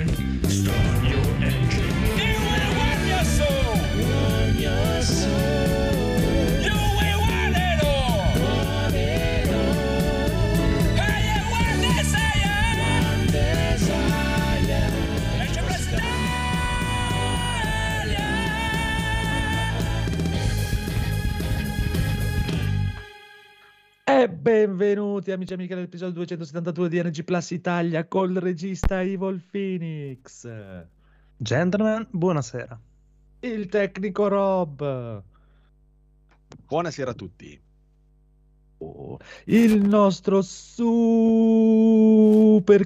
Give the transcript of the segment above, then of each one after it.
Gentlemen, benvenuti amici e amiche all'episodio 272 di NG Plus Italia col regista Evil Phoenix, Gentlemen, buonasera. il tecnico Rob, Buonasera a tutti. oh, il nostro Super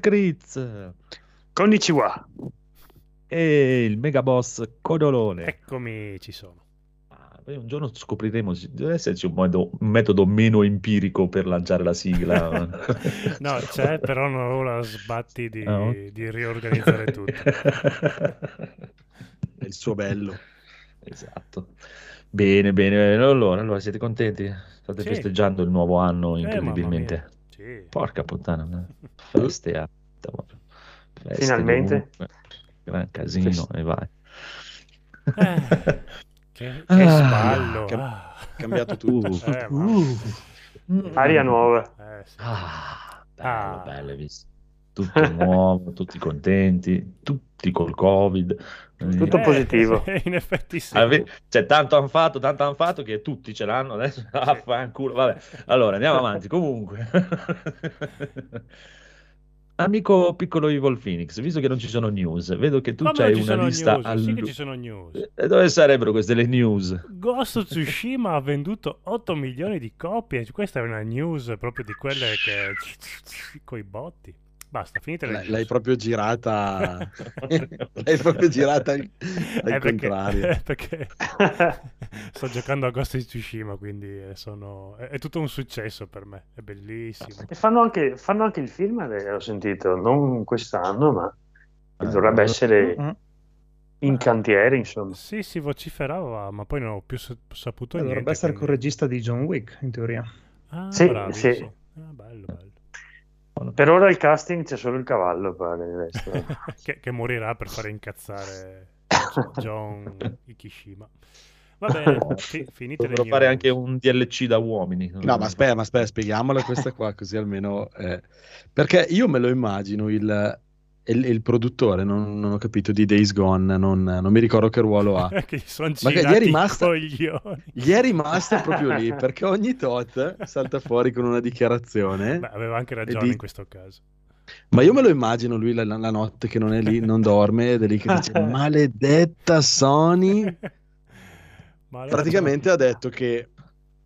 Critz Konnichiwa. e il mega boss Codolone. Eccomi, ci sono. Ah, poi un giorno scopriremo, ci- deve esserci un, modo- un metodo meno empirico per lanciare la sigla. No, c'è, però non la sbatti di, Ah, di riorganizzare tutto. È il suo bello. Esatto. Bene, bene. Allora, allora, siete contenti? State Sì. festeggiando il nuovo anno Eh, incredibilmente. mia. Sì. Porca puttana, feste a- proprio. Feste Finalmente. dovunque. Gran casino e vai. Eh, che, che Ah, sballo. che- ah. Cambiato tutto. Uh. Eh, mamma. Aria nuova. Eh, sì. Ah, bello, Ah. bello, visto? Tutto nuovo, tutti contenti, tutti col Covid. Tutto Eh, positivo. sì, in effetti sì. Ave- Cioè, tanto hanno fatto, tanto hanno fatto che tutti ce l'hanno adesso. Affanculo. Vabbè, allora andiamo avanti. Comunque, amico piccolo Evil Phoenix, visto che non ci sono news, vedo che tu Come hai non ci una lista news? Sì che ci sono news. E dove sarebbero queste le news? Ghost of Tsushima ha venduto 8 milioni di copie. Questa è una news proprio di quelle che... coi botti. Basta, finite le L'hai, news. l'hai proprio girata. l'hai proprio girata al, al Eh, perché, contrario. perché sto giocando a Ghost of Tsushima, quindi eh, sono... è, è tutto un successo per me, è bellissimo. E fanno anche, fanno anche il film, eh, ho sentito, non quest'anno, ma Eh, dovrebbe essere Mm. in cantiere, insomma. Sì, si vociferava, ma poi non ho più sa- saputo Eh, niente. dovrebbe essere quindi- col regista di John Wick, in teoria. Ah, Sì, bravi, sì. sì. Ah, bello, bello. Per ora il casting c'è solo il cavallo, pare. il resto. che, che morirà per fare incazzare John Ikishima. Va bene, fi- finite Dovrò fare anche un DLC da uomini. No, ma aspetta, ma aspetta, spieghiamola questa qua, così almeno. eh, Perché io me lo immagino il, il, il produttore, non, non ho capito, di Days Gone, non, non mi ricordo che ruolo ha. che gli sono Ma gli è coglioni. Gli è rimasto proprio lì, perché ogni tot salta fuori con una dichiarazione. Beh, aveva anche ragione di- in questo caso. Ma io me lo immagino lui la, la notte che non è lì, non dorme, ed è lì che dice maledetta Sony. Ma allora- Praticamente ha detto che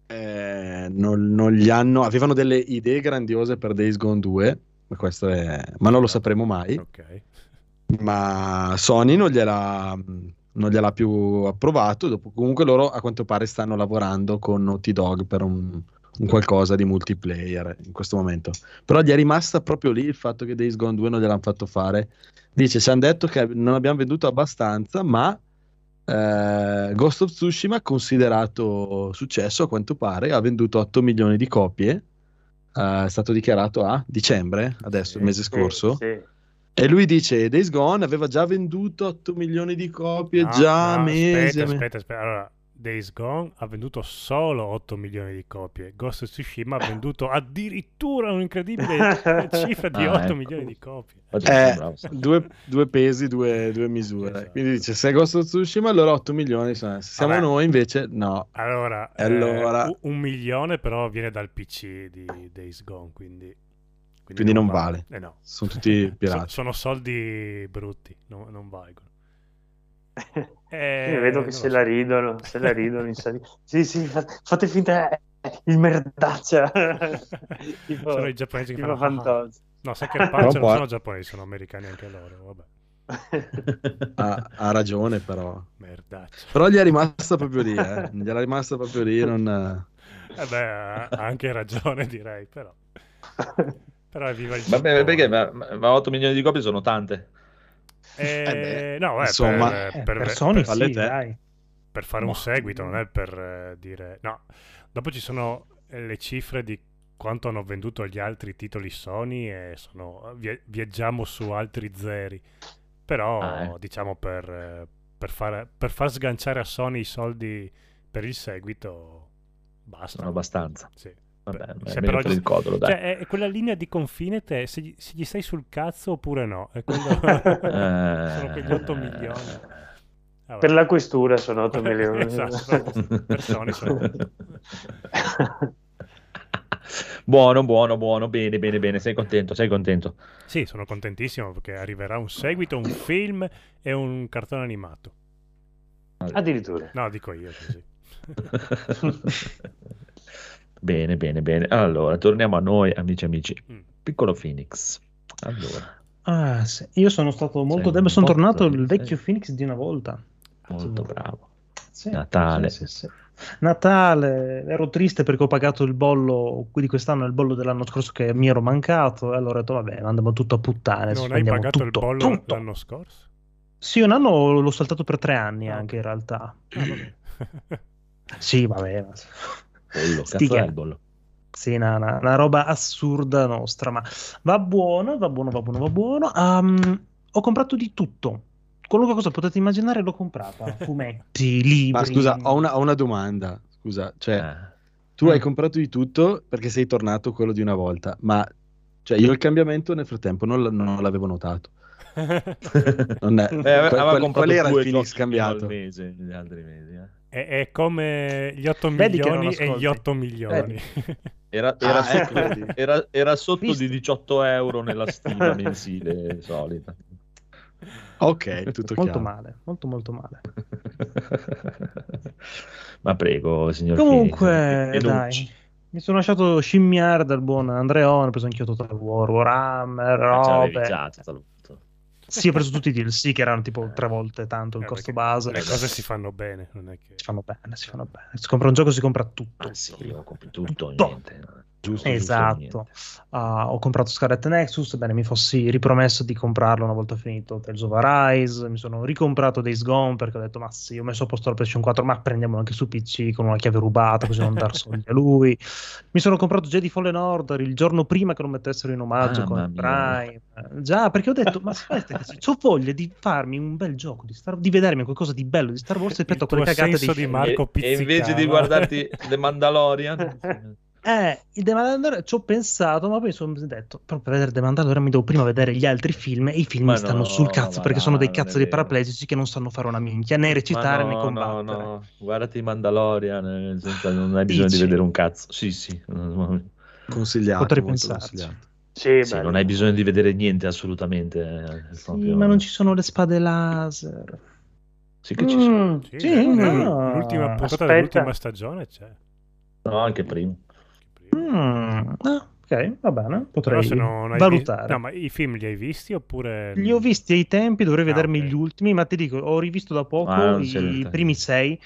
eh, non, non gli hanno, avevano delle idee grandiose per Days Gone 2, ma, questo è, ma non lo sapremo mai. Ok. Ma Sony non gliel'ha, non gliel'ha più approvato. Dopo, comunque loro a quanto pare stanno lavorando con Naughty Dog per un, un qualcosa di multiplayer in questo momento. Però gli è rimasta proprio lì il fatto che Days Gone 2 non gliel'hanno fatto fare. Dice, ci hanno detto che non abbiamo venduto abbastanza, ma eh, Ghost of Tsushima, considerato successo a quanto pare, ha venduto 8 milioni di copie. Eh, è stato dichiarato a dicembre, adesso, Sì, il mese scorso. sì. E lui dice: Days Gone aveva già venduto 8 milioni di copie, No, già no, mesi. Aspetta, aspetta, aspetta. Allora, Days Gone ha venduto solo 8 milioni di copie. Ghost of Tsushima ha venduto addirittura un'incredibile cifra di Ah, 8 ecco. milioni di copie. Eh, due, due pesi, due, due misure. Esatto. Quindi dice: Se è Ghost of Tsushima, allora 8 milioni. Se siamo Vabbè. noi, invece, no. Allora, eh, allora- u- un milione però viene dal PC di Days Gone, quindi... Quindi non vale. Eh no. Sono tutti pirati. sono soldi brutti, no- non valgono. Io Eh, vedo non che se so. la ridono, se la ridono in sali- Sì, sì, fa- fate finta eh, il merdaccia. tipo, Sono i giapponesi che fanno... Fantozzi. No, Sucker Punch Però non sono giapponesi, sono americani anche loro, vabbè. Ha, ha ragione, però. Merdaccia. Però gli è rimasta proprio lì. Eh. Gli era rimasta proprio lì. Non... Eh beh, ha anche ragione direi, però. Però è viva il Vabbè, perché? Ma, ma- ma 8 milioni di copie sono tante. Eh, Eh beh, no, eh, insomma, per, Eh, per- per Sony per- sì, te. dai. per fare un Ma- seguito, non è per eh, dire... No, dopo ci sono eh, le cifre di quanto hanno venduto gli altri titoli Sony e sono... via- viaggiamo su altri zeri. Però, Ah, eh. diciamo, per, per, fare- per far sganciare a Sony i soldi per il seguito, basta. Sono abbastanza. Sì. Vabbè, Beh, è se meglio però per gli- il codolo, dai. Cioè, è, quella linea di confine te, se gli, se gli stai sul cazzo oppure no. È quello... Sono quegli 8 milioni. Vabbè. Per la questura sono 8 milioni. Esatto, per Sony sono- buono, buono, buono, bene, bene, bene, sei contento, sei contento. Sì, sono contentissimo perché arriverà un seguito, un film e un cartone animato. Addirittura. No, dico io così. Bene, bene, bene. Allora, torniamo a noi, amici amici. Mm. Piccolo Phoenix. Allora, Ah, sì. Io sono stato molto debole, sono tornato il vecchio sei- Phoenix di una volta. molto bravo. Sì, Natale. sì, sì, sì. Natale, ero triste perché ho pagato il bollo qui di quest'anno e il bollo dell'anno scorso che mi ero mancato e allora ho detto vabbè andiamo tutto a puttane, non hai pagato tutto, il bollo tutto. l'anno scorso? Sì, un anno l'ho saltato per tre anni Ah, anche in realtà. Ah, vabbè. Sì, vabbè. Sti cazzo è che- il bollo? Sì, una, una- una roba assurda nostra, ma va buono, va buono, va buono, va buono. Ehm, ho comprato di tutto. Qualunque cosa potete immaginare l'ho comprata. Fumetti, libri. Ma scusa, ho una, ho una domanda. Scusa, cioè, Eh. tu hai Mm. comprato di tutto perché sei tornato quello di una volta, ma cioè, io il cambiamento nel frattempo non, l- non l'avevo notato. Non è- aveva qual- qual- qual era il al cambiato? mese negli altri mesi. eh. È, è come gli 8 Vedi milioni e gli ascolti. 8 milioni. Era, era Ah, sotto, ecco, era- era sotto Visto. di 18 euro nella stima mensile solita. Ok, tutto Molto chiaro. male, molto molto male. Ma prego, signor Comunque, Phoenix, dai, mi sono lasciato scimmiare dal buon Andreone, ho preso anch'io Total War, Warhammer, Ah, robe. Sì, ho preso tutti i DLC che erano tipo tre volte tanto il Eh, costo base. Le cose si fanno bene, non è che... Si fanno bene, si fanno bene. Si compra un gioco, si compra tutto. Ah, sì, io compro tutto, Tutto. niente. Giusto, Esatto. niente. Ah, ho comprato Scarlet Nexus, bene, mi fossi ripromesso di comprarlo una volta finito Tales of Arise, mi sono ricomprato Days Gone perché ho detto ma sì, ho messo a posto la PlayStation 4, ma prendiamolo anche su PC con una chiave rubata così non dar soldi a lui. Mi sono comprato Jedi Fallen Order il giorno prima che lo mettessero in omaggio Mamma con. Prime. Già, perché ho detto ma aspetta, ho voglia di farmi un bel gioco, di, Star- di vedermi qualcosa di bello di Star Wars rispetto a Il quelle tuo cagate di film. Marco e, e invece di guardarti The Mandalorian, Eh, il The Mandalorian ci ho pensato, ma poi sono detto, proprio per vedere The Mandalorian mi devo prima vedere gli altri film e i film Ma mi stanno no, sul cazzo perché no, sono dei cazzo di vero. paraplegici che non sanno fare una minchia, né recitare Ma né no, combattere. No, no, guardati Mandalorian, eh, senza- non hai bisogno Dici? di vedere un cazzo. Sì, sì. Consigliato. Potrei pensarci. consigliato. Sì, Sì, non hai bisogno di vedere niente assolutamente. eh, Sì, proprio- ma non ci sono le spade laser. Sì che ci sono. Mm, Sì, Sì, nel- no. L'ultima puntata Aspetta. dell'ultima stagione c'è. No, anche prima. Mm, ah, ok, va bene, potrei se non hai valutare. vi- No, ma i film li hai visti oppure... Li ho visti ai tempi, dovrei Ah, vedermi ok. gli ultimi, ma ti dico, ho rivisto da poco Ah, i primi sei.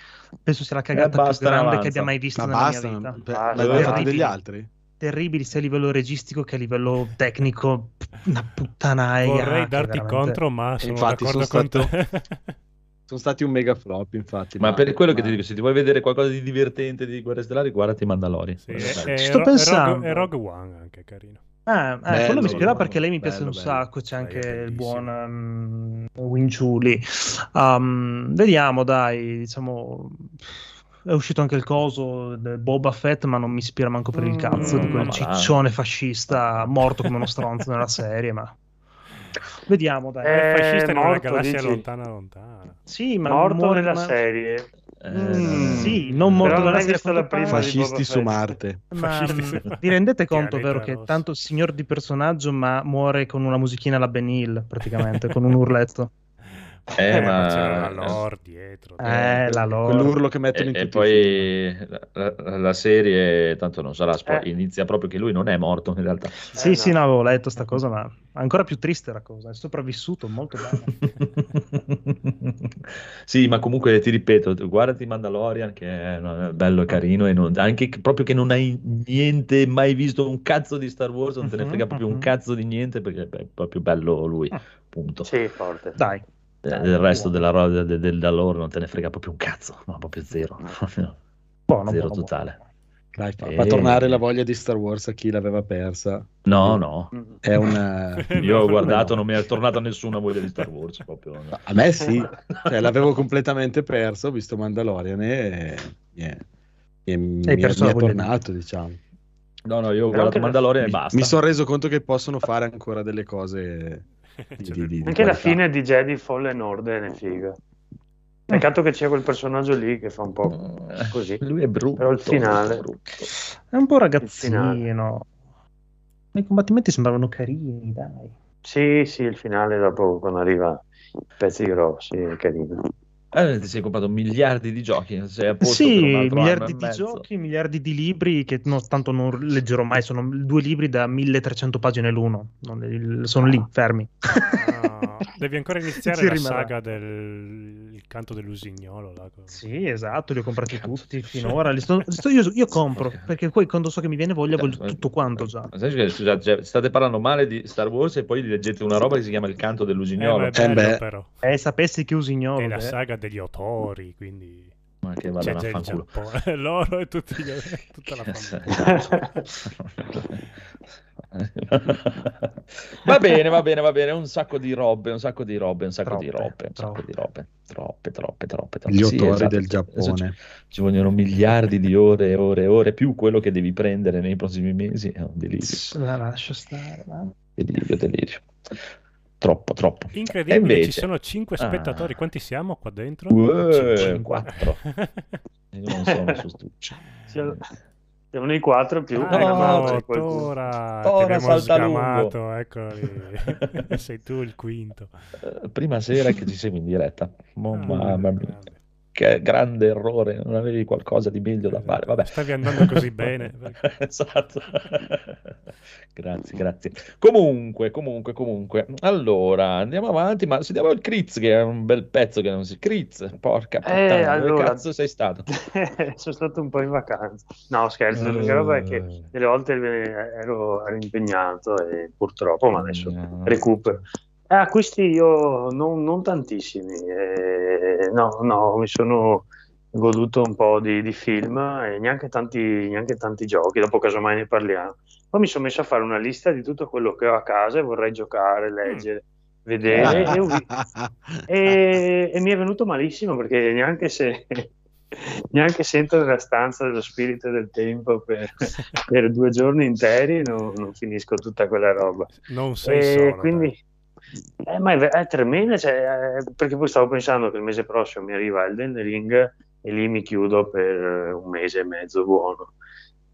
Penso sia la cagata Eh, più grande avanza. che abbia mai visto Ma nella basta, mia vita. per- fatti degli terribili. altri? terribili sia a livello registico che a livello tecnico, una puttanaia. Vorrei darti veramente- contro, ma sono infatti d'accordo sono con te. Sono stati un mega flop, infatti. Ma per quello che ma- ti dico, se ti vuoi vedere qualcosa di divertente di Guerre Stellari, guardati Mandalorian. Sì, Quello è e, bello. e Sto Ro- pensando. E Rogue, Rogue One anche carino. Ah, eh, Bello, quello mi ispira perché lei mi piace bello, un bello. sacco. C'è anche il buon um, Winciuli. Um, vediamo, dai, diciamo. È uscito anche il coso del Boba Fett, ma non mi ispira manco per il cazzo di Mm, quel ma va. ciccione fascista morto come uno stronzo nella serie. Ma vediamo, dai. Eh, È fascista in una morto, galassia dici? lontana lontana. sì, ma Morto muore nella ma- serie. Eh, Mm. Sì, non morto non nella hai serie visto la quanto pare. prima Fascisti su. Marte. Ma su- vi rendete conto, vero, che tanto signor di personaggio, ma muore con una musichina alla Ben Hill, praticamente, con un urletto. Eh, ma- c'era la lore dietro. Eh, la lore. Quell'urlo che mettono in E, e tutti i poi la, la- la serie, tanto non sarà spoiler, Eh. inizia proprio che lui non è morto in realtà. Sì, Eh, sì, no. no, avevo letto sta cosa, ma ancora più triste la cosa. È sopravvissuto, molto bene. sì, ma comunque ti ripeto, guardati Mandalorian che è no, bello e carino e non- anche che- proprio che non hai niente, mai visto un cazzo di Star Wars, non te ne Mhm, frega proprio un mhm. cazzo di niente perché è proprio bello lui, Ah. punto. Sì, forte. Eh, dai, del resto della roba del, del- da loro non te ne frega proprio un cazzo, no, proprio zero, proprio buono, zero buono, totale. buono. Dai, fa, Eh. fa tornare la voglia di Star Wars a chi l'aveva persa. No, no. È una... Io ho guardato, no. non mi è tornata nessuna voglia di Star Wars. Proprio. no. A me sì, cioè, l'avevo completamente perso, ho visto Mandalorian e, e- e mi, Hai mi è voglia di- tornato, diciamo. No, no, io ho Però guardato Mandalorian e Mi, basta. mi sono reso conto che possono fare ancora delle cose di, Cioè, di- di- di Anche la fine di Jedi Fallen Order è figa. Peccato che c'è quel personaggio lì che fa un po' Eh, così. Lui è brutto. Però il finale- brutto. È un po' ragazzino. Ma I combattimenti sembravano carini, dai. Sì, sì, il finale dopo quando arriva i pezzi grossi è carino. Eh, ti sei comprato miliardi di giochi, sei a posto per Sì, un altro miliardi anno di mezzo. giochi, miliardi di libri che no, tanto non leggerò mai, sono due libri da 1300 pagine l'uno, non- sono lì, fermi. Ah, devi ancora iniziare Ci la rimarrà. saga del canto dell'usignolo. là, Sì, esatto, li ho comprati tutti finora. Li sto- sto- io, io compro, perché poi quando so che mi viene voglia voglio tutto quanto già. Scusate, cioè, state parlando male di Star Wars e poi leggete una roba che si chiama Il canto Eh, dell'usignolo. è Eh, bello, beh. però. Eh, sapessi che usignolo. È la eh. saga degli otori, quindi Ma che vada già a il fanculo. Loro e tutti gli- tutta la famiglia. va bene, va bene, va bene. Un sacco di robe, un sacco di robe, un sacco di Troppe, robe, un sacco troppe. di robe. Troppe, troppe, troppe, troppe. Gli Sì, autori esatto. del Adesso Giappone. Ci, ci vogliono miliardi di ore e ore e ore, più quello che devi prendere nei prossimi mesi. È un delirio, La lascio stare. va. delirio, delirio. Troppo, troppo. Incredibile, invece- ci sono 5 Ah. spettatori. Quanti siamo qua dentro? Uè, Cinque. quattro. Io non sono su Stuccio. Siamo siamo noi quattro più Ah, no, e qualcuno. Tora, Tora ti abbiamo Saltalungo. eccoli. Sei tu il quinto. Eh, Prima sera che ci segui in diretta. Oh, Ah, mamma mia, grande. Che grande errore, non avevi qualcosa di meglio da fare. Vabbè. Stavi andando così bene. esatto. grazie, grazie. Comunque, comunque, comunque. Allora, andiamo avanti, ma sentiamo il Critz, che è un bel pezzo che non si... Critz, porca puttana, dove Eh, allora- cazzo sei stato? Sono stato un po' in vacanza. No, scherzo, l'unica roba è che delle volte ero, ero impegnato e purtroppo, ma adesso No. recupero. Eh, acquisti io non, non tantissimi, eh, no, no, mi sono goduto un po' di, di film e neanche tanti, neanche tanti giochi, dopo casomai ne parliamo. Poi mi sono messo a fare una lista di tutto quello che ho a casa e vorrei giocare, leggere, vedere e, e- e mi è venuto malissimo perché neanche se... Neanche se entro nella stanza dello spirito del tempo per, per due giorni interi non, non finisco tutta quella roba. Non sei E solo. quindi, eh, ma è, è tremendo, cioè, eh, perché poi stavo pensando che il mese prossimo mi arriva Elden Ring e lì mi chiudo per eh, un mese e mezzo buono.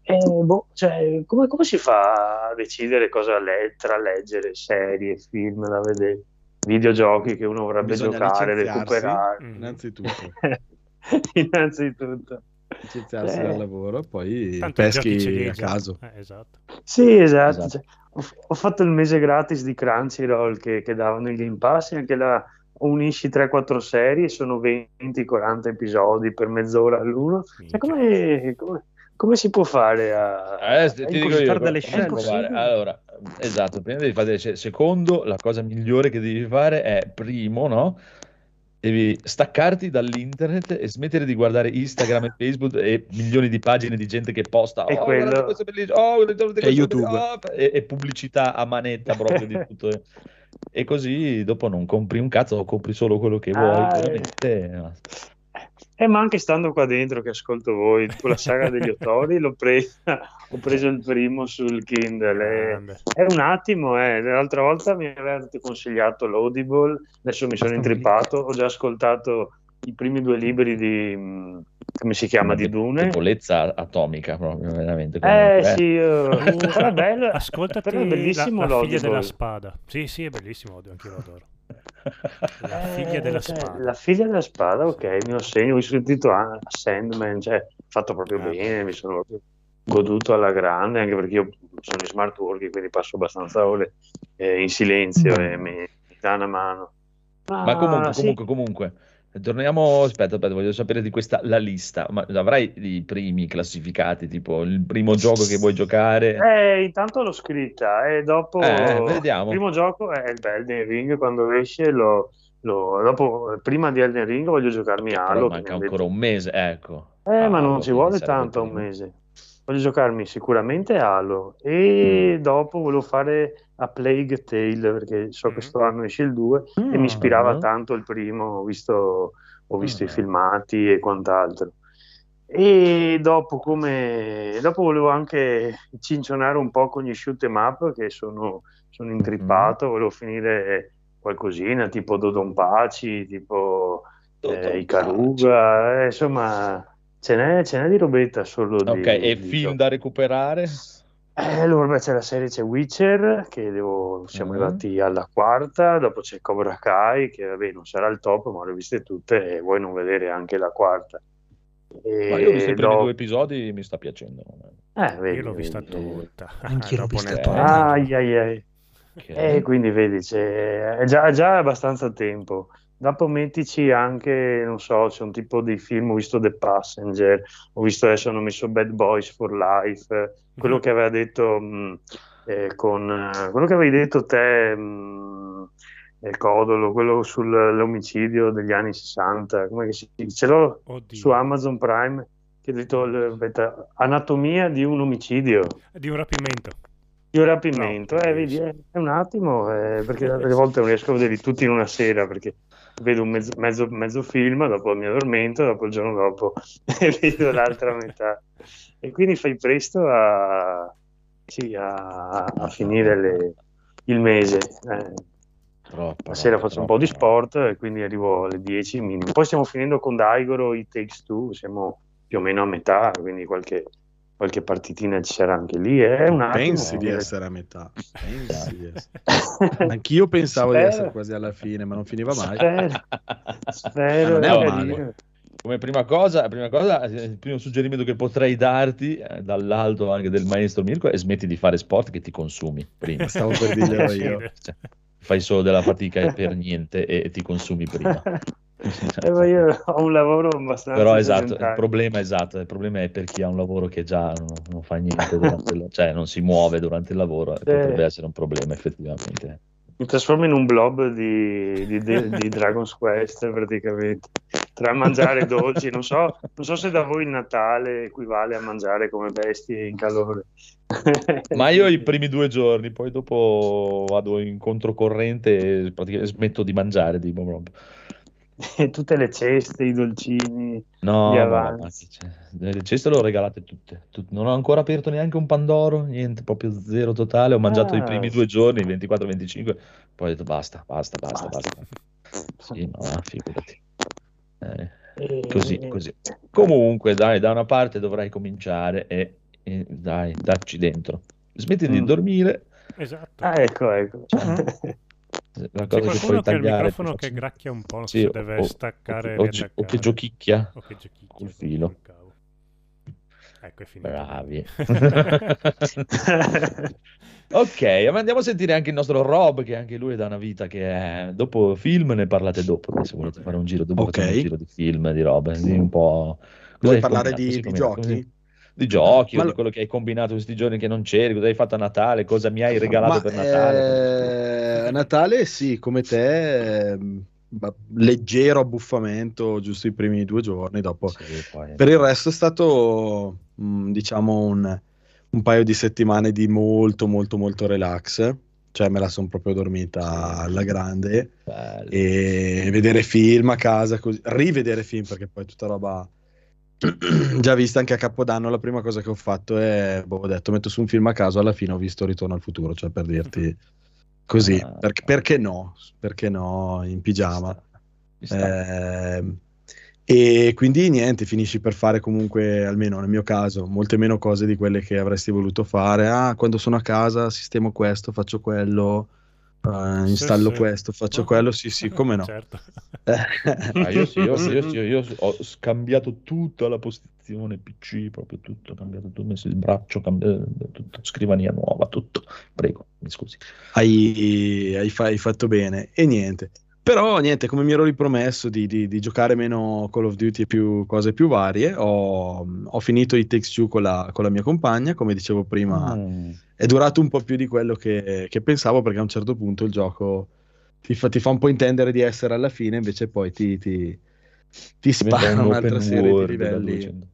E, boh, cioè, come, come si fa a decidere cosa le- tra leggere, serie, film da vedere, videogiochi che uno vorrebbe Bisogna giocare, recuperare? Innanzitutto, Innanzitutto. Licenziarsi Eh. dal lavoro, poi Tanto peschi a caso. Eh, esatto. Sì, esatto. Esatto. cioè, ho, ho fatto il mese gratis di Crunchyroll che, che davano il Game Pass e anche là unisci 3-4 serie, sono 20-40 episodi per mezz'ora l'uno. Cioè, come, come- come si può fare a... Eh, ti È dico io, fare delle scelte. Allora, esatto, prima devi fare, cioè, secondo, la cosa migliore che devi fare è, primo, no? Devi staccarti dall'internet e smettere di guardare Instagram e Facebook e milioni di pagine di gente che posta E "Oh, quello- questo bellissimo, oh, è YouTube. bellissimo", oh, e, e pubblicità a manetta proprio di tutto. E così dopo non compri un cazzo o compri solo quello che vuoi, Ah, eh. veramente. Eh, ma anche stando qua dentro che ascolto voi, tipo la saga degli autori, l'ho presa, ho preso il primo sul Kindle. e- Grande. È un attimo, eh. L'altra volta mi avevate consigliato l'Audible, adesso mi sono intrippato, ho già ascoltato i primi due libri di, mh, come si chiama, di Dune. Debolezza atomica, proprio, veramente. Eh comunque, sì, eh, però è bello, Ascoltati però è bellissimo la, la figlia della spada. Sì, sì, è bellissimo, odio, anch'io lo adoro. La Eh, figlia della cioè, spada. La figlia della spada, ok, me lo segno, ho sentito a Sandman, cioè, fatto proprio Ah. bene, mi sono goduto alla grande, anche perché io sono in smart working, quindi passo abbastanza ore eh, in silenzio e mi, mi dà una mano. Ma comunque, Ah, sì. comunque, comunque, torniamo, aspetta, aspetta, voglio sapere di questa, la lista, ma avrai i primi classificati, tipo il primo gioco che vuoi giocare? Eh, intanto l'ho scritta e dopo Eh, vediamo. il primo gioco è il Elden Ring, quando esce lo, lo- dopo, prima di Elden Ring voglio giocarmi Però Halo, che manca ancora detto- un mese, ecco. Eh, ma Halo, non ci vuole tanto un mese. Voglio giocarmi sicuramente Halo e Mm. dopo volevo fare a Plague Tale perché so che Mhm. sto anno esce il 2 e Mm. mi ispirava Ah. tanto il primo, ho visto, ho visto Ah. i filmati e quant'altro. E dopo, come... dopo volevo anche cincionare un po' con gli shoot 'em up che sono, sono intrippato, volevo finire qualcosina tipo Dodonpaci, tipo eh, Icaruga, eh, insomma ce n'è, ce n'è di robetta solo di, Ok, e di film da recuperare? Eh, allora beh, c'è la serie, c'è Witcher, che devo- siamo Mhm. arrivati alla quarta, dopo c'è Cobra Kai, che vabbè non sarà il top, ma le ho viste tutte e vuoi non vedere anche la quarta. E Ma io ho visto i primi dopo- due episodi, mi sta piacendo. Eh, vedi, Io l'ho vista vedi, tutta. Anch'io l'ho Dopo vista tutta. Ai, ai, ai. E quindi vedi, c'è, è già, già abbastanza tempo. Dopo mettici anche, non so, c'è un tipo di film, ho visto The Passenger, ho visto adesso hanno messo Bad Boys for Life, eh, quello Mhm. che aveva detto mh, eh, con eh, quello che avevi detto te, mh, eh, Codolo, quello sull'omicidio degli anni 60, come che si ce l'ho Oddio. su Amazon Prime, che ha detto aspetta, Anatomia di un omicidio. Di un rapimento. Di un rapimento, No, eh, vedi, è, è un attimo, eh, perché alle volte non riesco a vederli tutti in una sera, perché vedo un mezzo, mezzo, mezzo film, dopo mi addormento, dopo il giorno dopo vedo l'altra metà. E quindi fai presto a, sì, a, a finire le- il mese. eh. Troppo, La sera troppo, faccio un po' di troppo. sport e quindi arrivo alle 10 minimo. Poi stiamo finendo con Daigoro, i Takes Two, siamo più o meno a metà, quindi qualche, qualche partitina ci sarà anche lì. È un attimo. Pensi di eh. essere a metà. Pensi di essere- Anch'io pensavo di Spero. essere quasi alla fine, ma non finiva mai. Spero, spero, Non è è male. carino. Come prima cosa, prima cosa, eh, il primo suggerimento che potrei darti eh, dall'alto anche del maestro Mirko è smetti di fare sport che ti consumi prima. Stavo per Sì, io. Cioè, fai solo della fatica e per niente e ti consumi prima. Eh, io ho un lavoro abbastanza Però esatto, il problema, esatto, il problema è per chi ha un lavoro che già non, non fa niente, il- cioè non si muove durante il lavoro, e potrebbe essere un problema effettivamente. Mi trasformo in un blob di, di, di- di Dragon's Quest praticamente. Tra mangiare dolci, non so, non so se da voi il Natale equivale a mangiare come bestie in calore. Ma io i primi due giorni, poi dopo vado in controcorrente e praticamente smetto di mangiare, tipo proprio. Tutte le ceste, i dolcini. No, Gli avanzi. c'è? le ceste le ho regalate tutte. Tut- Non ho ancora aperto neanche un Pandoro, niente, proprio zero totale. Ho mangiato i Ah. primi due giorni, 24-25, poi ho detto basta, basta, basta, Basta. basta. Sì, no, figurati. Eh, E- così, così. Comunque, dai, da una parte dovrai cominciare e, e dai, dacci dentro. Smetti di Mm. dormire, Esatto. Ah, ecco, ecco. la C'è cosa che qualcuno puoi che ha il microfono che gracchia un po', non so Sì, se deve o- staccare o, che- o che giochicchia. O che giochicchia Col filo. Ecco, è finito. Bravi. ok, ma andiamo a sentire anche il nostro Rob, che anche lui è da una vita che è... Dopo film ne parlate dopo, se volete fare un giro, dopo Ok. facciamo un giro di film di Rob, di un po'... Vuoi parlare di, di giochi? così- Di giochi, Ma o lo- di quello che hai combinato questi giorni che non c'eri, cosa hai fatto a Natale, cosa mi hai regalato Ma, per Natale. eh, a Natale sì, come te, ma- leggero abbuffamento giusto i primi due giorni, dopo Sì, poi- Per il resto è stato, mh, diciamo, un, un paio di settimane di molto, molto, molto relax. Cioè, me la sono proprio dormita alla grande bello. e vedere film a casa, così, rivedere film perché poi tutta roba già vista anche a Capodanno. La prima cosa che ho fatto è, boh, ho detto, metto su un film a caso. Alla fine ho visto Ritorno al futuro, cioè per dirti così, Ah. perché, perché no? Perché no? In pigiama. Sta. Ehm, e quindi niente, finisci per fare comunque, almeno nel mio caso, molte meno cose di quelle che avresti voluto fare. Ah, quando sono a casa sistemo questo, faccio quello, Sì, installo sì. questo, faccio quello. Sì, sì, come no. Certo. Ah, io sì, io, io io ho scambiato tutta la postazione PC, proprio tutto, ho cambiato tutto, ho messo il braccio, cambiato tutto, scrivania nuova, tutto. Prego, mi scusi. hai, hai fa- hai fatto bene e niente. Però niente, come mi ero ripromesso di, di- di giocare meno Call of Duty e più cose più varie, ho, ho finito i Takes Two con la, con la mia compagna, come dicevo prima. Mm. è durato un po' più di quello che, che pensavo perché a un certo punto il gioco ti fa, ti fa un po' intendere di essere alla fine, invece poi ti, ti, ti spara un un'altra serie di livelli. 200.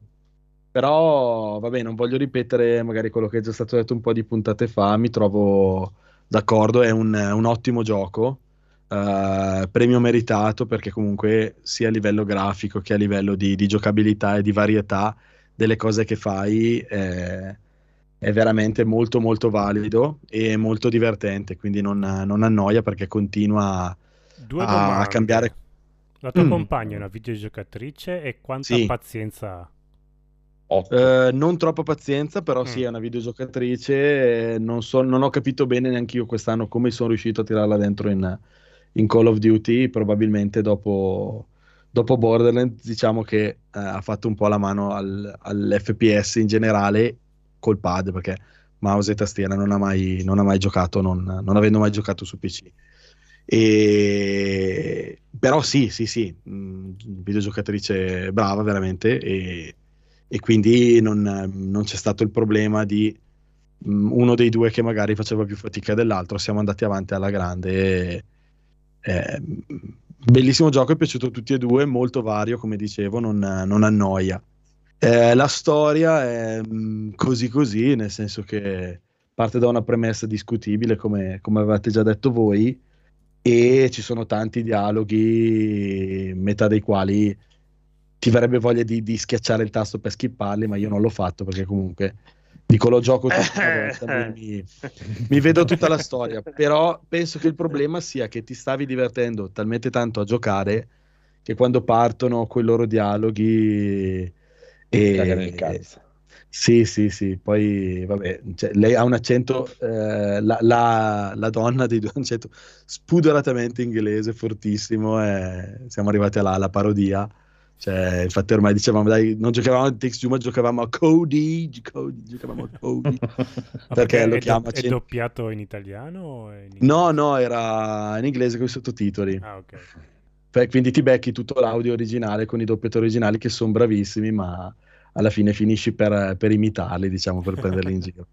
Però, vabbè, non voglio ripetere magari quello che è già stato detto un po' di puntate fa, mi trovo d'accordo, è un, un ottimo gioco, eh, premio meritato perché comunque sia a livello grafico che a livello di, di giocabilità e di varietà delle cose che fai eh, è veramente molto molto valido e molto divertente, quindi non, non annoia perché continua Due a, a cambiare. La tua Mm. compagna è una videogiocatrice e quanta Sì. pazienza ha? Eh, non troppa pazienza, però sì, Mm. è una videogiocatrice. non, so- non ho capito bene neanche io quest'anno come sono riuscito a tirarla dentro in, in Call of Duty. Probabilmente dopo, dopo Borderlands, diciamo che eh, ha fatto un po' la mano al- all'FPS in generale col pad, perché mouse e tastiera non ha mai, non ha mai giocato, non, non avendo mai giocato su PC. E... Però sì, sì, sì, mh, videogiocatrice brava veramente e, e quindi non, non c'è stato il problema di mh, uno dei due che magari faceva più fatica dell'altro, siamo andati avanti alla grande. e- eh, bellissimo gioco, è piaciuto a tutti e due, molto vario, come dicevo, non, non annoia. Eh, la storia è mh, così così, nel senso che parte da una premessa discutibile, come, come avevate già detto voi, e ci sono tanti dialoghi, metà dei quali ti verrebbe voglia di, di schiacciare il tasto per skipparli, ma io non l'ho fatto perché comunque dico lo gioco mi, mi- vedo tutta la storia, però penso che il problema sia che ti stavi divertendo talmente tanto a giocare che quando partono quei loro dialoghi e, cazzo. sì, sì, sì, poi vabbè, cioè, lei ha un accento, eh, la, la- la donna dei due ha un accento spudoratamente inglese, fortissimo, e siamo arrivati alla, alla parodia. Cioè, infatti ormai dicevamo, dai, non giocavamo a Takes Two, ma giocavamo a Cody, Cody, giocavamo a Cody. Perché lo è, chiama do- è doppiato in italiano in No, no, era in inglese con i sottotitoli. Ah, ok. Beh, quindi ti becchi tutto l'audio originale con i doppiatori originali che sono bravissimi, ma alla fine finisci per, per imitarli, diciamo, per prenderli in giro.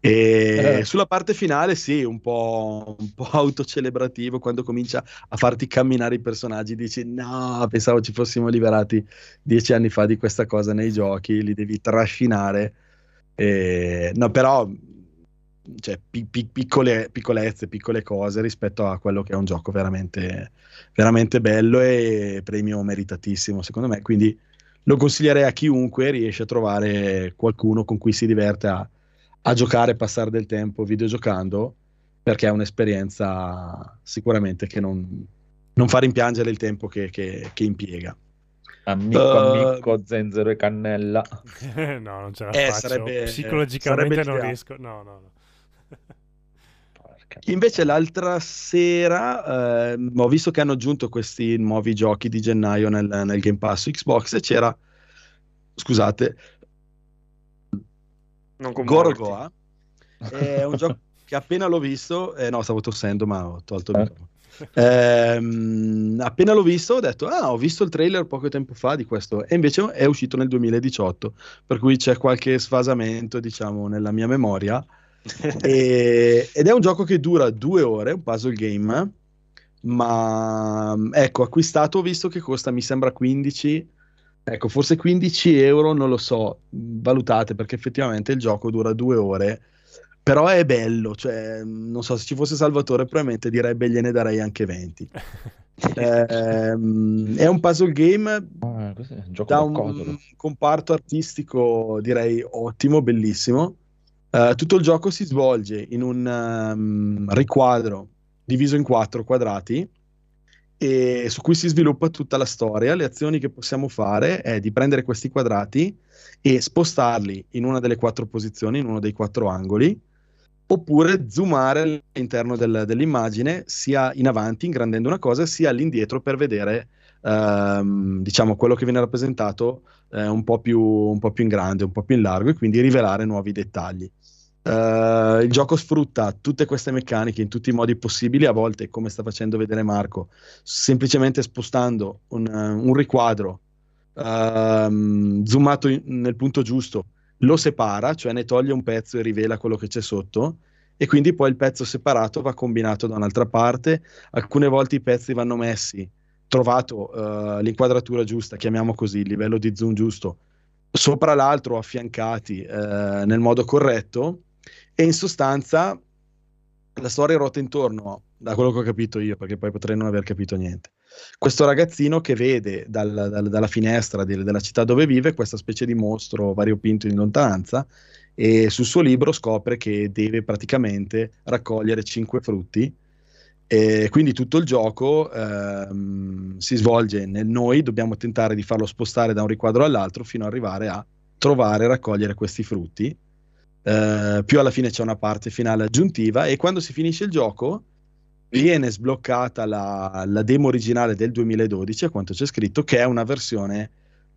E Eh. sulla parte finale, sì, un po', un po' autocelebrativo, quando comincia a farti camminare i personaggi, dici no, pensavo ci fossimo liberati dieci anni fa di questa cosa nei giochi, li devi trascinare. E- no, però, cioè, pi- pi- piccole, piccolezze, piccole cose rispetto a quello che è un gioco veramente, veramente bello e premio meritatissimo, secondo me. Quindi lo consiglierei a chiunque riesce a trovare qualcuno con cui si diverte a, a giocare, passare del tempo videogiocando, perché è un'esperienza sicuramente che non, non fa rimpiangere il tempo che, che- che impiega. Amico, Eh, amico, zenzero e cannella. no, non ce la Eh, faccio. sarebbe- Psicologicamente sarebbe non riesco. No, no, no. Porca Invece l'altra sera ehm, ho visto che hanno aggiunto questi nuovi giochi di gennaio nel, nel Game Pass Xbox e c'era, scusate, Non con Gorogoa. È un gioco che appena l'ho visto, eh, no, stavo tossendo, ma ho tolto il Eh? microfono. Ehm, appena l'ho visto, ho detto: Ah, ho visto il trailer poco tempo fa di questo, e invece è uscito nel 2018, per cui c'è qualche sfasamento, diciamo, nella mia memoria. E- ed è un gioco che dura due ore, un puzzle game, ma ecco, acquistato ho visto che costa, mi sembra 15, ecco, forse 15 euro, non lo so, valutate perché effettivamente il gioco dura due ore, però è bello, cioè, non so, se ci fosse Salvatore probabilmente direbbe gliene darei anche 20. Ehm, è un puzzle game Ah, è un da un codolo. comparto artistico direi ottimo, bellissimo. Eh, tutto il gioco si svolge in un ehm, riquadro diviso in quattro quadrati e su cui si sviluppa tutta la storia. Le azioni che possiamo fare è di prendere questi quadrati e spostarli in una delle quattro posizioni, in uno dei quattro angoli, oppure zoomare all'interno del- dell'immagine sia in avanti, ingrandendo una cosa, sia all'indietro per vedere ehm, diciamo quello che viene rappresentato eh, un po' più, un po' più in grande, un po' più in largo e quindi rivelare nuovi dettagli. Eh, il gioco sfrutta tutte queste meccaniche in tutti i modi possibili, a volte, come sta facendo vedere Marco, semplicemente spostando un, eh, un riquadro ehm, zoomato in- nel punto giusto, lo separa, cioè ne toglie un pezzo e rivela quello che c'è sotto. E quindi poi il pezzo separato va combinato da un'altra parte. Alcune volte i pezzi vanno messi trovato eh, l'inquadratura giusta, chiamiamo così, il livello di zoom giusto, sopra l'altro affiancati nel modo corretto e in sostanza la storia ruota intorno, da quello che ho capito io, perché poi potrei non aver capito niente. Questo ragazzino che vede dal- dal- dalla finestra di- della città dove vive questa specie di mostro variopinto in lontananza e sul suo libro scopre che deve praticamente raccogliere cinque frutti e quindi tutto il gioco ehm, si svolge nel noi dobbiamo tentare di farlo spostare da un riquadro all'altro fino ad arrivare a trovare e raccogliere questi frutti. Eh, più alla fine c'è una parte finale aggiuntiva e quando si finisce il gioco viene sbloccata la, la demo originale del 2012, a quanto c'è scritto, che è una versione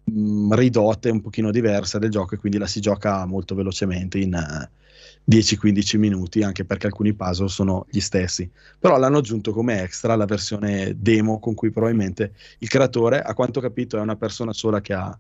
mh, ridotta e un pochino diversa del gioco e quindi la si gioca molto velocemente in eh, 10-15 minuti, anche perché alcuni puzzle sono gli stessi. Però l'hanno aggiunto come extra la versione demo con cui probabilmente il creatore, a quanto ho capito, è una persona sola che ha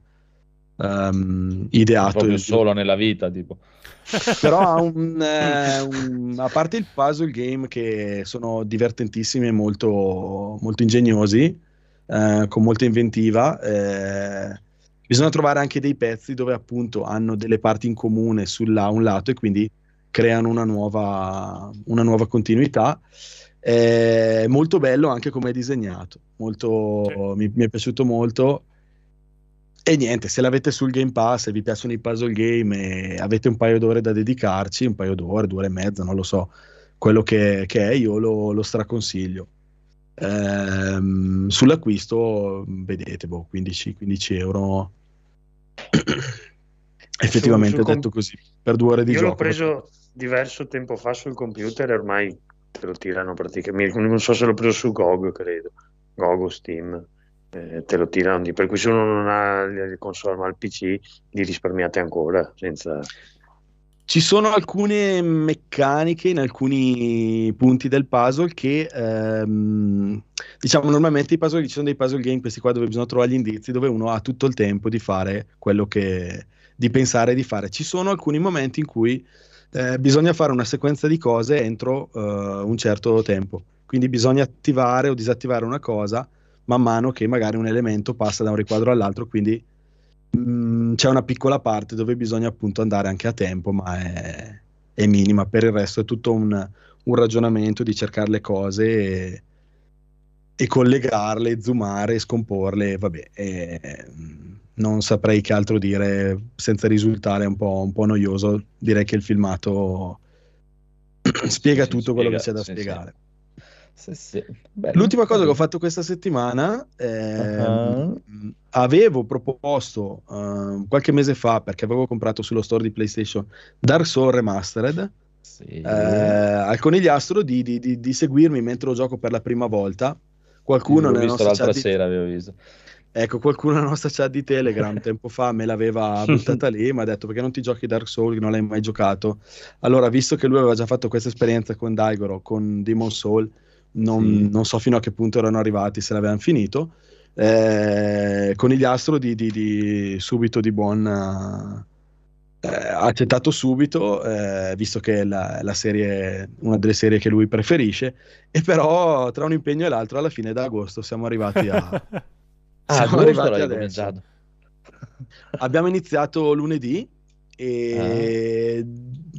ehm, ideato proprio il solo nella vita, tipo. però ha un, eh, un- a parte il puzzle game che sono divertentissimi e molto, molto ingegnosi, eh, con molta inventiva, eh, bisogna trovare anche dei pezzi dove appunto hanno delle parti in comune sulla un lato e quindi creano una nuova, una nuova continuità. È molto bello anche come è disegnato, molto, mi, mi è piaciuto molto. E niente, se l'avete sul Game Pass e vi piacciono i puzzle game e avete un paio d'ore da dedicarci, un paio d'ore, due ore e mezza, non lo so, quello che, che è, io lo, lo straconsiglio. Ehm, sull'acquisto, vedete, boh, 15, 15 euro. Effettivamente Su- su com- detto così, per due ore di Io gioco. l'ho preso diverso tempo fa sul computer e ormai te lo tirano praticamente. Non so se l'ho preso su GOG, credo. GOG o Steam. Eh, te lo tirano di per cui se uno non ha il console ma il PC li risparmiate ancora senza Ci sono alcune meccaniche in alcuni punti del puzzle che, ehm, diciamo, normalmente i puzzle, ci sono dei puzzle game, questi qua dove bisogna trovare gli indizi, dove uno ha tutto il tempo di fare quello che, di pensare di fare. Ci sono alcuni momenti in cui eh, bisogna fare una sequenza di cose entro eh, un certo tempo. Quindi bisogna attivare o disattivare una cosa man mano che magari un elemento passa da un riquadro all'altro, quindi Mm, c'è una piccola parte dove bisogna appunto andare anche a tempo, ma è, è minima. Per il resto è tutto un, un ragionamento di cercare le cose e, e collegarle, zoomare, scomporle. Vabbè, e, mm, non saprei che altro dire senza risultare un po', un po' noioso. Direi che il filmato spiega Sì, tutto quello che spiega, c'è da sì. spiegare. Sì, sì. Bello. L'ultima cosa che ho fatto questa settimana, ehm, Uh-huh. avevo proposto ehm, qualche mese fa, perché avevo comprato sullo store di PlayStation Dark Souls Remastered, Sì. eh, al conigliastro di, di- di- di seguirmi mentre lo gioco per la prima volta. Qualcuno nella visto nostra l'altra chat di, sera, avevo visto. ecco, qualcuno nella nostra chat di Telegram tempo fa me l'aveva buttata lì, mi ha detto perché non ti giochi Dark Souls, che non l'hai mai giocato. Allora, visto che lui aveva già fatto questa esperienza con Daigoro, con Demon Soul, non, Sì. non so fino a che punto erano arrivati, se l'avevano finito. Eh, conigliastro di, di- di- subito di buon eh, accettato subito, eh, visto che è la, la serie, una delle serie che lui preferisce, e però tra un impegno e l'altro, alla fine d'agosto siamo arrivati a. Ah, siamo arrivati adesso. Abbiamo iniziato lunedì e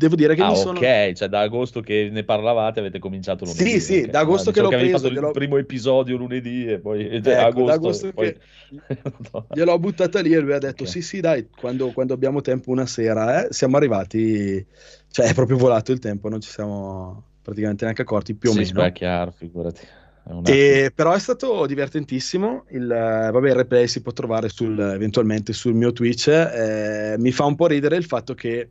devo dire che Ah, mi sono. ok, cioè da agosto che ne parlavate avete cominciato lunedì. Sì, sì, da agosto Ah, che l'ho avevi preso, fatto gliel'ho- il primo episodio lunedì e poi cioè, Ecco, agosto, da agosto poi... che gliel'ho buttata lì e lui ha detto: Ok. Sì, sì, dai, quando, quando abbiamo tempo una sera, eh, siamo arrivati, cioè è proprio volato il tempo, non ci siamo praticamente neanche accorti più o Sì, meno. beh, è chiaro, figurati. E, però è stato divertentissimo. Il, eh, vabbè, il replay si può trovare sul- eventualmente sul mio Twitch. eh, mi fa un po' ridere il fatto che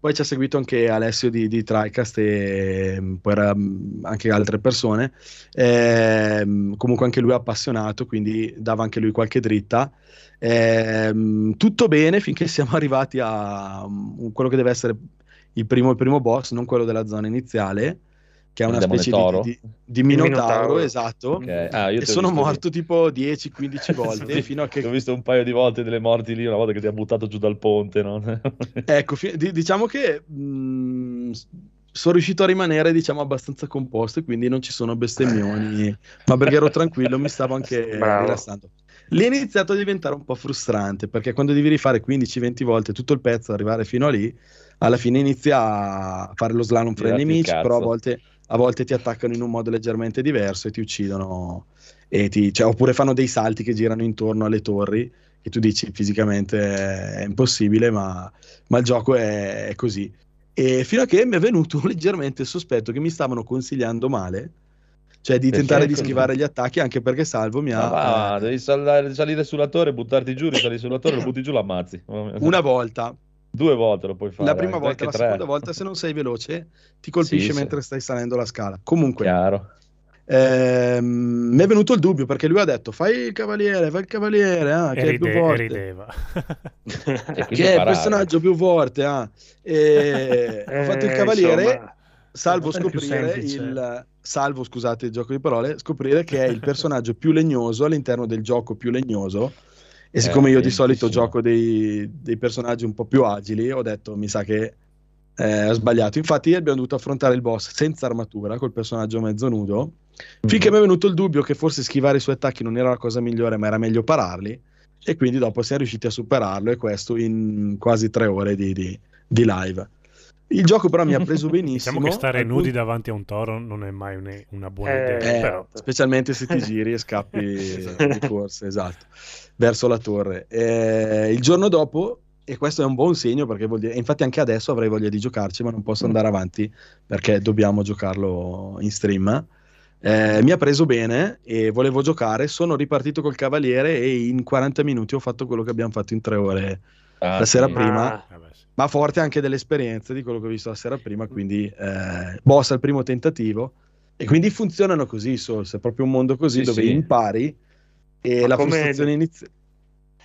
poi ci ha seguito anche Alessio di, di TriCast e mm, poi mm, anche altre persone. Ehm, comunque anche lui è appassionato, quindi dava anche lui qualche dritta. Ehm, tutto bene finché siamo arrivati a mm, quello che deve essere il primo, il primo boss, non quello della zona iniziale, che è una specie di, di, di minotauro, Minotauro. esatto. Ok. Ah, io E sono morto tipo 10-15 volte Sì, fino a Ti ho che visto un paio di volte delle morti lì, una volta che ti ha buttato giù dal ponte, no? ecco, fi- di- diciamo che mh, s- sono riuscito a rimanere diciamo abbastanza composto e quindi non ci sono bestemmioni, ma perché ero tranquillo, mi stavo anche Bravo. rilassando. lì è iniziato a diventare un po' frustrante perché quando devi rifare 15-20 volte tutto il pezzo, arrivare fino a lì, alla fine inizia a fare lo slalom fra i nemici, però a volte, a volte ti attaccano in un modo leggermente diverso e ti uccidono, e ti- cioè, oppure fanno dei salti che girano intorno alle torri e tu dici fisicamente è impossibile, ma, ma il gioco è, è così. E fino a che mi è venuto leggermente il sospetto che mi stavano consigliando male, cioè di Perché tentare di schivare gli attacchi, anche perché Salvo mi ha... va, eh, devi salire, salire sulla torre, buttarti giù, risalire sulla torre, lo butti giù, l'ammazzi. una volta, Due volte lo puoi fare. la prima anche volta, la tre. seconda volta, se non sei veloce, ti colpisce Sì, sì. mentre stai salendo la scala. Comunque, Chiaro. ehm, mi è venuto il dubbio perché lui ha detto: Fai il cavaliere, fai il cavaliere, ah, E, che è più ride- e forte. rideva. E Che è il personaggio più forte. ah. E ho fatto il Eh, cavaliere. insomma, Salvo scoprire il salvo, scusate il gioco di parole, scoprire che è il personaggio più legnoso all'interno del gioco più legnoso. E Eh, siccome io di solito gioco dei, dei personaggi un po' più agili, ho detto mi sa che eh, ho sbagliato. Infatti, abbiamo dovuto affrontare il boss senza armatura, col personaggio mezzo nudo. Finché Mhm. mi è venuto il dubbio che forse schivare i suoi attacchi non era la cosa migliore, ma era meglio pararli. E quindi dopo siamo riusciti a superarlo, e questo in quasi tre ore di, di- di live. Il gioco però mi ha preso benissimo. Diciamo che stare nudi punto- davanti a un toro non è mai un- una buona Eh, idea. eh, però. specialmente se ti giri e scappi Esatto. di corsa, esatto, verso la torre. Eh, il giorno dopo, e questo è un buon segno perché vuol dire, infatti anche adesso avrei voglia di giocarci, ma non posso andare avanti perché dobbiamo giocarlo in stream. Eh, mi ha preso bene e volevo giocare. Sono ripartito col cavaliere e in 40 minuti ho fatto quello che abbiamo fatto in tre ore Ah, la sera sì. prima. Ah. Ma forte anche delle esperienze di quello che ho visto la sera prima, quindi eh, boss al primo tentativo. E quindi funzionano così, Souls, è proprio un mondo così Sì, dove sì. impari e Ma la come- frustrazione iniziale.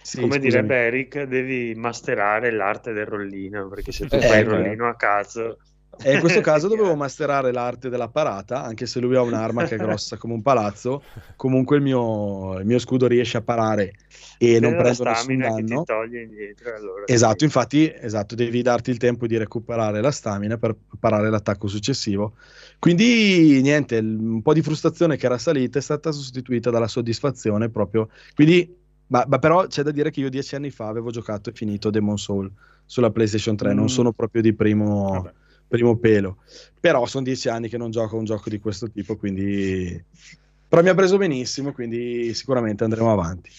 Sì, come scusami. direbbe Eric, devi masterare l'arte del rollino, perché se tu Eh, fai il rollino a cazzo... E in questo caso dovevo masterare l'arte della parata, anche se lui ha un'arma che è grossa come un palazzo, comunque il mio, il mio scudo riesce a parare e non prendo nessun stamina che ti danno. toglie indietro. Allora, Esatto, sì. infatti, esatto, devi darti il tempo di recuperare la stamina per parare l'attacco successivo. Quindi, niente, un po' di frustrazione che era salita è stata sostituita dalla soddisfazione proprio. Quindi, ma, ma però c'è da dire che io dieci anni fa avevo giocato e finito Demon Soul sulla PlayStation 3, non Mm. sono proprio di primo, Vabbè. Primo pelo. Però sono dieci anni che non gioco a un gioco di questo tipo, quindi... Però mi ha preso benissimo, quindi sicuramente andremo avanti.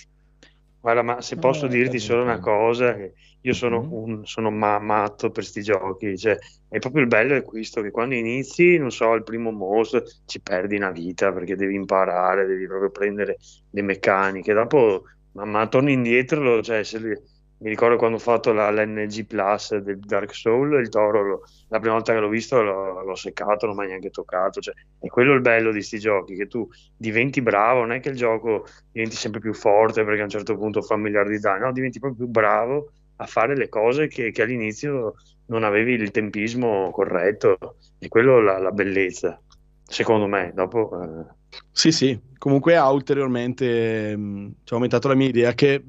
Guarda, ma se posso Ah, dirti solo una cosa, che io sono, Mhm. un, sono ma- matto per sti giochi, cioè, è proprio il bello è questo, che quando inizi, non so, il primo mostro, ci perdi una vita perché devi imparare, devi proprio prendere le meccaniche, dopo, ma, ma torni indietro, cioè, se li- mi ricordo quando ho fatto la, l'NG Plus del Dark Soul, il toro, lo- la prima volta che l'ho visto l'ho, l'ho seccato, non mi ha neanche toccato, cioè, è quello il bello di sti giochi, che tu diventi bravo, non è che il gioco diventi sempre più forte perché a un certo punto fa un miliardo di danni, no, diventi proprio più bravo a fare le cose che, che all'inizio non avevi il tempismo corretto e quello la, la bellezza, secondo me. Dopo, eh, Sì, sì, comunque ha ulteriormente mh, ci ha aumentato la mia idea che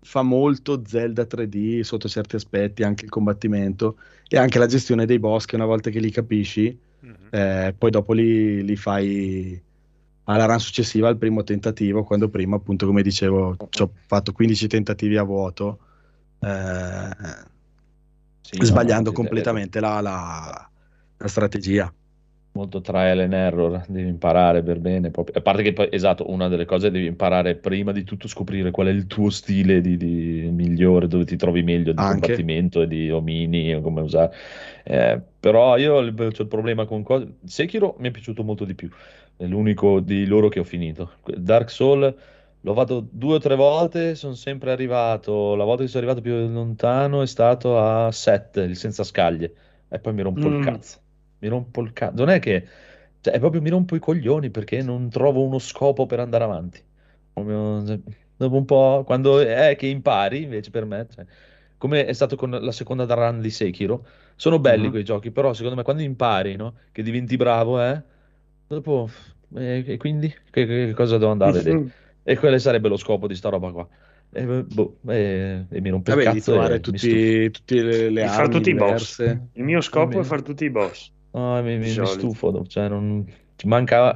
fa molto Zelda 3D sotto certi aspetti, anche il combattimento e anche la gestione dei boss che una volta che li capisci, Mhm. eh, poi dopo li, li fai alla run successiva al primo tentativo, quando prima appunto come dicevo ci ho fatto 15 tentativi a vuoto, eh, Sì, sbagliando no, completamente la, la- la strategia. Molto trial and error, devi imparare per bene. poi- a parte che poi, esatto, una delle cose devi imparare prima di tutto scoprire qual è il tuo stile di, di- migliore, dove ti trovi meglio di Anche. combattimento e di omini, o come usare. Eh, però io il, c'ho il problema con cose... Sekiro mi è piaciuto molto di più, è l'unico di loro che ho finito. Dark Soul l'ho fatto due o tre volte, sono sempre arrivato, la volta che sono arrivato più lontano è stato a 7, il senza scaglie, e poi mi rompo il Mm. cazzo mi rompo il cazzo. Non è che, cioè, è proprio mi rompo i coglioni perché non trovo uno scopo per andare avanti. Proprio, dopo un po', quando è che impari, invece per me, cioè, come è stato con la seconda run di Sekiro, sono belli Mhm. quei giochi, però secondo me quando impari, no, che diventi bravo, eh, dopo, eh, e quindi che, che cosa devo andare a vedere? E quello sarebbe lo scopo di sta roba qua. E, boh, e- e mi rompe il Vabbè, di cazzo e trovare tutti, tutte le, le di fare armi tutti i boss. Il mio scopo Almeno. è fare tutti i boss. No, mi, mi- mi stufo, cioè non, ci manca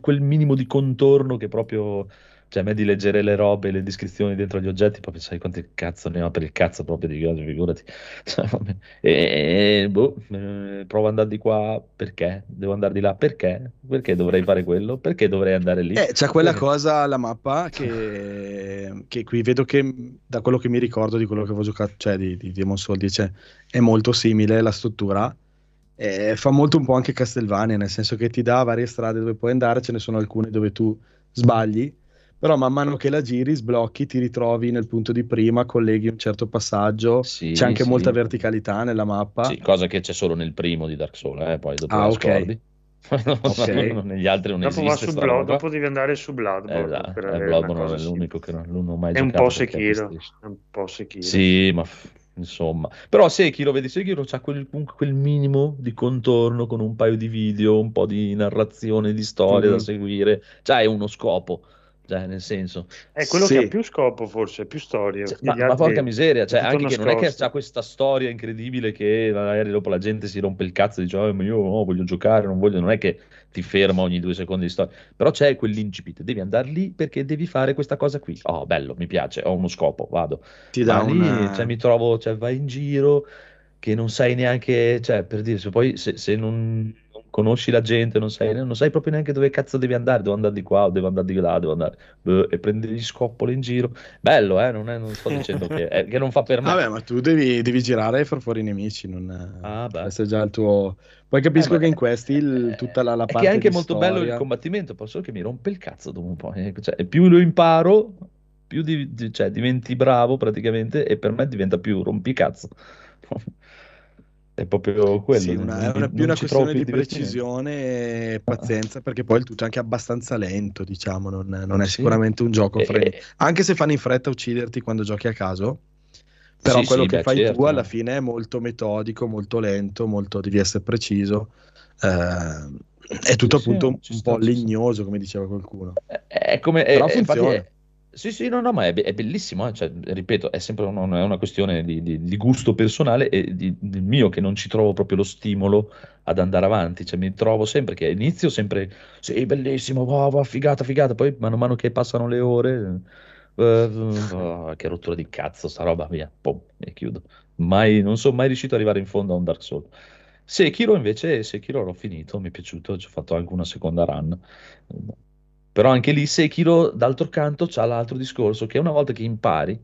quel minimo di contorno che proprio Cioè, a me di leggere le robe, le descrizioni dentro gli oggetti, proprio sai quanti cazzo ne ho per il cazzo proprio di cose, figurati. Cioè, e, boh, provo ad andare di qua, perché? Devo andare di là, perché? Perché dovrei fare quello? Perché dovrei andare lì? Eh, c'è quella Perché? cosa alla mappa che, che qui vedo che da quello che mi ricordo di quello che avevo giocato, cioè di, di Demon Soul 10, è molto simile la struttura. Eh, fa molto un po' anche Castlevania, nel senso che ti dà varie strade dove puoi andare, ce ne sono alcune dove tu sbagli, però man mano che la giri, sblocchi, ti ritrovi nel punto di prima, colleghi un certo passaggio, Sì, c'è anche sì. molta verticalità nella mappa. Sì, cosa che c'è solo nel primo di Dark Souls, eh, poi dopo Ah, ok. scordi. Ok. Negli altri non Dopo, va esiste Blood, dopo devi andare su Bloodborne. Eh, dai, per eh, Bloodborne è l'unico che non, non ho mai È un giocato po' perché è Sekiro. È un po' Sekiro. Sì, ma f- insomma. Però Sekiro, vedi, Sekiro c'ha quel, quel minimo di contorno con un paio di video, un po' di narrazione, di storia da Mhm. seguire. Cioè, è uno scopo. Cioè, nel senso, È quello Sì. che ha più scopo, forse, più storia. Cioè, ma, ma porca miseria, cioè, anche che non è che c'ha questa storia incredibile che magari dopo la gente si rompe il cazzo e dice, "Oh, ma io no, voglio giocare, non voglio, non è che ti ferma ogni due secondi di storia, però c'è quell'incipit, devi andare lì perché devi fare questa cosa qui. Oh, bello, mi piace, ho uno scopo, vado. Ti dà lì, una... cioè, mi trovo, cioè, vai in giro che non sai neanche, cioè, per dire, se poi se, se non conosci la gente, non sai, non sai proprio neanche dove cazzo devi andare, devo andare di qua devo andare di là, devo andare, boh, e prendere gli scoppoli in giro. Bello, eh, non, è- non sto dicendo che, eh, che non fa per me. Vabbè, ma tu devi, devi girare e far fuori i nemici, non Ah, beh. questo è già il tuo... Poi capisco Eh, che in questi il- eh, tutta la, la è parte che è anche molto bello il storia- combattimento, solo che mi rompe il cazzo dopo un po'. eh. Cioè, più lo imparo, più di- cioè, diventi bravo praticamente e per me diventa più rompicazzo. È proprio quello. Sì, una- non- è una, più una questione di precisione e pazienza, perché poi il tutto è anche abbastanza lento, diciamo, non, non è Sì. sicuramente un gioco Eh, frenetico. eh, Anche se fanno in fretta a ucciderti quando giochi a caso, però Sì, quello sì, che beh, fai certo, tu alla fine è molto metodico, molto lento, molto devi essere preciso. eh, è tutto appunto un, un po' legnoso, come diceva qualcuno. È, come, è- Però è- infatti funziona. è- sì, sì, no, no, ma è, è bellissimo, eh, cioè, ripeto, è sempre una, è una questione di, di- di gusto personale e di, del mio che non ci trovo proprio lo stimolo ad andare avanti, cioè mi trovo sempre che inizio sempre, sì, bellissimo, wow, wow, figata, figata, poi mano a mano che passano le ore, eh, oh, che rottura di cazzo sta roba, via, pom, e chiudo. Mai, non sono mai riuscito ad arrivare in fondo a un Dark Souls. Sekiro invece, Sekiro l'ho finito, mi è piaciuto, ci ho fatto anche una seconda run. Però anche lì Sekiro, d'altro canto, c'ha l'altro discorso che una volta che impari,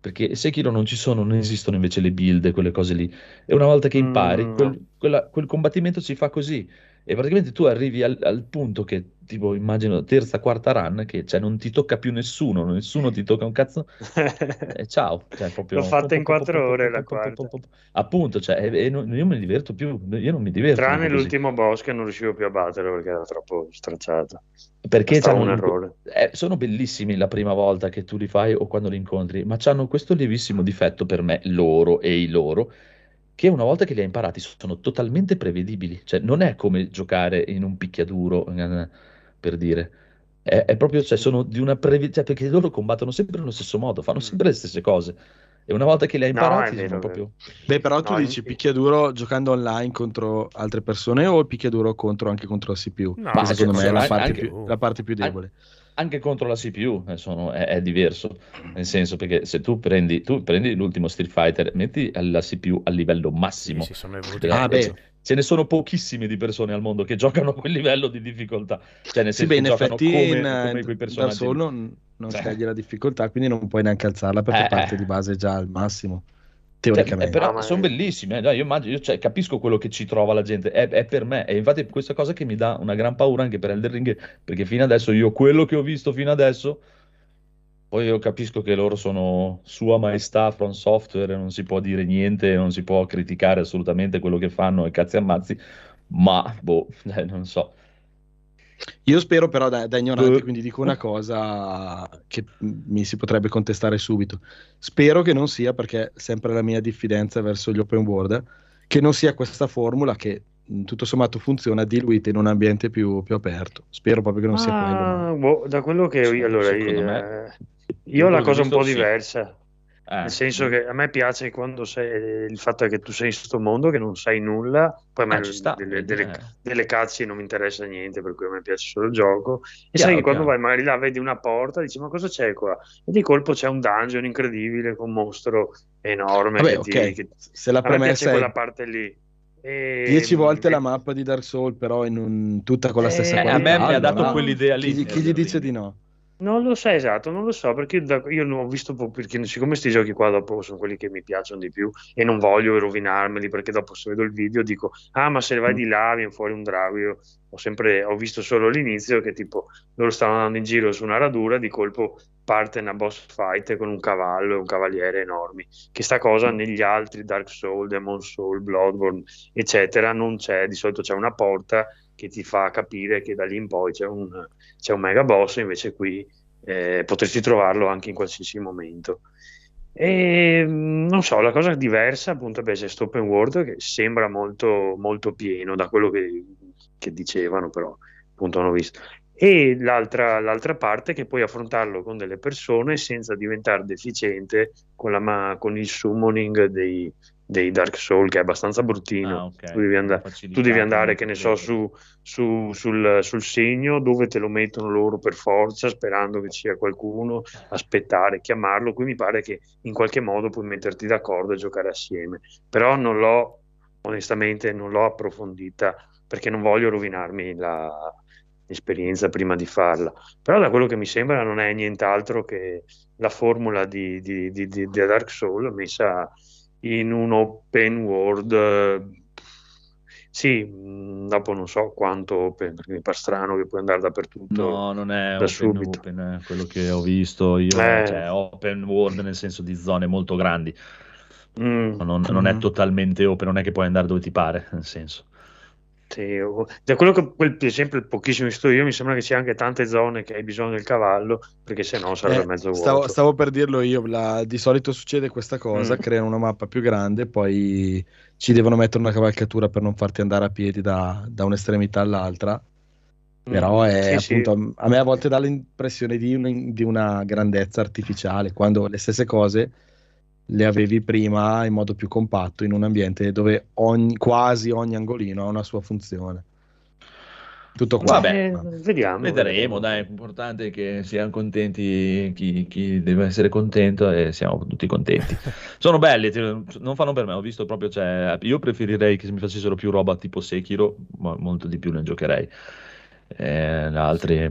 perché Sekiro non ci sono, non esistono invece le build e quelle cose lì, e una volta che impari, Mm, quel, quella- quel combattimento si fa così. E praticamente tu arrivi al, al punto che, tipo, immagino, terza, quarta run, che cioè, non ti tocca più nessuno, nessuno ti tocca un cazzo, e ciao. Cioè, proprio... L'ho fatta in quattro ore la quarta. Appunto, cioè, e- e non- io mi diverto più, io non mi diverto Tranne l'ultimo boss che non riuscivo più a battere perché era troppo stracciato. Perché È stato c'hanno un errore. eh, sono bellissimi la prima volta che tu li fai o quando li incontri, ma hanno questo lievissimo difetto per me, loro e i loro, che una volta che li hai imparati sono totalmente prevedibili. Cioè, non è come giocare in un picchiaduro, eh, per dire. È, è proprio, cioè, sono di una previsione, perché loro combattono sempre nello stesso modo, fanno sempre le stesse cose. E una volta che li hai No, imparati, è vero, proprio... Beh, però tu No, dici in- picchiaduro giocando online contro altre persone o picchiaduro contro anche contro la CPU? No, Ma secondo me è la parte, anche- più, la parte più debole. Anche contro la CPU eh, sono- è, è diverso, nel senso perché se tu prendi, tu prendi l'ultimo Street Fighter, metti la CPU a livello Sì, massimo, sì, sono evoluti. Ah, Eh, beh. Ce- ne sono pochissime di persone al mondo che giocano a quel livello di difficoltà, cioè nel Sì, senso beh, che in effetti come, in, come in quei personaggi. Souls non, non Cioè. scegli la difficoltà, quindi non puoi neanche alzarla perché Eh, parte eh. di base già al massimo, Cioè, teoricamente. eh, però No, ma- sono bellissime, eh, io immagino, io, cioè, capisco quello che ci trova la gente, è, è per me, e infatti questa cosa che mi dà una gran paura anche per Elden Ring, perché fino adesso io quello che ho visto fino adesso, poi io capisco che loro sono Sua Maestà From Software, non si può dire niente, non si può criticare assolutamente quello che fanno e cazzi ammazzi, ma boh, eh, non so. Io spero però da, da ignorante, Eh. quindi dico una cosa che mi si potrebbe contestare subito. Spero che non sia, perché sempre la mia diffidenza verso gli open world, che non sia questa formula che tutto sommato funziona diluita in un ambiente più, più aperto. Spero proprio che non sia quello. Ah, boh, da quello che Sì, allora, io, me- eh, io ho la cosa un po' sì. diversa. Eh, Nel senso che a me piace quando sei il fatto è che tu sei in questo mondo che non sai nulla, poi a me Ah, ci sta, delle, delle, eh. delle cazzi non mi interessa niente, per cui a me piace solo il gioco. E Chiaro, sai che quando vai magari là vedi una porta, dici ma cosa c'è qua? E di colpo c'è un dungeon incredibile con un mostro enorme. Vabbè, che ok. ti- che- Se la A me piace premessa quella è parte lì. E- 10 volte e- la mappa di Dark Souls, però in un- tutta con la stessa Eh, a qualità. me mi ha dato quell'idea lì, Chi, chi gli dice di no? Non lo so esatto, non lo so perché io, da- io non ho visto perché siccome questi giochi qua dopo sono quelli che mi piacciono di più e non voglio rovinarmeli perché dopo se vedo il video dico ah ma se vai di là viene fuori un drago. Io ho sempre ho visto solo l'inizio che tipo loro stavano andando in giro su una radura di colpo parte una boss fight con un cavallo e un cavaliere enormi che sta cosa negli altri Dark Souls, Demon Soul, Bloodborne eccetera non c'è, di solito c'è una porta che ti fa capire che da lì in poi c'è un, c'è un mega boss, invece qui eh, potresti trovarlo anche in qualsiasi momento. E mh, non so, la cosa diversa appunto è questo open world che sembra molto, molto pieno da quello che, che dicevano, però appunto ho visto. E l'altra, l'altra parte che puoi affrontarlo con delle persone senza diventare deficiente con, la con il summoning dei, dei Dark Souls, che è abbastanza bruttino. Ah, ok. Tu devi andare, tu devi andare, che ne so, su, su- sul, sul segno dove te lo mettono loro per forza, sperando che ci sia qualcuno, aspettare, chiamarlo. Qui mi pare che in qualche modo puoi metterti d'accordo e giocare assieme. Però non l'ho, onestamente, non l'ho approfondita perché non voglio rovinarmi la- l'esperienza prima di farla. Però da quello che mi sembra non è nient'altro che la formula di, di, di, di- di Dark Souls messa in un open world. eh, Sì, mh, dopo non so quanto open, perché mi pare strano che puoi andare dappertutto. No, non è da open, subito. open, eh, quello che ho visto io, Eh. cioè open world nel senso di zone molto grandi, Mm, non, non è Mhm. totalmente open, non è che puoi andare dove ti pare, nel senso. Sì, o- Da quello che quel, per esempio, pochissimo visto io, mi sembra che ci sia anche tante zone che hai bisogno del cavallo, perché se no sarebbe Eh, mezzo stavo, vuoto. stavo per dirlo io, la- di solito succede questa cosa, Mm. creano una mappa più grande, poi ci devono mettere una cavalcatura per non farti andare a piedi da, da un'estremità all'altra, però Mm, è sì, sì. appunto, a me a volte dà l'impressione di, un- di una grandezza artificiale, quando le stesse cose le avevi prima in modo più compatto, in un ambiente dove ogni- quasi ogni angolino ha una sua funzione. Tutto qua. Vabbè. Eh, vediamo. Vedremo, dai, è che siano contenti chi, chi deve essere contento e siamo tutti contenti. Sono belli, non fanno per me, ho visto proprio, cioè, io preferirei che mi facessero più roba tipo Sekiro, ma molto di più ne giocherei. Eh, altri,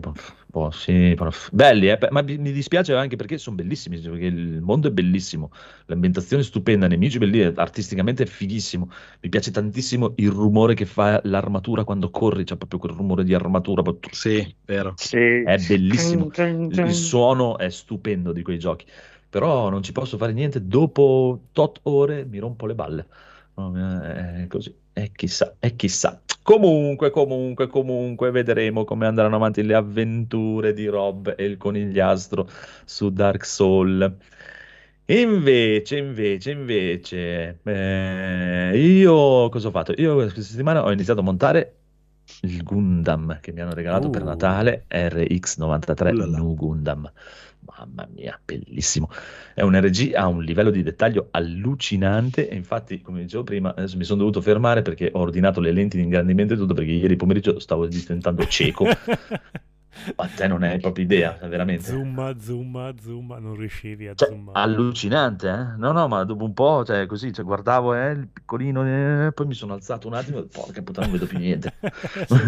boh, sì, però- belli, eh, ma mi dispiace anche perché sono bellissimi, cioè, perché il mondo è bellissimo, l'ambientazione è stupenda, nemici belli, artisticamente è fighissimo, mi piace tantissimo il rumore che fa l'armatura quando corri, c'è proprio quel rumore di armatura, proprio- Sì, vero. Sì. è bellissimo. Il, suono è stupendo di quei giochi, però non ci posso fare niente. Dopo tot ore mi rompo le balle. Eh, È così, e chissà, e chissà. Comunque, comunque, comunque, vedremo come andranno avanti le avventure di Rob e il conigliastro su Dark Soul. Invece, invece, invece, eh, io cosa ho fatto? Io questa settimana ho iniziato a montare il Gundam che mi hanno regalato per Uh. Natale, RX93 Uh. Nu Gundam. Mamma mia, bellissimo. È un RG a un livello di dettaglio allucinante e infatti, come dicevo prima, adesso mi sono dovuto fermare perché ho ordinato le lenti di ingrandimento e tutto perché ieri pomeriggio stavo diventando cieco. Ma te non hai proprio idea, veramente. Zoom, zoom, zoom, non riuscivi a Cioè, zoomare. allucinante, eh? No, no, ma dopo un po', cioè, così, cioè, guardavo eh, il piccolino, eh, poi mi sono alzato un attimo, e, porca puttana, non vedo più niente.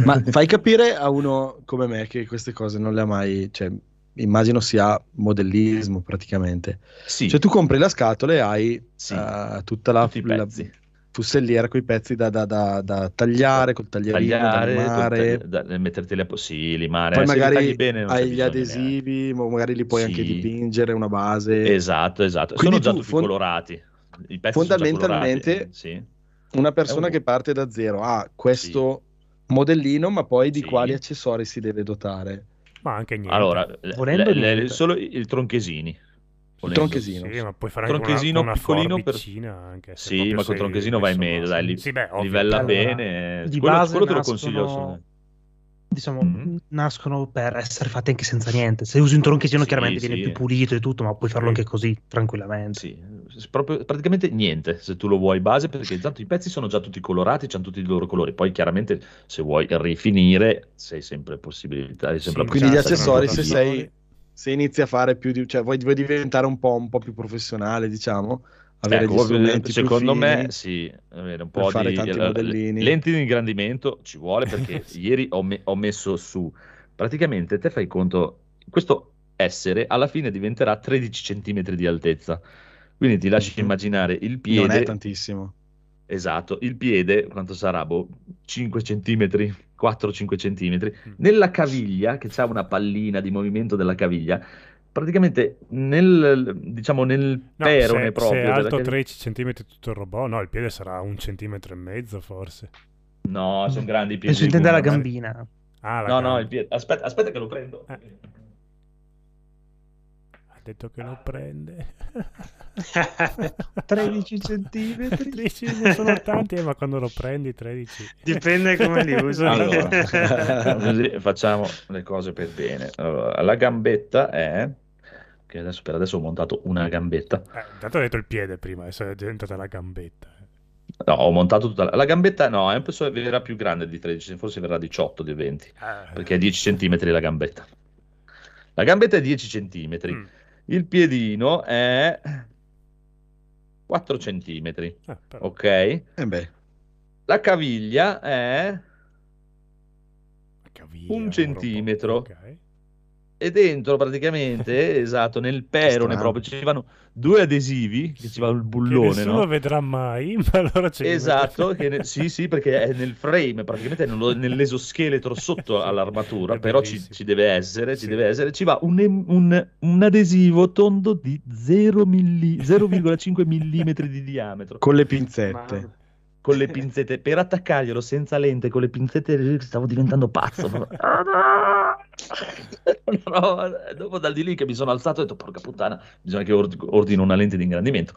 Ma fai capire a uno come me che queste cose non le ha mai, cioè, immagino sia modellismo praticamente. Sì, Cioè tu compri la scatola e hai sì, eh, tutta la, la fusselliera con i pezzi da, da- da- da tagliare, col taglierino, da Tagliare, limare. da, da- metterteli a po- sì, limare. Poi eh, magari bene hai gli adesivi, mo- magari li puoi anche Sì. dipingere, una base. Esatto, esatto. Quindi Sono già tu tutti fon- colorati. I pezzi già fondamentalmente sì. Una persona un- che parte da zero ha questo modellino, ma poi di quali accessori si deve dotare? Ma anche niente. Allora, le- Volendo le- le- solo il tronchesini. Il tronchesino. Sì, ma puoi fare anche una, Tronchesino una piccolino per- anche se Sì, ma col tronchesino vai meglio, male. dai, li- Sì, beh, ovvio. livella Allora, bene. di quello base quello te lo consiglio. assolutamente. Diciamo, Mhm. nascono per essere fatti anche senza niente. Se usi un tronchesino, Sì, chiaramente viene sì. più pulito e tutto, ma puoi farlo Sì. anche così, tranquillamente. Sì, proprio, praticamente niente se tu lo vuoi base perché intanto i pezzi sono già tutti colorati, hanno tutti i loro colori. Poi chiaramente se vuoi rifinire sei sempre possibilità, hai sempre Sì, Quindi gli accessori, se sei se inizi a fare più di, cioè vuoi, vuoi diventare un po', un po' più professionale, diciamo, avere Ecco, strumenti secondo me sì, avere un po' fare di tanti modellini. lenti di ingrandimento ci vuole perché ieri ho, me- ho messo su praticamente te fai conto questo essere alla fine diventerà 13 cm di altezza quindi ti lasci Mhm. immaginare il non è piede tantissimo. esatto il piede quanto sarà boh, 5 cm 4-5 cm nella caviglia che ha una pallina di movimento della caviglia praticamente nel diciamo nel No, perone se, proprio se è alto caviglia- 13 cm tutto il robot, no, il piede sarà un centimetro e mezzo forse. No, sono grandi i piedi. Penso intende la gambina. Ah, la No, no, gamba. il piede. Aspetta, aspetta che lo prendo. Eh. Ha detto che lo prende. 13 centimetri. 13 non sono tanti, eh, ma quando lo prendi 13. Dipende come li usi. Allora, così facciamo le cose per bene. Allora, la gambetta è... Che adesso, per adesso ho montato una gambetta. Eh, intanto ho detto il piede prima, adesso è diventata la gambetta. eh. No, ho montato tutta la... La gambetta no, è penso che verrà più grande di 13, forse verrà 18 di 20, Eh, perché è 10 cm la gambetta. La gambetta è 10 cm. mm, Il piedino è 4 cm. eh, però- Ok? Eh beh, La caviglia è caviglia, un centimetro. Ok. E dentro praticamente, esatto, nel perone strano. proprio ci vanno due adesivi, che ci va il Che bullone, nessuno no? vedrà mai, ma allora li Esatto, che ne- sì, sì, perché è nel frame, praticamente è nello- nell'esoscheletro sotto all'armatura, è però ci, ci deve essere, ci Sì. deve essere, ci va un, un- un adesivo tondo di 0 milli- 0,5 mm di diametro. con le pinzette. con le pinzette per attaccarglielo senza lente con le pinzette stavo diventando pazzo Ah, no! No, dopo dal di lì che mi sono alzato ho detto porca puttana bisogna che ord- ordino una lente di ingrandimento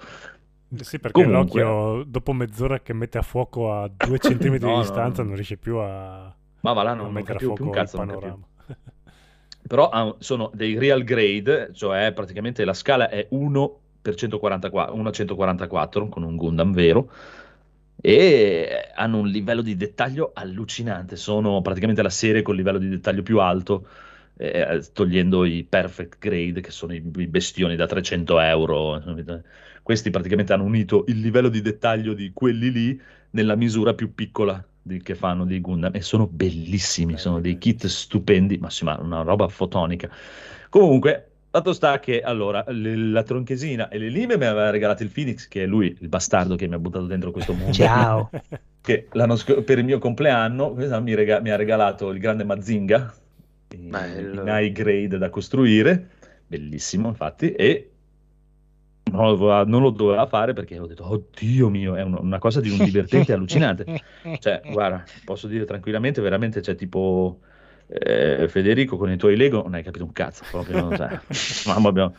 Sì, perché Comunque- l'occhio dopo mezz'ora che mette a fuoco a due centimetri No, di no, distanza no. non riesce più a, ma va là a non, non mettere a capivo più fuoco un il cazzo capivo. panorama. però sono dei real grade cioè praticamente la scala è 1 per 144, 1 a 144 con un Gundam vero e hanno un livello di dettaglio allucinante. Sono praticamente la serie con il livello di dettaglio più alto eh, togliendo i perfect grade che sono i, i bestioni da 300 euro questi praticamente hanno unito il livello di dettaglio di quelli lì nella misura più piccola di- che fanno dei Gundam. E sono bellissimi, Belli, sono dei kit stupendi, ma sì, ma una roba fotonica. Comunque, fatto sta che allora le- la tronchesina e le lime mi aveva regalato il Phoenix, che è lui, il bastardo che mi ha buttato dentro questo mondo. Ciao. Che l'anno sc- per il mio compleanno mi, rega- mi ha regalato il grande Mazinga, in, Bello. in high grade da costruire, bellissimo infatti, e non lo, doveva, non lo doveva fare perché ho detto, oddio mio, è un- una cosa di un divertente allucinante. Cioè, guarda, posso dire tranquillamente, veramente c'è tipo eh, Federico con i tuoi Lego, non hai capito un cazzo, proprio, cioè, mamma mia.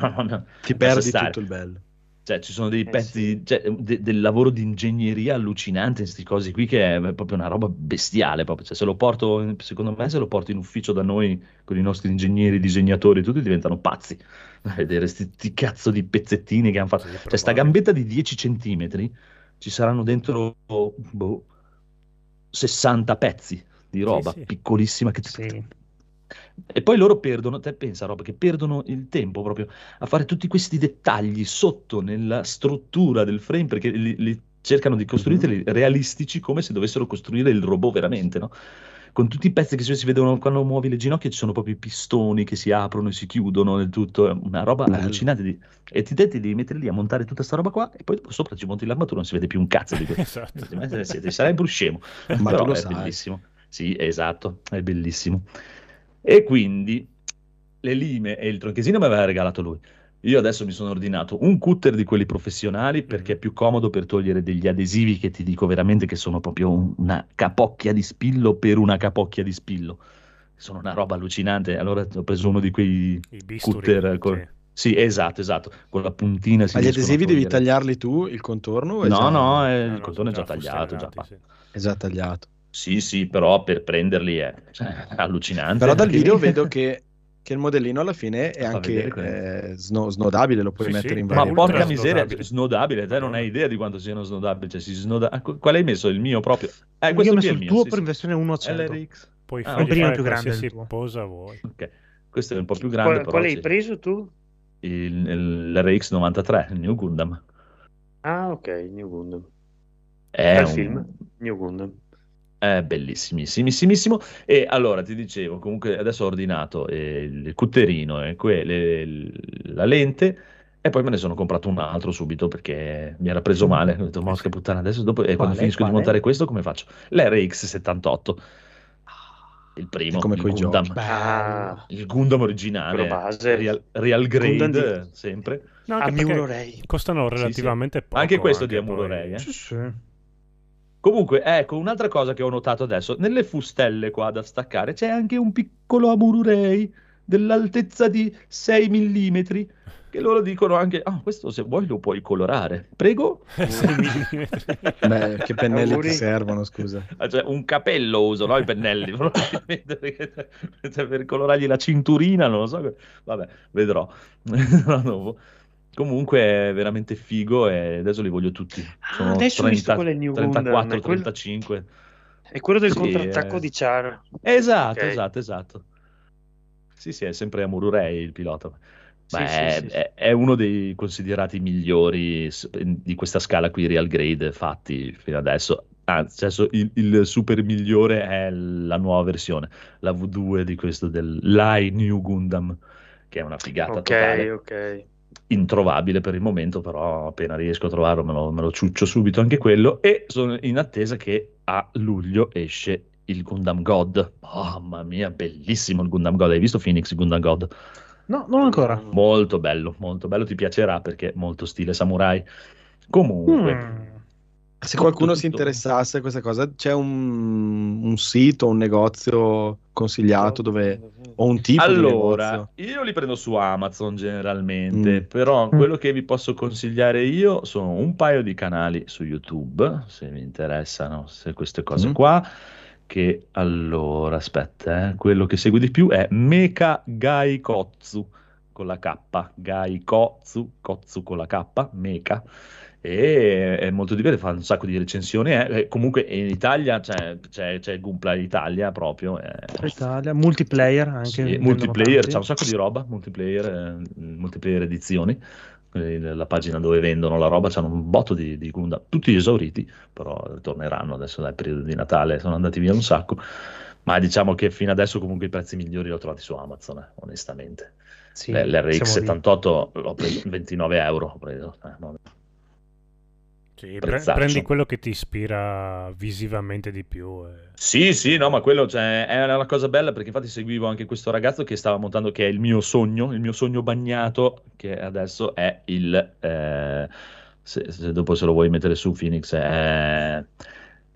Mamma mia. Ti perdi stare. tutto il bello. Cioè, ci sono dei Eh, pezzi, cioè, de- del lavoro di ingegneria allucinante, questi cosi qui, che è proprio una roba bestiale. Proprio. Cioè, se lo porto, secondo me, se lo porto in ufficio da noi con i nostri ingegneri, disegnatori, tutti diventano pazzi a vedere sti cazzo di pezzettini che hanno fatto. Sì, Cioè, sta gambetta di 10 centimetri ci saranno dentro boh, 60 pezzi di roba sì. piccolissima. Che... Sì. E poi loro perdono, te pensa roba, che perdono il tempo proprio a fare tutti questi dettagli sotto nella struttura del frame perché li, li cercano di costruirli realistici come se dovessero costruire il robot veramente, no? Con tutti i pezzi che si vedono quando muovi le ginocchia ci sono proprio i pistoni che si aprono e si chiudono e tutto, è una roba Bello. allucinante. Di... E ti devi devi mettere lì a montare tutta sta roba qua e poi sopra ci monti l'armatura non si vede più un cazzo di questo. Esatto. Sarai pure scemo. Ma Però lo è sai. bellissimo. Sì, esatto, è bellissimo. E quindi le lime e il tronchesino mi aveva regalato lui. Io adesso mi sono ordinato un cutter di quelli professionali perché è più comodo per togliere degli adesivi che ti dico veramente che sono proprio un- una capocchia di spillo per una capocchia di spillo. Sono una roba allucinante. Allora ho preso uno di quei bisturi. cutter. con- sì. Sì, esatto, esatto. Con la puntina si Ma gli adesivi devi tagliarli tu, il contorno? No, già- no, eh, No, il no, contorno è già tagliato. Già sì. È già tagliato. Sì, sì, però per prenderli è cioè, allucinante. Però dal Perché- video vedo che, che il modellino alla fine è Fa anche vedere eh, sno- snodabile, lo puoi Sì, mettere sì, in ma Ma varie ultra porca miseria, snodabile. snodabile, te non hai idea di quanto siano snodabili. Cioè, si snoda... qu- Qual hai messo? Il mio proprio? Eh, Io questo ho messo è il mio, tuo sì, per sì. versione 1 a 100. LRX. Puoi Ah, fare più grande tuo. posa vuoi. Ok, questo è un po' più grande, Qual- però quale hai preso tu? Il, il- l'RX 93, il New Gundam. Ah, ok, New Gundam. È un- film, New Gundam. È bellissimissimissimo. E allora ti dicevo, comunque adesso ho ordinato eh, il cutterino e que- le- la lente e poi me ne sono comprato un altro subito perché mi era preso male. Ho detto, mosca puttana, adesso dopo, e quando Quale? finisco Quale? di montare questo come faccio? L'RX 78. Il primo, È come il Gundam. Ah, Il Gundam originale, base. Real, Real Grade, di- sempre. No, a anche perché Miuro Ray. costano Sì, sì. relativamente poco. Anche questo di anche Amuro poi. Ray, eh. Sì, sì. Comunque, ecco, un'altra cosa che ho notato adesso, nelle fustelle qua da staccare c'è anche un piccolo Amururei dell'altezza di 6 mm, che loro dicono anche, ah, questo se vuoi lo puoi colorare. Prego? Sei millimetri. Beh, che pennelli ti servono, scusa. Ah, cioè, un capello uso, no? I pennelli, probabilmente, perché- per colorargli la cinturina, non lo so. Vabbè, vedrò. Comunque è veramente figo e adesso li voglio tutti. Ah, Sono adesso ho visto 30 qual è il New Gundam, 34, è quello- 35. È quello del Sì, contrattacco eh. di Char. Esatto, Ok. esatto, esatto. Sì, sì, è sempre Amururei il pilota. Ma Sì, è, sì, sì, è- è uno dei considerati migliori di questa scala qui, Real Grade, fatti fino adesso. Anzi, adesso il, il super migliore è la nuova versione, la V2 di questo del Lai New Gundam, che è una figata Ok, totale ok. Introvabile per il momento, però appena riesco a trovarlo me lo, me lo ciuccio subito anche quello e sono in attesa che a luglio esce il Gundam God. Mamma mia, bellissimo il Gundam God. Hai visto Phoenix Gundam God? No, non ancora. Molto bello, molto bello, ti piacerà perché è molto stile samurai. Comunque, Mm. Se qualcuno Tutto, si interessasse a questa cosa, c'è un, un sito, un negozio consigliato dove o un tipo di allora, io li prendo su Amazon generalmente, Mm. però Mm. quello che vi posso consigliare io sono un paio di canali su YouTube, se vi interessano se queste cose Mm. qua, che allora, aspetta, eh, quello che segue di più è Mecha Gaikotsu con la K, Gaikotsu, Kotsu con la K, Mecha. E è molto divertente, fa un sacco di recensioni. eh. Comunque in Italia c'è, c'è, c'è Gunpla Italia proprio. eh. Italia, multiplayer anche. Sì, multiplayer, c'è un sacco di roba, multiplayer, eh, multiplayer edizioni, la pagina dove vendono la roba, c'hanno un botto di, di Gundam, tutti esauriti, però torneranno adesso dal periodo di Natale, sono andati via un sacco, ma diciamo che fino adesso comunque i prezzi migliori li ho trovati su Amazon, eh, onestamente. Sì, L- L'RX siamo lì. 78 l'ho preso 29 euro, ho preso, eh. Sì, pre- Prezzaccio. prendi quello che ti ispira visivamente di più. eh. Sì, sì, no, ma quello cioè, è una cosa bella perché infatti seguivo anche questo ragazzo che stava montando, che è il mio sogno, il mio sogno bagnato, che adesso è il, eh, se, se dopo se lo vuoi mettere su Phoenix, è, è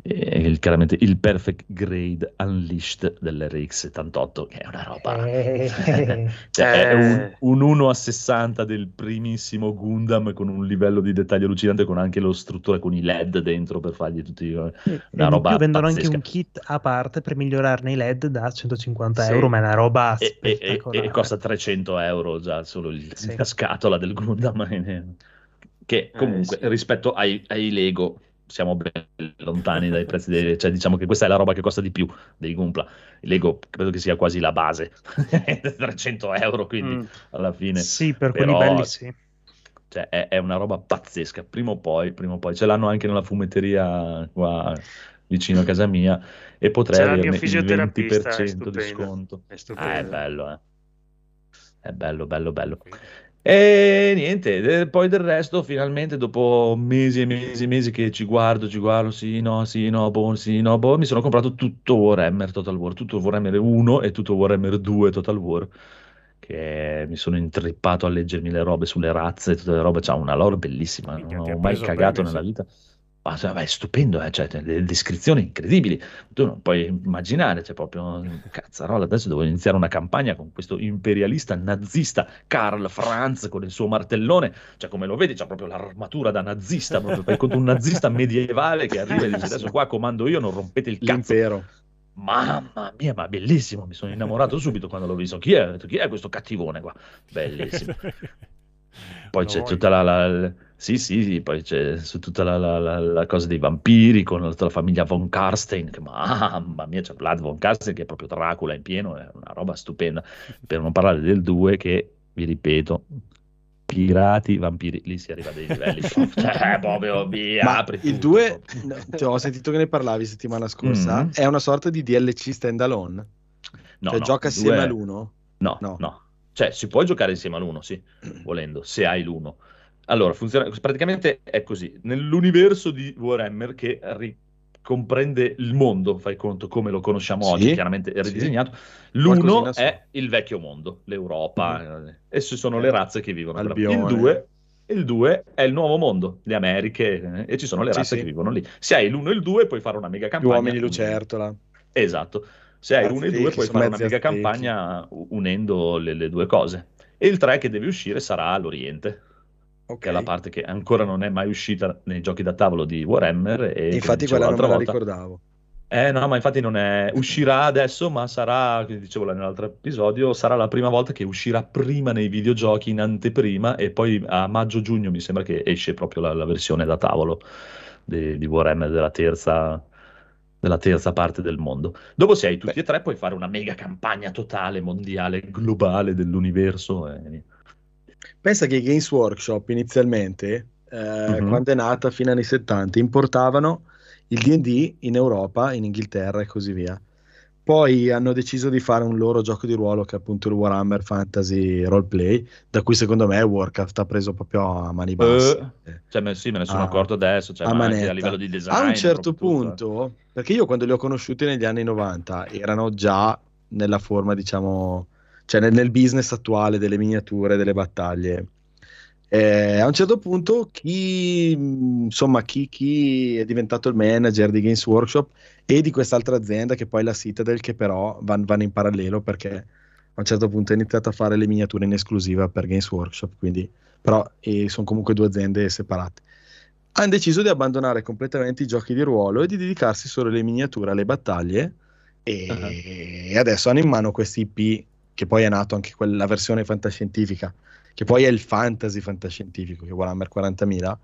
il, chiaramente il Perfect Grade Unleashed dell'RX 78, che è una roba... Eh, Cioè, è un, Eh. un 1 a 60 del primissimo Gundam con un livello di dettaglio allucinante, con anche lo struttura con i LED dentro per fargli tutti... eh, e Una in roba più vendono anche pazzesca. un kit a parte per migliorarne i LED da 150 Sì. euro, ma è una roba e, e- e- e costa 300 euro già solo il- Sì. la scatola del Gundam che comunque sì. rispetto ai, ai Lego siamo ben lontani dai prezzi dei, cioè diciamo che questa è la roba che costa di più dei Gunpla il Lego credo che sia quasi la base 300 euro quindi Mm. alla fine Sì, per Però- livelli sì. cioè, è, è una roba pazzesca prima o poi, prima o poi ce l'hanno anche nella fumetteria qua vicino a casa mia e potrei C'è averne il fisioterapista, è 20% di sconto È Ah, è bello, eh. È bello, bello, bello. E niente, poi del resto, finalmente, dopo mesi e mesi e mesi che ci guardo, ci guardo, sì, no, sì, no, boh, sì, no, boh, mi sono comprato tutto Warhammer Total War, tutto Warhammer 1 e tutto Warhammer 2 Total War, che mi sono intrippato a leggermi le robe sulle razze, tutte le robe, c'ha una lore bellissima, Minchia, non ho mai cagato nella sì. Ma cioè, è stupendo, eh, cioè, le descrizioni incredibili. Tu non puoi immaginare, c'è proprio cazzarola. Adesso devo iniziare una campagna con questo imperialista nazista Karl Franz con il suo martellone. Cioè, come lo vedi, c'ha proprio l'armatura da nazista. Proprio conto un nazista medievale che arriva e dice: Adesso qua comando io, non rompete il cazzo. L'impero. Mamma mia, ma bellissimo! Mi sono innamorato subito quando l'ho visto. Chi è? Chi è questo cattivone qua? Bellissimo. Poi c'è Noi. tutta la, la- sì, sì, sì, poi c'è su tutta la, la- la- la cosa dei vampiri con tutta la famiglia von Karstein, che mamma mia, c'è Vlad von Karstein che è proprio Dracula in pieno, è una roba stupenda. Per non parlare del 2 che, vi ripeto, pirati, vampiri, lì si arriva a dei livelli, cioè proprio mi Ma apri il tutto 2, proprio. ho sentito che ne parlavi settimana scorsa, Mhm. è una sorta di DLC standalone. No, cioè no, gioca assieme due- all'uno. No, No. no, Cioè, si può giocare insieme all'uno, sì, volendo, se hai l'uno. Allora, funziona, praticamente è così. Nell'universo di Warhammer che ri- comprende il mondo, fai conto come lo conosciamo Sì, oggi, chiaramente è sì. ridisegnato. L'uno Qualcosina so. è il vecchio mondo, l'Europa, eh, e ci sono le razze che vivono. Albione. Il 2 il 2 è il nuovo mondo, le Americhe, eh, e ci sono le Sì, razze sì. che vivono lì. Se hai l'uno e il 2 puoi fare una mega Gli campagna. uomini lucertola. Esatto. Se hai l'uno e il 2 puoi fare una mega aztechi. campagna unendo le, le due cose. E il 3 che deve uscire sarà all'Oriente, Ok. che è la parte che ancora non è mai uscita nei giochi da tavolo di Warhammer. E Infatti quella non me la volta, ricordavo. eh no, ma infatti non è... uscirà adesso, ma sarà, come dicevo nell'altro episodio, sarà la prima volta che uscirà prima nei videogiochi in anteprima e poi a maggio-giugno mi sembra che esce proprio la, la versione da tavolo di, di Warhammer della terza, della terza parte del mondo. Dopo se hai tutti Beh. e tre puoi fare una mega campagna totale, mondiale, globale dell'universo. e- Pensa che i Games Workshop inizialmente, eh, Mhm. quando è nata fino agli anni 70, importavano il D&D in Europa, in Inghilterra e così via. Poi hanno deciso di fare un loro gioco di ruolo che è appunto il Warhammer Fantasy Roleplay, da cui secondo me Warcraft ha preso proprio a mani basse. Eh, cioè, sì, me ne sono Ah, accorto adesso, cioè, a a livello di design. A un certo tutto, eh. punto, perché io quando li ho conosciuti negli anni 90 erano già nella forma, diciamo, cioè nel, nel business attuale delle miniature, delle battaglie. Eh, a un certo punto chi, insomma, chi, chi è diventato il manager di Games Workshop e di quest'altra azienda che poi è la Citadel, che però van- vanno in parallelo perché a un certo punto ha iniziato a fare le miniature in esclusiva per Games Workshop, quindi però sono comunque due aziende separate hanno deciso di abbandonare completamente i giochi di ruolo e di dedicarsi solo alle miniature, alle battaglie e, Ah. e adesso hanno in mano questi IP che poi è nato anche quella versione fantascientifica che poi è il fantasy fantascientifico che è Warhammer 40.000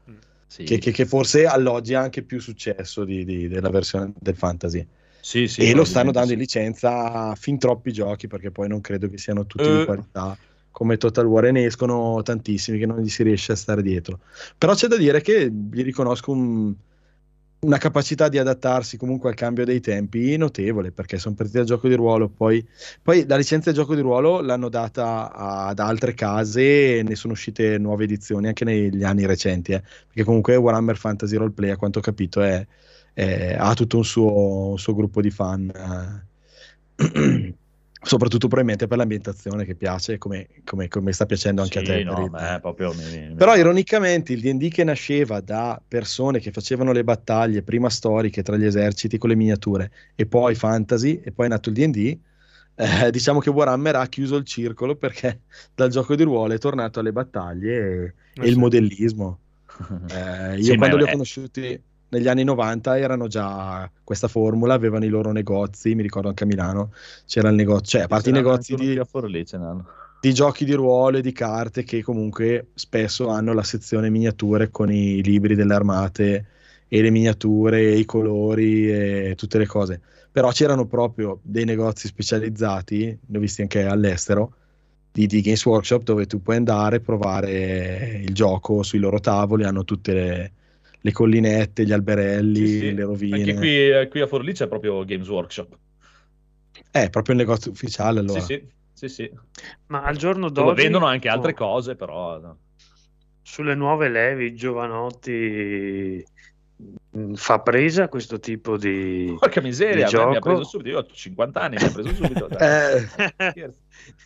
Sì. che, che- che forse alloggi ha anche più successo di- di- della versione del fantasy. Sì, sì, e lo stanno dando in licenza a fin troppi giochi perché poi non credo che siano tutti di Eh. qualità. Come Total War e ne escono tantissimi che non gli si riesce a stare dietro. Però c'è da dire che gli riconosco un- una capacità di adattarsi comunque al cambio dei tempi notevole perché sono partiti dal gioco di ruolo poi, poi la licenza del gioco di ruolo l'hanno data ad altre case e ne sono uscite nuove edizioni anche negli anni recenti eh, perché comunque Warhammer Fantasy Roleplay a quanto ho capito è, è- ha tutto un suo, un suo gruppo di fan eh, soprattutto probabilmente per l'ambientazione che piace come, come- come sta piacendo anche Sì, a te no, il- è proprio mi- mi- però ironicamente il D&D che nasceva da persone che facevano le battaglie prima storiche tra gli eserciti con le miniature e poi fantasy e poi è nato il D&D eh, diciamo che Warhammer ha chiuso il circolo perché dal gioco di ruolo è tornato alle battaglie e, Eh e il sì. modellismo. Eh, io Sì, quando li ho conosciuti negli anni 90 erano già questa formula, avevano i loro negozi, mi ricordo anche a Milano c'era il negozio, cioè a parte i negozi di, Forlì, di giochi di ruolo e di carte che comunque spesso hanno la sezione miniature con i libri delle armate e le miniature, e i colori e tutte le cose. Però c'erano proprio dei negozi specializzati, ne ho visti anche all'estero, di, di Games Workshop dove tu puoi andare, provare il gioco sui loro tavoli, hanno tutte le, le collinette, gli alberelli, Sì, sì. le rovine. Anche qui, eh, qui a Forlì c'è proprio Games Workshop. È proprio il negozio ufficiale allora. Sì, sì, sì, sì. Ma al giorno Dove d'oggi vendono anche altre oh, cose, però... sulle nuove levi, giovanotti fa presa questo tipo di, Porca miseria, di mi ha preso subito. Io ho 50 anni, mi ha preso subito. Eh.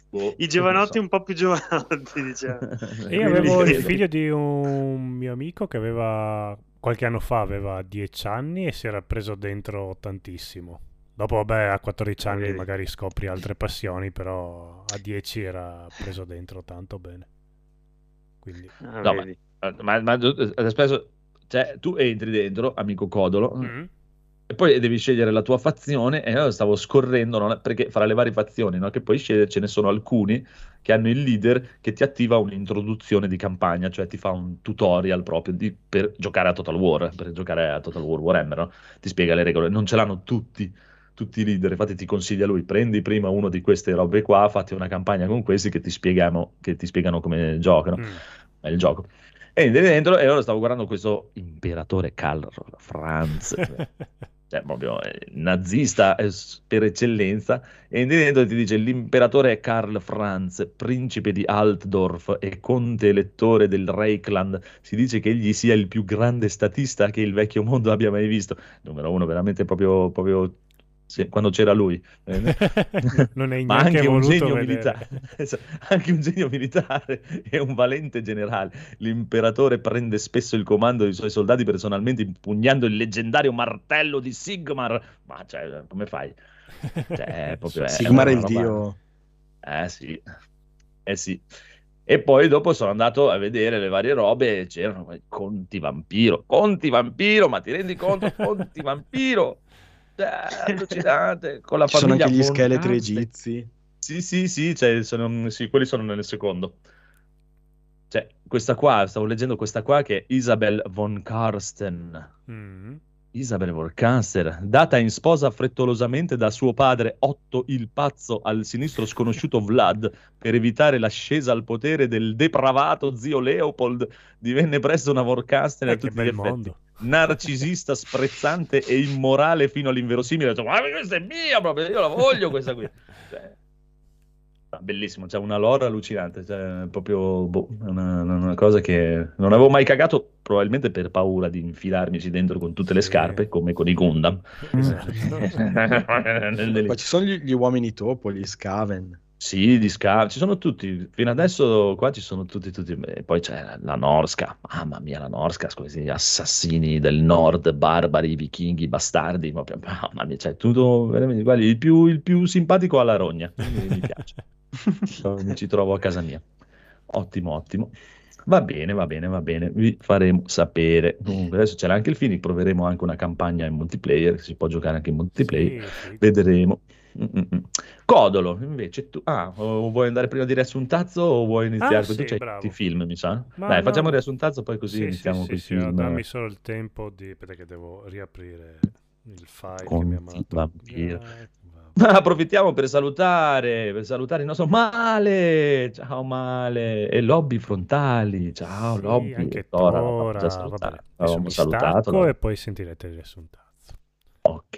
Boh, I giovanotti non un po' più giovanotti, diciamo. so. Io avevo il figlio di un mio amico che aveva qualche anno fa aveva 10 anni e si era preso dentro tantissimo. Dopo, vabbè, a 14 anni vedi. magari scopri altre passioni, però a 10 era preso dentro tanto bene. Quindi... Ah, No, ma-. Eh, Ma, ma adesso, cioè, tu entri dentro, amico Codolo, Mm. e poi devi scegliere la tua fazione. E io stavo scorrendo, no? perché fra le varie fazioni, no? che puoi scegliere, ce ne sono alcuni che hanno il leader che ti attiva un'introduzione di campagna, cioè ti fa un tutorial proprio di- per giocare a Total War, per giocare a Total War Warhammer, no? ti spiega le regole. Non ce l'hanno tutti. Tutti i leader, infatti ti consiglia lui, prendi prima uno di queste robe qua, fatti una campagna con questi che ti che ti spiegano come giocano Mm. è il gioco. E dentro e ora stavo guardando questo imperatore Karl Franz, cioè proprio eh, nazista eh, per eccellenza, e dentro ti dice l'imperatore Karl Franz, principe di Altdorf e conte elettore del Reichland. Si dice che egli sia il più grande statista che il vecchio mondo abbia mai visto. Numero uno, veramente proprio, proprio sì, quando c'era lui. Eh, non è ma anche un voluto genio vedere. militare, Esatto, anche un genio militare e un valente generale. L'imperatore prende spesso il comando dei suoi soldati personalmente, impugnando il leggendario martello di Sigmar. Ma cioè, come fai? Cioè, è proprio- è Sigmar è il roba- dio. Eh sì, eh sì. E poi dopo sono andato a vedere le varie robe e c'erano conti vampiro. Conti vampiro, ma ti rendi conto? Conti vampiro! Cioè, allucinante, con la Ci sono anche gli von scheletri egizi. Sì, sì, sì, cioè, sono- sì, quelli sono nel secondo. Cioè, questa qua, stavo leggendo questa qua che è Isabel von Karsten. Mm. Isabel von Karsten, data in sposa frettolosamente da suo padre Otto il Pazzo al sinistro sconosciuto Vlad per evitare l'ascesa al potere del depravato zio Leopold, divenne presto una von Karsten a Eh, tutti gli effetti mondo. Narcisista, sprezzante e immorale fino all'inverosimile. Detto, ma questa è mia proprio, io la voglio questa qui. Cioè, ah, bellissimo, c'è una lore allucinante, cioè, proprio boh, una, una cosa che non avevo mai cagato, probabilmente per paura di infilarmici dentro con tutte le scarpe, come con i Gundam. Esatto. Poi ci sono gli, gli uomini topo, gli Scaven. Sì, di sca- ci sono tutti. Fino adesso qua ci sono tutti, tutti. E poi c'è la, Norska. Mamma mia, la Norska, questi assassini del nord, barbari, vichinghi, bastardi. proprio- Mamma mia, cioè, tutto veramente. Guardi, il più, il più simpatico alla rogna. Mi piace. Mi ci trovo a casa mia. Ottimo, ottimo. Va bene, va bene, va bene. Vi faremo sapere. Comunque, adesso c'era anche il Fini. Proveremo anche una campagna in multiplayer. Si può giocare anche in multiplayer. Sì, sì. Vedremo. Mm-mm. Codolo, invece tu... Ah, vuoi andare prima di riassuntazzo o vuoi iniziare? Ah, tu sì, i film, mi sa. Ma Dai, no. facciamo il riassuntazzo, poi così Sì, iniziamo sì, sì, sì, film. dammi solo il tempo di... Che devo riaprire il file che mi ha Conti vabbè. Ma approfittiamo per salutare, per salutare il nostro Male, ciao Male, e Lobby Frontali, ciao Sì, Lobby, anche Tora, Tora, vabbè, salutato, l'avevamo mi salutato, e poi sentirete il riassuntazzo. ok.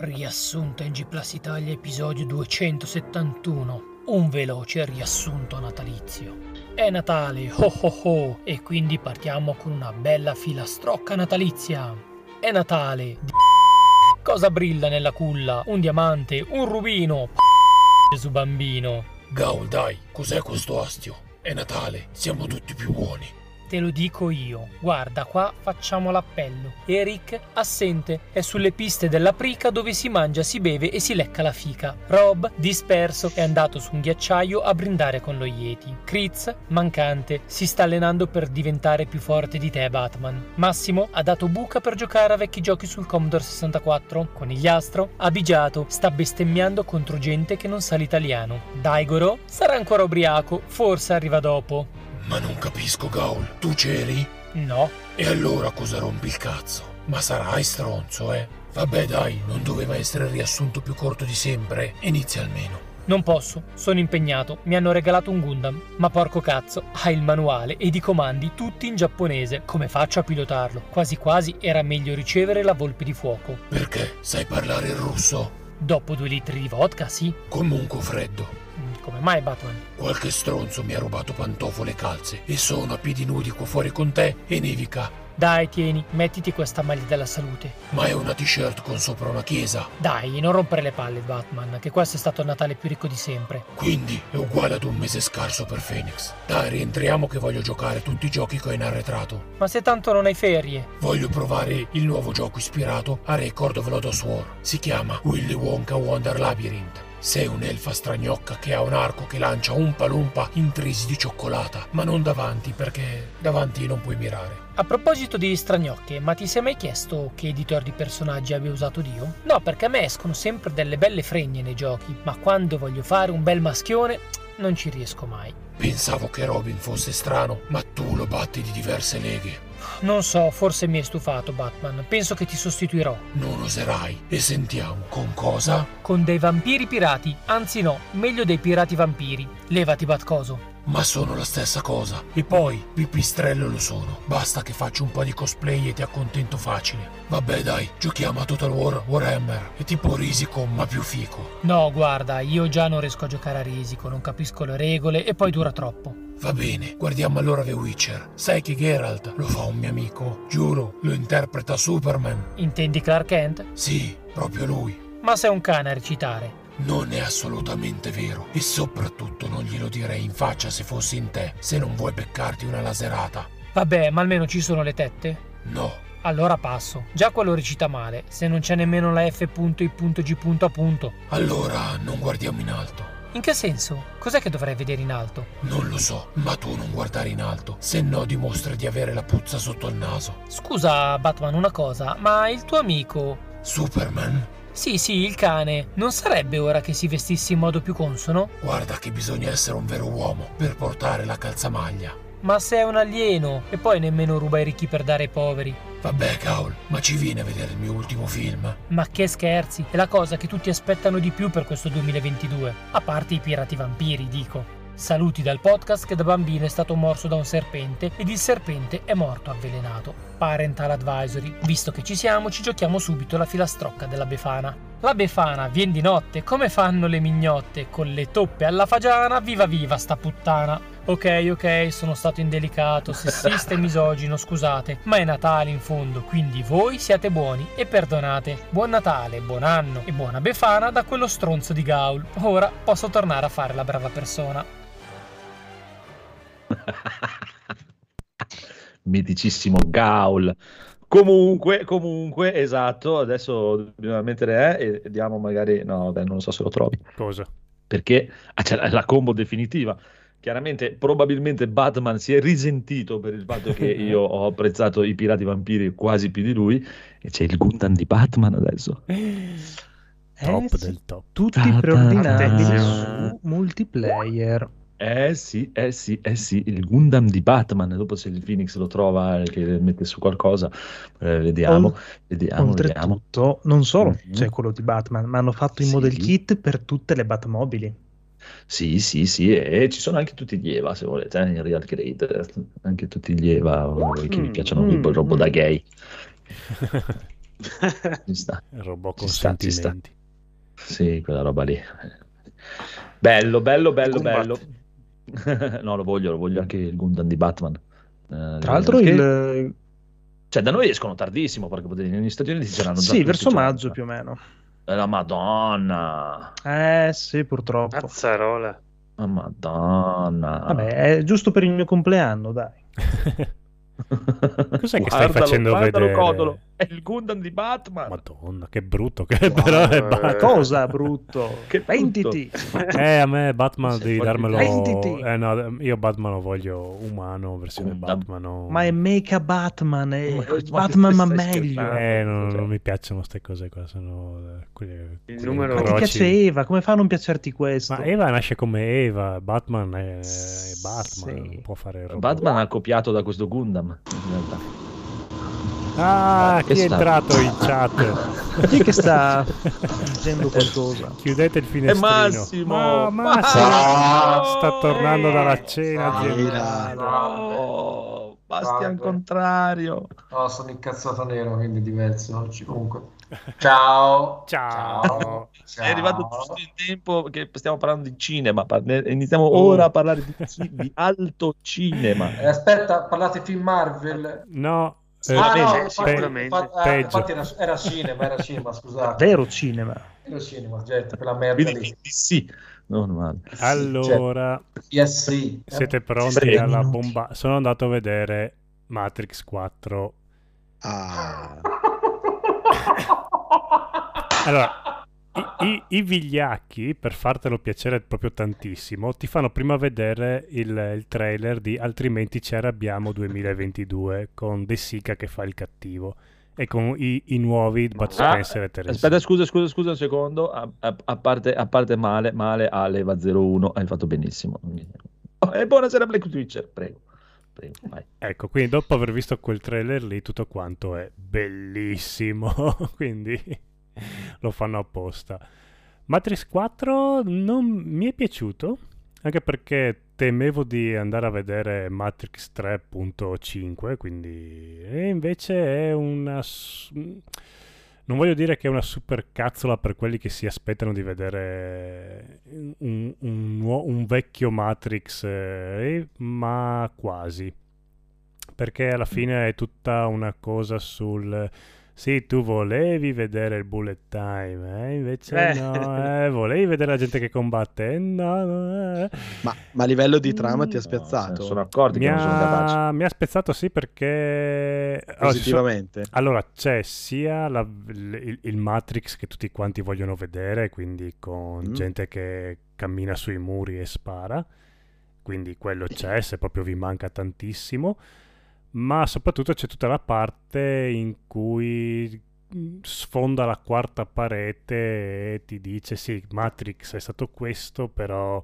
Riassunto NG Plus Italia episodio 271. Un veloce riassunto natalizio. È Natale, ho ho ho, e quindi partiamo con una bella filastrocca natalizia. È Natale. di Cosa brilla nella culla? Un diamante, un rubino. Gesù bambino. Gaul, dai, cos'è questo astio? È Natale, siamo tutti più buoni. Te lo dico io. Guarda, qua facciamo l'appello. Eric, assente, è sulle piste della prica dove si mangia, si beve e si lecca la fica. Rob, disperso, è andato su un ghiacciaio a brindare con lo Yeti. Kritz, mancante, si sta allenando per diventare più forte di te, Batman. Massimo ha dato buca per giocare a vecchi giochi sul Commodore 64. Conigliastro, abigiato, sta bestemmiando contro gente che non sa l'italiano. Daigoro sarà ancora ubriaco, forse arriva dopo. Ma non capisco, Gaul, tu c'eri? No, E allora cosa rompi il cazzo? Ma sarai stronzo, eh? Vabbè dai, non doveva essere il riassunto più corto di sempre. Inizia almeno. Non posso, sono impegnato, mi hanno regalato un Gundam, ma porco cazzo, ha il manuale ed i comandi tutti in giapponese, come faccio a pilotarlo? Quasi quasi era meglio ricevere la volpe di fuoco. Perché? Sai parlare il russo? Dopo due litri di vodka, sì. Comunque freddo. Come mai Batman? Qualche stronzo mi ha rubato pantofole e calze e sono a piedi nudi qua fuori con te e nevica. Dai, tieni, mettiti questa maglia della salute. Ma è una t-shirt con sopra una chiesa. Dai, non rompere le palle, Batman, che questo è stato il Natale più ricco di sempre. Quindi è uguale ad un mese scarso per Phoenix. Dai, rientriamo che voglio giocare tutti i giochi che ho in arretrato. Ma se tanto non hai ferie. Voglio provare il nuovo gioco ispirato a Record of Lodos War. Si chiama Willy Wonka Wonder Labyrinth. Sei un'elfa stragnocca che ha un arco che lancia un palumpa intrisi di cioccolata, ma non davanti perché davanti non puoi mirare. A proposito di stragnocche, ma ti sei mai chiesto che editor di personaggi abbia usato Dio? No, perché a me escono sempre delle belle fregne nei giochi, ma quando voglio fare un bel maschione non ci riesco mai. Pensavo che Robin fosse strano, ma tu lo batti di diverse leghe. Non so, forse mi hai stufato, Batman. Penso che ti sostituirò. Non oserai. E sentiamo, con cosa? Con dei vampiri pirati. Anzi no, meglio dei pirati vampiri. Levati, Batcoso. Ma sono la stessa cosa. E poi, pipistrello lo sono. Basta che faccio un po' di cosplay e ti accontento facile. Vabbè dai, giochiamo a Total War Warhammer. È tipo Risico, ma più fico. No, guarda, io già non riesco a giocare a risico, non capisco le regole e poi dura troppo. Va bene, guardiamo allora The Witcher. Sai che Geralt lo fa un mio amico? Giuro, lo interpreta Superman. Intendi Clark Kent? Sì, proprio lui. Ma sei un cane a recitare. Non è assolutamente vero e soprattutto non glielo direi in faccia se fossi in te, se non vuoi beccarti una laserata. Vabbè, ma almeno ci sono le tette? No, Allora passo. Già quello recita male, se non c'è nemmeno la F.I.G. appunto. allora non guardiamo in alto. In che senso? Cos'è che dovrei vedere in alto? Non lo so, ma tu non guardare in alto, se no dimostri di avere la puzza sotto il naso. Scusa, Batman, una cosa, ma il tuo amico... Superman? Sì, sì, il cane. Non sarebbe ora che si vestisse in modo più consono? Guarda che bisogna essere un vero uomo per portare la calzamaglia. Ma se è un alieno e poi nemmeno ruba ai ricchi per dare ai poveri. Vabbè, Caul, ma ci viene a vedere il mio ultimo film? Ma che scherzi, è la cosa che tutti aspettano di più per questo 2022. A parte i pirati vampiri, dico. Saluti dal podcast che da bambino è stato morso da un serpente ed il serpente è morto avvelenato. Parental advisory. Visto che ci siamo, ci giochiamo subito la filastrocca della Befana. La Befana vien di notte, come fanno le mignotte, con le toppe alla fagiana, viva viva sta puttana. Ok, ok, sono stato indelicato, sessista e misogino, scusate, ma è Natale in fondo, quindi voi siate buoni e perdonate. Buon Natale, buon anno e buona Befana da quello stronzo di Gaul. Ora posso tornare a fare la brava persona. Miticissimo Gaul. Comunque, comunque, esatto, adesso bisogna mettere eh, e diamo magari, no, vabbè, non so se lo trovi, Cosa? perché ah, c'è la, la combo definitiva. Chiaramente, probabilmente Batman si è risentito per il fatto che io ho apprezzato i pirati vampiri quasi più di lui e c'è il Gundam di Batman adesso. Top Eh, sì. del top. Tutti ta- su multiplayer. Eh sì, eh sì, eh sì, il Gundam di Batman, dopo se il Phoenix lo trova, eh, che mette su qualcosa, eh, vediamo, Ol- vediamo, vediamo. Non solo Mhm. c'è quello di Batman, ma hanno fatto i Sì. model kit per tutte le Batmobili. Sì, sì, sì, e ci sono anche tutti gli Eva, se volete, eh, in Real Grade, anche tutti gli Eva, voi che vi Mm, piacciono mm, il robo da mm. gay. Ci sta. Il robot Ci con sta, ci sta. sentimenti. Sì, quella roba lì. Bello, bello, bello, Combat. bello. No, lo voglio, lo voglio anche il Gundam di Batman. Eh, Tra l'altro, che- il... Cioè, da noi escono tardissimo, perché negli Stati Uniti saranno già sì, verso già- maggio più o meno. Eh, La Madonna. Eh sì, purtroppo. Cazzarola. La Madonna. Vabbè, è giusto per il mio compleanno, dai. Cos'è che stai Guardalo, facendo guardalo, vedere? Codolo. È il Gundam di Batman. Madonna, che brutto che è, però è Batman. Cosa brutto? Che. Venditi! Eh, a me Batman devi darmelo... Venditi. Eh no, io Batman lo voglio umano, versione Gundam. Batman. no. Ma è mecha Batman, è Ma- ma Batman ma meglio. Eh, non, Cioè. non mi piacciono queste cose qua, sono... eh, quelle- quelle numero- Ma ti piace Eva? Come fa a non piacerti questo? Ma Eva nasce come Eva, Batman è, è Sì. Batman, non può fare il robot. Batman ha copiato da questo Gundam. In realtà. Ah, Che chi è sta- entrato in chat? Chi è che sta dicendo qualcosa? Chiudete il finestrino. Massimo! Ma Massimo Ciao! sta tornando dalla cena aziendale. No, Bastian Salve. contrario. No, sono incazzato nero, quindi è diverso oggi. Comunque, ciao. Ciao. Ciao. È arrivato giusto in tempo che stiamo parlando di cinema. Iniziamo Oh. ora a parlare di, di alto cinema. Eh, aspetta, parlate film Marvel. No, Eh, ah, no, Sì, infatti, sicuramente. infatti, eh, Peggio. infatti era, era cinema, era cinema, scusate. Vero cinema. Era cinema, gente, quella merda Quindi lì. sì, non male. allora, Yes, sì. Siete pronti alla bomba? Sono andato a vedere Matrix 4. Ah, Allora, i, i- i vigliacchi, per fartelo piacere proprio tantissimo, ti fanno prima vedere il, il trailer di Altrimenti ci arrabbiamo 2022 con De Sica che fa il cattivo e con i, i nuovi Bud Ah, Spencer e Teresa. Aspetta, scusa, scusa, scusa un secondo. A, a- a parte, a parte male, male, Ale va 01, hai fatto benissimo. E buonasera Black Twitcher, prego. Prego. Ecco, quindi dopo aver visto quel trailer lì, tutto quanto è bellissimo, quindi lo fanno apposta. Matrix 4 non mi è piaciuto, anche perché temevo di andare a vedere Matrix 3.5, quindi... E invece è una... Non voglio dire che è una super cazzola per quelli che si aspettano di vedere un, un un vecchio Matrix, eh, ma quasi. Perché alla fine è tutta una cosa sul... Sì, tu volevi vedere il bullet time, eh? invece Eh. no, eh, volevi vedere la gente che combatte, eh, no, no, eh. ma, ma a livello di trama ti ha No, ne spiazzato? sono accorti Mi che non sono capaci. ha, mi ha spezzato sì perché... sono- Positivamente. allora, c'è sia la- il, il Matrix che tutti quanti vogliono vedere, quindi con Mm. gente che cammina sui muri e spara, quindi quello c'è, se proprio vi manca tantissimo, ma soprattutto c'è tutta la parte in cui mm, sfonda la quarta parete e ti dice sì, Matrix è stato questo, però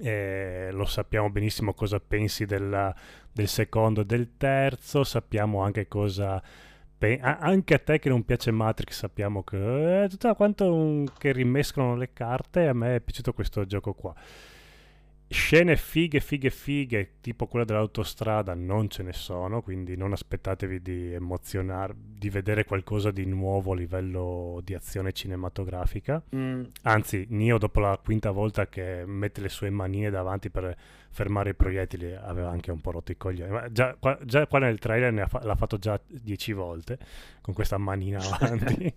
eh, lo sappiamo benissimo cosa pensi della- del secondo e del terzo, sappiamo anche cosa... pe- anche a te che non piace Matrix sappiamo che eh, tutto quanto un- che rimescolano le carte a me è piaciuto questo gioco qua scene fighe fighe fighe tipo quella dell'autostrada non ce ne sono quindi non aspettatevi di emozionare di vedere qualcosa di nuovo a livello di azione cinematografica Mm. Anzi, Nio dopo la quinta volta che mette le sue manine davanti per fermare i proiettili aveva anche un po' rotto i coglioni. Ma già, qua, già qua nel trailer fa- l'ha fatto già dieci volte con questa manina avanti.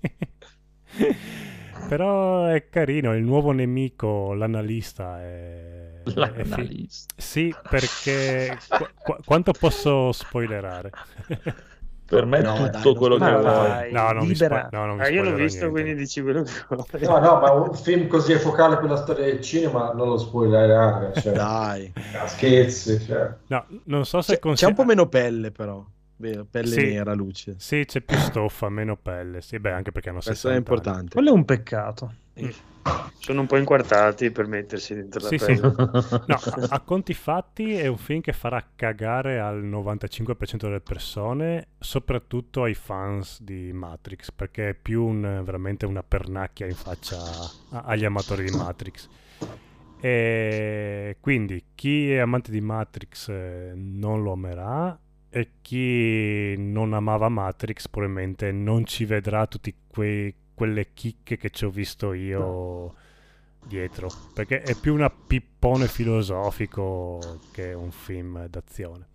Però è carino, il nuovo nemico, l'analista è... è fi- L'analista. Sì, perché... qu- qu- quanto posso spoilerare? Per me è No, tutto dai, quello che vuoi. vai, no, non libera. spo- no, non vi Ah, io l'ho visto, niente. quindi dici quello che vuoi. No, no, ma un film così epocale per la storia del cinema non lo spoilerare, cioè, Dai. scherzi, cioè. No, non so se C'è, c'è consi- un po' meno pelle però. Vero, pelle Sì. nera, luce. Sì, c'è più stoffa, meno pelle. Sì, beh, anche perché hanno Questo 60 è anni. importante. Quello è un peccato. Sono un po' inquartati per mettersi dentro la Sì, sì. pelle. No, a, a conti fatti è un film che farà cagare al 95% delle persone, soprattutto ai fans di Matrix, perché è più un- veramente una pernacchia in faccia agli amatori di Matrix. E quindi chi è amante di Matrix eh, non lo amerà e chi non amava Matrix probabilmente non ci vedrà tutte quelle chicche che ci ho visto io dietro. Perché è più un pippone filosofico che un film d'azione.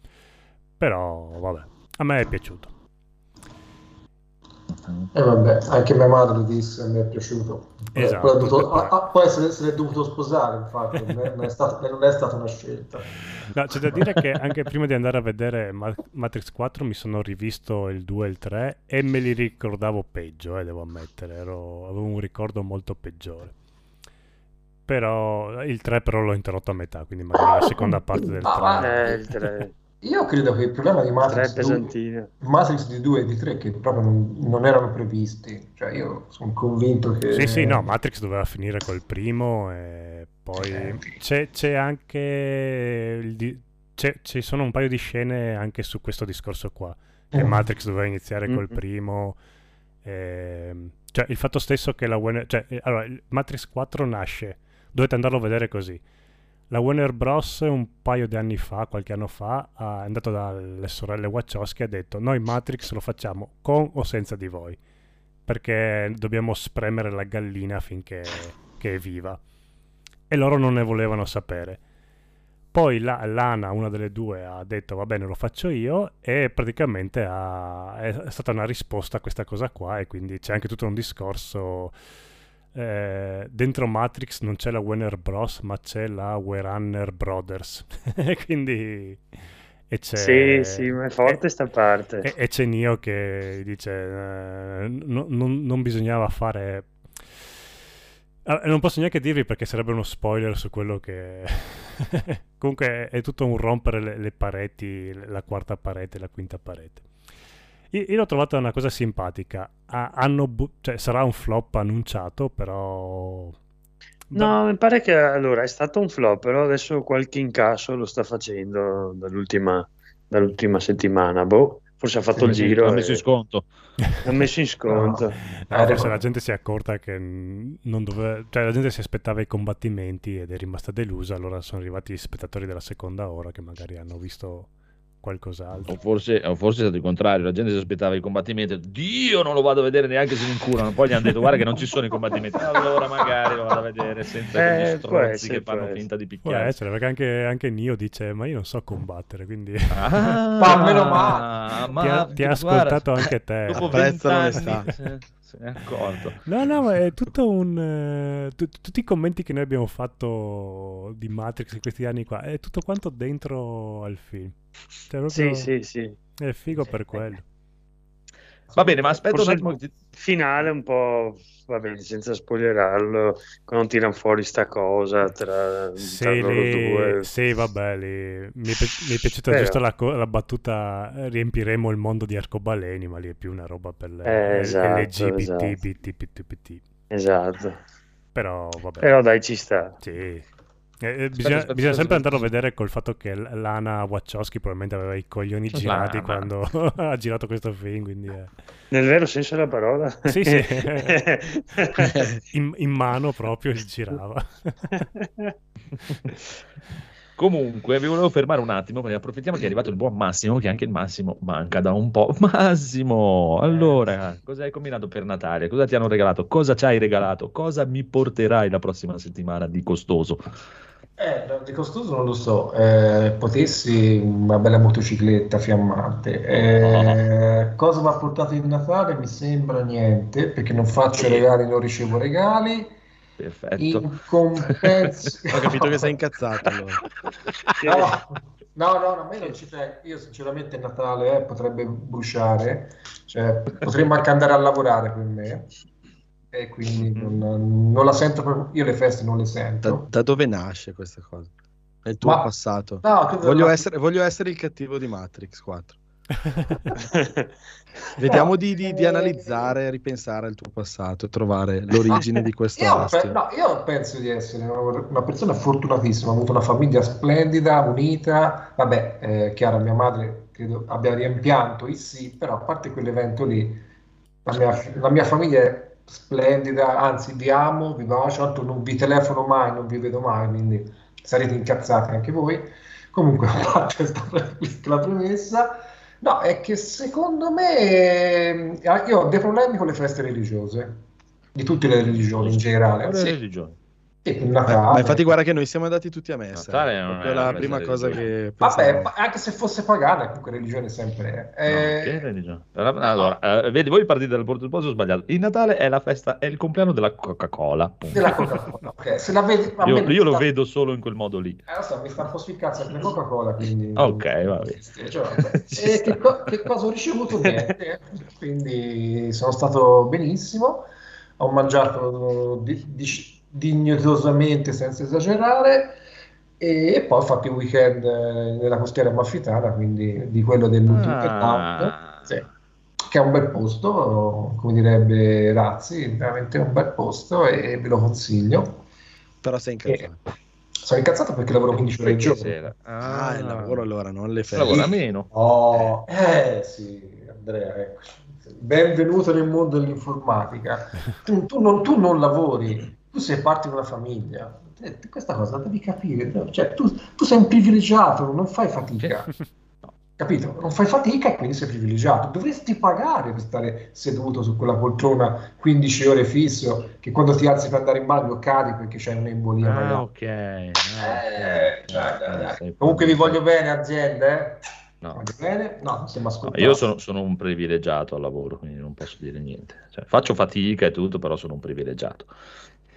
Però vabbè a me è piaciuto E vabbè, anche mia madre lo disse, mi è piaciuto. Eh, Esatto. poi, dovuto- ah, ah, poi se, se l'è dovuto sposare, infatti, non è, stata, non è stata una scelta. No, c'è da dire che anche prima di andare a vedere Ma- Matrix 4 mi sono rivisto il 2 e il 3 e me li ricordavo peggio, eh, devo ammettere, ero- avevo un ricordo molto peggiore. Però il 3 però l'ho interrotto a metà, quindi magari la seconda parte del 3. Ah, Eh, il 3, Io credo che il problema di Matrix, 2, pesantino. Matrix di 2 e di 3 che proprio non, non erano previsti. Cioè, io sono convinto che... Sì, sì, no, Matrix doveva finire col primo e poi Eh. c'è, c'è anche il di- c'è- ci sono un paio di scene anche su questo discorso qua che Mm. Matrix doveva iniziare col primo ehm, cioè il fatto stesso che la cioè eh, allora Matrix 4 nasce dovete andarlo a vedere così la Warner Bros. un paio di anni fa, qualche anno fa, è andato dalle sorelle Wachowski e ha detto noi Matrix lo facciamo con o senza di voi perché dobbiamo spremere la gallina finché è viva. E loro non ne volevano sapere. Poi la- Lana, una delle due, ha detto va bene, lo faccio io e praticamente ha- è stata una risposta a questa cosa qua e quindi c'è anche tutto un discorso. Eh, dentro Matrix non c'è la Warner Bros, ma c'è la Warner Brothers. Quindi... E c'è, Sì, sì, ma è forte e- sta parte. e, e c'è Nio che dice eh, no- non, non bisognava fare... Ah, Non posso neanche dirvi perché sarebbe uno spoiler su quello che... Comunque è tutto un rompere le, le pareti, la quarta parete, la quinta parete. Io, io l'ho trovata una cosa simpatica. Ha- hanno bu- cioè, sarà un flop annunciato, però... No, mi pare che allora è stato un flop, però adesso qualche incasso lo sta facendo dall'ultima, dall'ultima settimana. Boh, forse ha fatto il giro. l'ha messo in sconto. l'ha messo in sconto. No, Eh, forse ecco. la gente si è accorta che non doveva, cioè la gente si aspettava i combattimenti ed è rimasta delusa, allora sono arrivati gli spettatori della seconda ora che magari hanno visto qualcos'altro. O forse, o forse è stato il contrario, la gente si aspettava i combattimenti, Dio non lo vado a vedere neanche se mi incurano, poi gli hanno detto guarda che non ci sono i combattimenti, allora magari lo vado a vedere senza Eh, può stronzi essere, che fanno può finta di Può picchiare. essere, perché anche, anche Nio dice ma io non so combattere, quindi Ah, Ma meno male. ma ti ha, ti ha guarda, ascoltato anche te. Dopo vent'anni. Se, se ne è accorto. No, no, ma è tutto un... eh, tu- tutti i commenti che noi abbiamo fatto di Matrix in questi anni qua, è tutto quanto dentro al film. Cioè, Sì, proprio sì, sì. È figo per quello. Va bene, ma aspetta Forse un attimo. il finale un po', va bene, senza spoilerarlo, quando tirano fuori sta cosa tra, Sì, tra lì- due. sì, vabbè, lì- mi, è pi- mi è piaciuta Però- giusto la, co- la battuta eh, riempiremo il mondo di arcobaleni, ma lì è più una roba per le Eh, esatto, LGBT, esatto. Esatto. Però vabbè, Però dai, ci sta. sì. Eh, eh, bisogna, aspetta, bisogna aspetta, sempre andarlo a aspetta. vedere col fatto che Lana Wachowski probabilmente aveva i coglioni girati Lana. quando ha girato questo film, quindi eh. Nel vero senso della parola. Sì, sì. in, in mano proprio girava. Comunque, vi volevo fermare un attimo perché approfittiamo che è arrivato il buon Massimo, che anche il Massimo manca da un po'. Massimo, allora, cosa hai combinato per Natale? Cosa ti hanno regalato? Cosa ci hai regalato? Cosa mi porterai la prossima settimana di costoso? Eh, di costoso non lo so, eh, potessi una bella motocicletta fiammante. Eh, cosa mi ha portato il Natale? Mi sembra niente, perché non faccio regali, non ricevo regali. Perfetto. In compenso... Ho capito che sei incazzato. allora. No, no, no, a me non ci tengo. Io sinceramente Natale eh, potrebbe bruciare, cioè potremmo anche andare a lavorare per me e quindi non, non la sento proprio, io le feste non le Da, sento. da dove nasce questa cosa? È il tuo Ma- passato. No, Voglio la- essere, voglio essere il cattivo di Matrix 4. Vediamo No, di, di- di eh, analizzare, ripensare al tuo passato e trovare l'origine di questo Io, pe- no, io penso di essere una persona fortunatissima, ho avuto una famiglia splendida, unita. Vabbè, eh, chiaro, mia madre credo abbia rimpianto il sì, però a parte quell'evento lì, la mia, la mia famiglia è splendida, anzi vi amo, vi bacio, tanto non vi telefono mai, non vi vedo mai, quindi sarete incazzati anche voi. Comunque, a parte questa pre- piccola premessa, no, è che secondo me eh, io ho dei problemi con le feste religiose, di tutte le religioni in generale. Sì, religione? Sì, Ma, Natale. ma infatti guarda che noi siamo andati tutti a messa. Natale è non proprio è la prima cosa che Vabbè, anche se fosse pagana, comunque religione sempre è. No, Eh, che religione? Allora, eh, vedi, voi partite dal presupposto sbagliato. Il Natale è la festa, è il compleanno della Coca-Cola. punto. della Coca-Cola. Ok, se la vedi, Io, io lo sta- vedo solo in quel modo lì. Eh, lo so, mi sta un po' anche la Coca-Cola, quindi... Ok, va bene. Cioè, E che, co- che cosa ho ricevuto? Niente. Quindi sono stato benissimo, ho mangiato di- di- dignitosamente senza esagerare e, e poi ho fatto il weekend eh, nella costiera amalfitana, quindi di quello dell'ultimo Ah. sì, che è un bel posto, come direbbe Razzi, veramente un bel posto e ve lo consiglio. Però sei incazzato. Sono incazzato perché lavoro 15 ore al giorno. sera? Ah, il lavoro allora, non le feste. Lavora meno. Oh, eh sì, Andrea, ecco. Benvenuto nel mondo dell'informatica. Tu, tu non, tu non lavori, tu sei parte di una famiglia. Eh, Questa cosa la devi capire. Cioè, tu, tu sei un privilegiato, non fai fatica. capito? Non fai fatica e quindi sei privilegiato. Dovresti pagare per stare seduto su quella poltrona 15 ore fisso, che quando ti alzi per andare in bagno cadi perché c'è un'embolia. Ah, ok. Eh, Ah, dai, dai, dai. Comunque vi voglio bene, aziende. eh? No. Voglio bene? No, stiamo No, ascoltando. io sono, sono un privilegiato al lavoro, quindi non posso dire niente. Cioè, faccio fatica e tutto, però sono un privilegiato.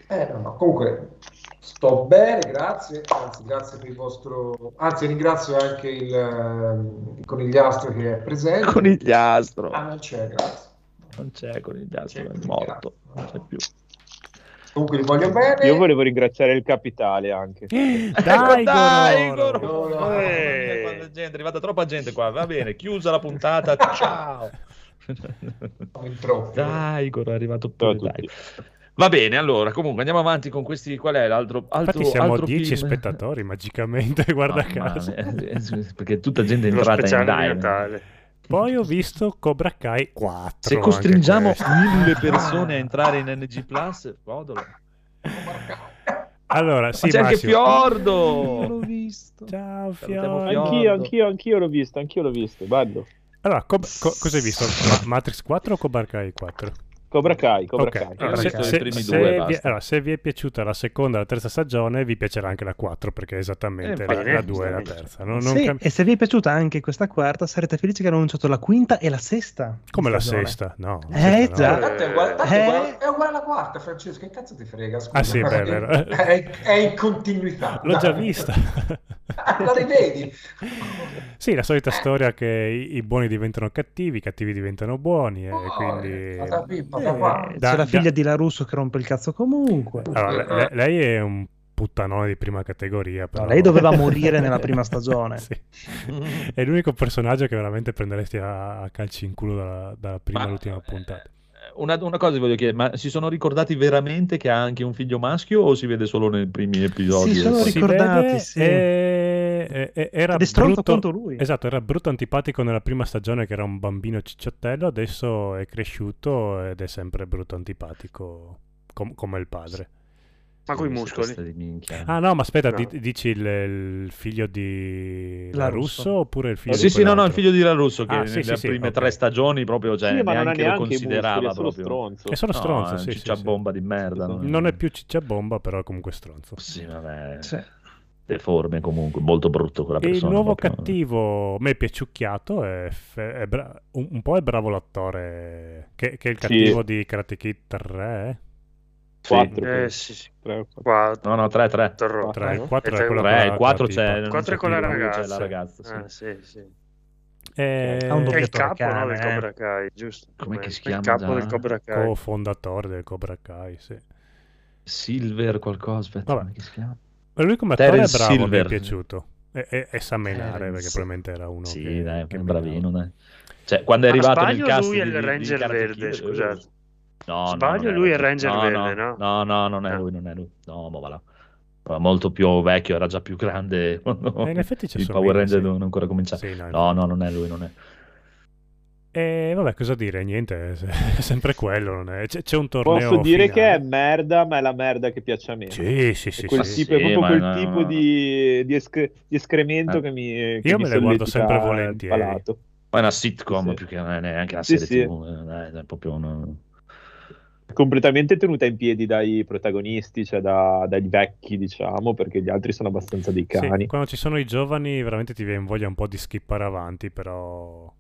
Eh, no, no. Comunque, sto bene, grazie. Anzi, grazie per il vostro. Anzi, ringrazio anche il, il conigliastro che è presente. Conigliastro. Ah, non c'è, grazie. Non c'è conigliastro, C'è, è morto. Non c'è più. Comunque, vi voglio bene. Io volevo ringraziare il capitale anche. Dai, dai, Goro! Goro. Goro. Eh, gente, è arrivata troppa gente qua. Va bene, chiusa la puntata. Ciao. Dai, Goro, è arrivato pure. Dai. Va bene, allora, comunque andiamo avanti con questi. Qual è l'altro? altro, Infatti siamo altro 10 film? spettatori, magicamente, guarda Mamma caso. eh, eh, perché tutta gente è entrata in. Natale. Poi ho visto Cobra Kai 4. Se anche costringiamo mille persone a entrare in NG Plus, godolo. Allora, sì, Ma c'è anche Massimo. Fiordo! l'ho visto. Ciao, Fiordo. Fiordo. Anch'io, anch'io, anch'io l'ho visto, anch'io l'ho visto. Bello. Allora, co- co- cosa hai visto? Ma- Matrix 4 o Cobra Kai 4? Cobra Kai, Cobra Ok, Kai. allora, se, se- se due, vi, allora, se vi è piaciuta la seconda e la terza stagione, vi piacerà anche la 4 perché è esattamente Eh, la, la 2 e la terza. Non, non Sì, cam- e se vi è piaciuta anche questa quarta, sarete felici che hanno annunciato la quinta e la sesta. Come la stagione. sesta? No. la Eh, sesta no. già. Tanto è uguale, tanto è Eh? uguale- è uguale alla quarta, Francesco. Che cazzo ti frega? Scusa, Ah, sì, beh, è vero. È, è in continuità. L'ho già vista. la rivedi? sì, la solita storia che i, i buoni diventano cattivi, i cattivi diventano buoni e Oh, quindi... patapì, patapà. Eh, Da- c'è la da- figlia di La Russo che rompe il cazzo comunque. Allora, le- le- lei è un puttanone di prima categoria. Però... No, lei doveva morire nella prima stagione. Sì. È l'unico personaggio che veramente prenderesti a, a calci in culo dalla, dalla prima Ma- all'ultima puntata. Eh, Una, una cosa vi voglio chiedere, ma si sono ricordati veramente che ha anche un figlio maschio o si vede solo nei primi episodi? Si sono poi- Si ricordati, vede, sì. e- e- e- era brutto, quanto lui. Esatto, era brutto antipatico nella prima stagione che era un bambino cicciottello, adesso è cresciuto ed è sempre brutto antipatico com- come il padre. Ma con i muscoli. Ah no, ma aspetta, No. di- dici il, il figlio di La La Russo. Russo oppure il figlio sì, di sì, no, no, il figlio di La Russo che Ah, sì, nelle sì, sì, prime ok. tre stagioni proprio cioè, sì, ma non ha neanche lo neanche i muscoli, considerava è solo proprio. stronzo. È solo No, stronzo, è sì, un sì, cicciabomba di merda. Non è più cicciabomba, però è comunque stronzo. Sì, vabbè. Sì. Deforme comunque, molto brutto quella E il persona. nuovo proprio. cattivo, a me è piaciucchiato, è, fe- è bra- un, un po' è bravo l'attore, che, che è il Sì. cattivo di Karate Kid 3, Sì. Quattro, Eh credo. sì, sì. Tre o quattro. Qua, No, no, 3, 3. Torro. 3, no? 4 E è tre- quello con 3, la- il 4 con la c'è, tipa. Quattro è con la c'è ragazza. C'è la ragazza, sì. Ah, sì, sì. Eh, un È il doppiatore capo no, cane, del eh. Cobra Kai, giusto? Com'è che si chiama Il capo già? del Cobra Kai. co-fondatore del Cobra Kai, sì. Silver qualcosa, aspetta, Vabbè. come si chiama? L'unico come attore è Terence bravo, mi è Silver. piaciuto. E, e, e sa menare, Terence. perché probabilmente era uno Sì, che, dai, che bravino, dai. Cioè, quando è Ma arrivato sbaglio, nel cast lui è di- il di- di Ranger Karate verde, Kid, eh, scusate. No, no, Sbaglio, non è lui è il lui. Ranger no, verde, no? No, no, non è Ah. lui, non è lui. No, ma va là. Era molto più vecchio, era già più grande quando E in effetti c'è il Power Ranger sì. non ancora cominciato. Sì, no, No, no, non è lui, non è. E vabbè, cosa dire? Niente, è sempre quello. Non è... c'è, c'è un torneo Posso dire che è finale. merda, ma è la merda che piace a me. Sì, sì, È sì. quel sì. tipo, è sì, proprio ma quel no, tipo no. di, di escre- di escremento Eh. che mi che Io mi me le guardo sempre volentieri. palato. Ma è una sitcom Sì. più che neanche una serie sì. TV. eh, è proprio una... completamente tenuta in piedi dai protagonisti, cioè da- dai vecchi, diciamo, perché gli altri sono abbastanza dei Sì, cani. quando ci sono i giovani, veramente ti viene voglia un po' di skippare avanti, però.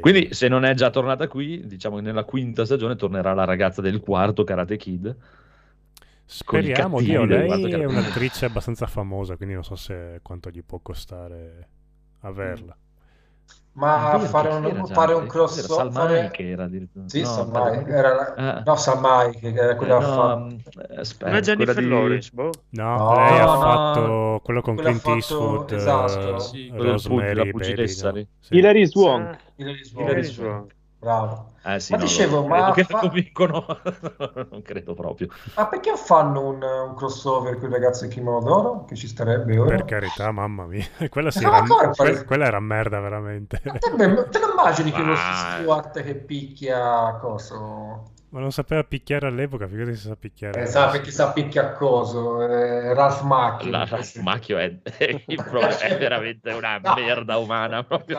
Quindi, se non è già tornata qui, diciamo che nella quinta stagione tornerà la ragazza del quarto Karate Kid. speriamo, Dio, lei è un'attrice abbastanza famosa, quindi non so se quanto gli può costare averla. Ma poi fare perché un, fare un Cos'era? crossover Salmai che era addirittura. Sì, no, guarda- era la- Ah. no, Samai, che era quella no, che fa- eh, aspetta, Non è Jennifer di- Lawrence, boh. No, No, lei ha no. fatto quello con Quella ha Clint fatto- Eastwood, esatto. eh, Sì, Rosemary la Baby, pugilessa no? Sì. Hilary Swank. Hilary Swank. Hilary Swank. Bravo. Eh sì, Ma no, dicevo, ma credo che fa- non credo proprio. Ma perché fanno un, un crossover con il ragazzo di Kimono d'Oro? Che ci starebbe ora? Per carità, mamma mia. Quella, sì Ma era, ancora que- pare- quella era merda, veramente. Te, te lo immagini che lo. Stewart che picchia coso? Ma non sapeva picchiare all'epoca, figurati se sa picchiare. Eh, sa perché sa picchia coso? Eh, Ralph Macchio. La Ralph Macchio è, è, è veramente una No. merda umana. Proprio.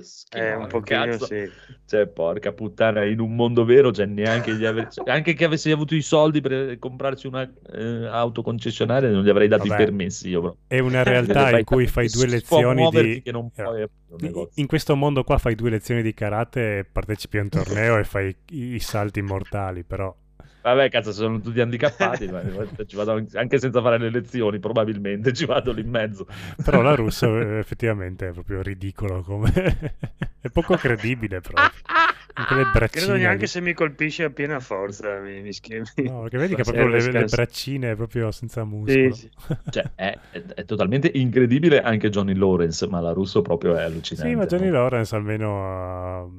Schifo, Eh, un pochino cazzo. sì. Cioè, porca puttana, in un mondo vero, cioè, neanche, gli ave- anche che avessi avuto i soldi per comprarsi una eh, auto concessionaria, non gli avrei dato Vabbè. i permessi io. Bro. È una realtà in cui fai due lezioni di... Non puoi. In questo mondo qua fai due lezioni di karate, partecipi a un torneo e fai i, i salti mortali, però... Vabbè, cazzo, sono tutti handicappati, ma ci vado anche senza fare le lezioni, probabilmente ci vado lì in mezzo. Però la russa eh, effettivamente è proprio ridicolo come... è poco credibile proprio. Con quelle braccine Credo neanche lì. se mi colpisce a piena forza, mi, mi schiavi. No, perché vedi che proprio le, le braccine proprio senza muscolo. Sì, sì. Cioè, è, è- è totalmente incredibile anche Johnny Lawrence, ma la russo proprio è allucinante. Sì, ma Johnny no? Lawrence almeno uh,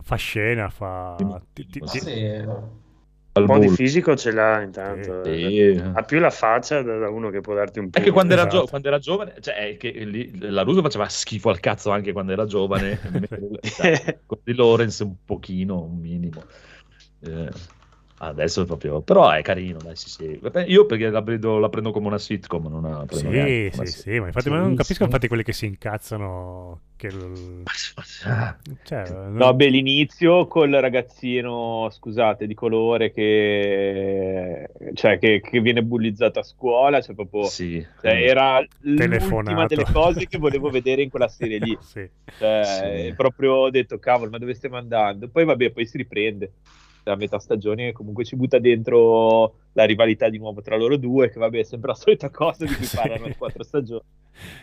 fa scena, fa... ti- ti- Ma ti- sì. Un po' di fisico ce l'ha intanto. Sì. Ha più la faccia da, uno che può darti un po'. Anche quando era, Esatto. gio- quando era giovane, cioè, è che lì, la Russo faceva schifo al cazzo anche quando era giovane. Con di Lawrence un pochino, un minimo. Eh, adesso è proprio... Però è carino, dai, sì, sì. Io perché la prendo, la prendo come una sitcom, non la prendo Sì, sì, una sì, ma infatti Sì, ma non capisco sì. infatti quelli che si incazzano che l- cioè, No, beh, l'inizio col ragazzino, scusate, di colore che, cioè, che, che viene bullizzato a scuola, cioè proprio, Sì. cioè, era l'ultima delle cose che volevo vedere in quella serie lì. sì. Cioè, Sì. proprio ho detto, cavolo, ma dove stiamo andando? Poi vabbè, poi si riprende. A metà stagione comunque ci butta dentro la rivalità di nuovo tra loro due, che vabbè è sempre la solita cosa di cui parlano le quattro stagioni.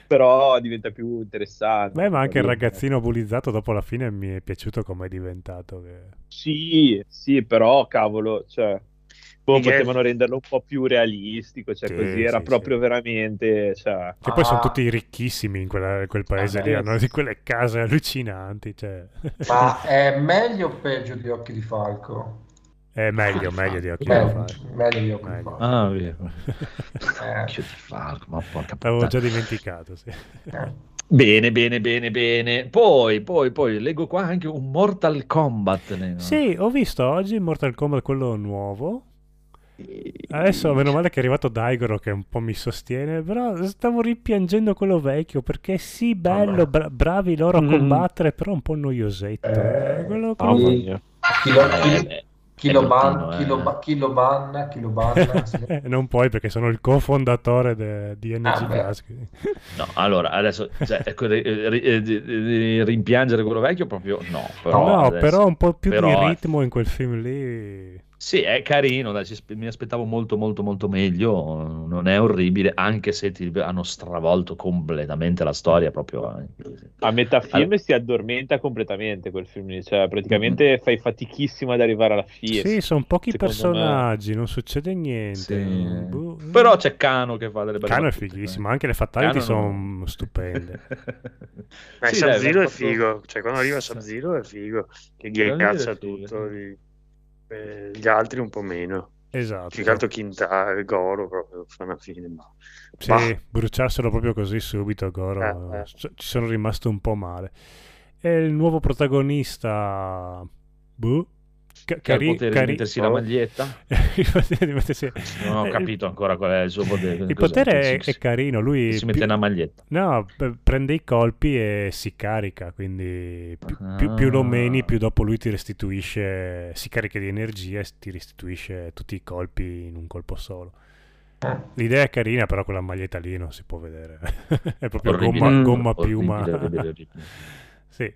Però diventa più interessante. Beh, ma anche il ragazzino bullizzato dopo la fine mi è piaciuto come è diventato. che- Sì, sì, però cavolo, cioè, potevano renderlo un po' più realistico, cioè Sì, così era sì, proprio sì. veramente, cioè, Che poi sono Ah. tutti ricchissimi in, quella- in quel paese Ah, lì, hanno di quelle case allucinanti. Cioè. Ma è meglio o peggio di Occhi di Falco? È meglio, meglio di occhi Meglio, da fare. meglio di Occhi di. Falco. Ah, vero. Eh, Occhio di falco, ma porca L'avevo puttana. già dimenticato, sì. eh. Bene, bene, bene, bene. Poi, poi, poi, leggo qua anche un Mortal Kombat. Sì, ho visto oggi Mortal Kombat quello nuovo. Adesso meno male che è arrivato Daigoro che un po' mi sostiene, però stavo rimpiangendo quello vecchio perché sì, bello, bra- bravi loro a Mm. combattere, però un po' noiosetto. Eh, eh, quello- quello- lo, Eh, chi- eh, chi è lo bruttino, ban- chi lo ba- chi lo banna, chi lo banna, sì. Eh, non puoi perché sono il cofondatore de- di NG Ah, No, allora, adesso, cioè, ecco, ri- ri- eh, di- rimpiangere quello vecchio proprio no. Però no, adesso- però un po' più però, di ritmo in quel film lì. Sì, è carino, dai, mi aspettavo molto, molto, molto meglio. Non è orribile, anche se ti hanno stravolto completamente la storia. Proprio eh. A metà film Allora- si addormenta completamente quel film lì, cioè praticamente fai fatichissimo ad arrivare alla fine. Sì, sono pochi secondo me- personaggi, non succede niente. Sì. Boh. Però c'è Cano che fa delle belle Cano è battute, fighissimo, eh. anche le fatality Cano sono no. stupende. Ma Sì, Sub-Zero è proprio- figo, cioè quando arriva Sub-Zero è figo, che dire ghiaccia è figo, tutto, sì. Eh, gli altri un po' meno. Esatto. Più che altro Quintale, Goro proprio una fine, ma... Sì, Bah. bruciarselo proprio così subito, Goro. Eh, eh. Ci sono rimasto un po' male. E il nuovo protagonista. Boh. Ca- Che ha il cari- potere cari- di mettersi la maglietta. il potere di mettersi- Non ho capito ancora qual è il suo potere. Il cos'è? potere è, è carino. Lui si mette più- una maglietta. No, prende i colpi e si carica, quindi più, più- più lo meni, Ah. più dopo lui ti restituisce, si carica di energia e ti restituisce tutti i colpi in un colpo solo. L'idea è carina, però quella maglietta lì non si può vedere. è proprio Orribile. gomma, Mm. gomma Orribile, piuma. orribile. Sì.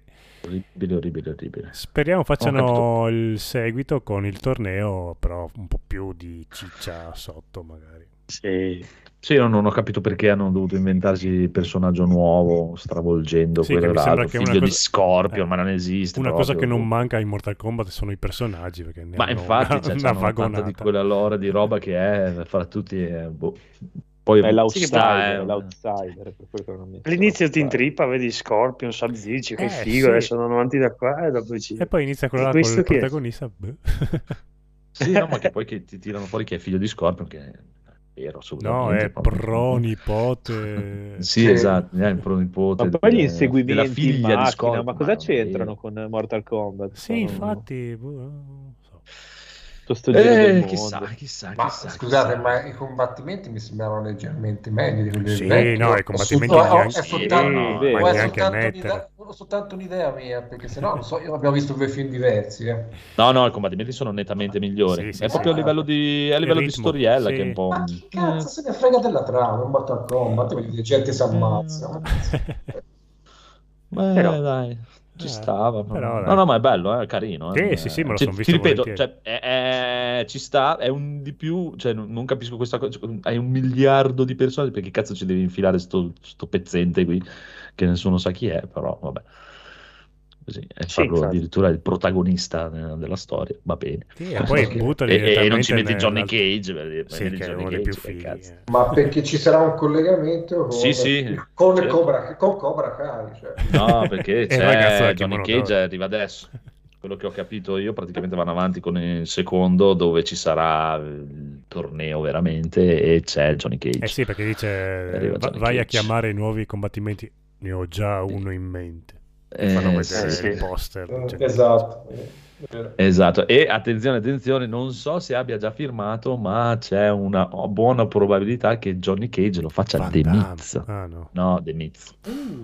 Orribile, orribile, orribile. Speriamo facciano il seguito con il torneo, però un po' più di ciccia sotto magari. Sì. Sì, non, non ho capito perché hanno dovuto inventarsi il personaggio nuovo, stravolgendo Sì, quello l'altro, una figlio di cosa- Scorpion, eh, ma non esiste. Una cosa proprio. che non manca in Mortal Kombat sono i personaggi, Ma infatti una, cioè, una tanta vagonata. di quella lore di roba che è fra tutti. eh, boh. Poi È l'outsider, eh. l'outsider. All'inizio ti intrippa, vedi Scorpion, Sub-Zero, dici, che Eh, figo, sì. adesso andano avanti da qua e dopo ci... E poi inizia quello là con questo il protagonista. boh. Sì, no, ma che poi che ti tirano fuori che è figlio di Scorpion, che è vero, No, è pronipote. Sì, Sì. esatto, è il pronipote Ma poi gli inseguimenti della figlia di macchina, Scorpion. ma cosa c'entrano con Mortal Kombat? Sì, Sono- infatti. Tutto sto giro del Eh, chissà, chissà, Ma chissà. scusate, chissà. ma i combattimenti mi sembravano leggermente meglio di quelli del Sì, vecchio. no, i combattimenti soltanto- o- neanche- è soltanto, Sì, è Ma neanche soltanto un'idea, soltanto un'idea mia, perché sennò non so, io abbiamo visto due film diversi. Eh. No, no, i combattimenti sono nettamente migliori. Sì, sì, è sì. proprio a livello di, a livello di storiella sì. che è un po'. Ma chi cazzo se ne frega della trama? È un Mortal Kombat, vedi, gente si ammazza. ma- Beh, Però- dai, ci Eh, stava. però, no, no, ma è bello, è carino. Sì, eh. sì, sì, me lo Cioè, son Ti visto ripeto, volentieri. cioè, è- è- ci sta, è un di più, cioè, non, non capisco questa cosa. Hai un miliardo di persone, perché cazzo ci devi infilare sto, sto pezzente qui, che nessuno sa chi è, però vabbè. Così, e Sì, farlo infatti. addirittura il protagonista eh, della storia, va bene. Sì, e poi butta E, e non ci metti Johnny nell'altro- Cage, vedi, Sì, che Johnny Cage, più cazzo. eh. Ma perché ci sarà un collegamento con, Sì, sì. con, Certo. Cobra, con Cobra Kai. Cioè. No, perché c'è Johnny Cage d'oro. arriva adesso. Quello che ho capito io, praticamente vanno avanti con il secondo dove ci sarà il torneo veramente e c'è Johnny Cage. Eh sì, perché dice va- vai a Cage. chiamare i nuovi combattimenti. Ne ho già uno in mente. Eh, Fanno vedere sì, sì. il poster. Eh, cioè. Esatto. eh. Esatto, e attenzione, attenzione, non so se abbia già firmato, ma c'è una buona probabilità che Johnny Cage lo faccia Van The. Miz. Ah, no. No, The Miz. Mm.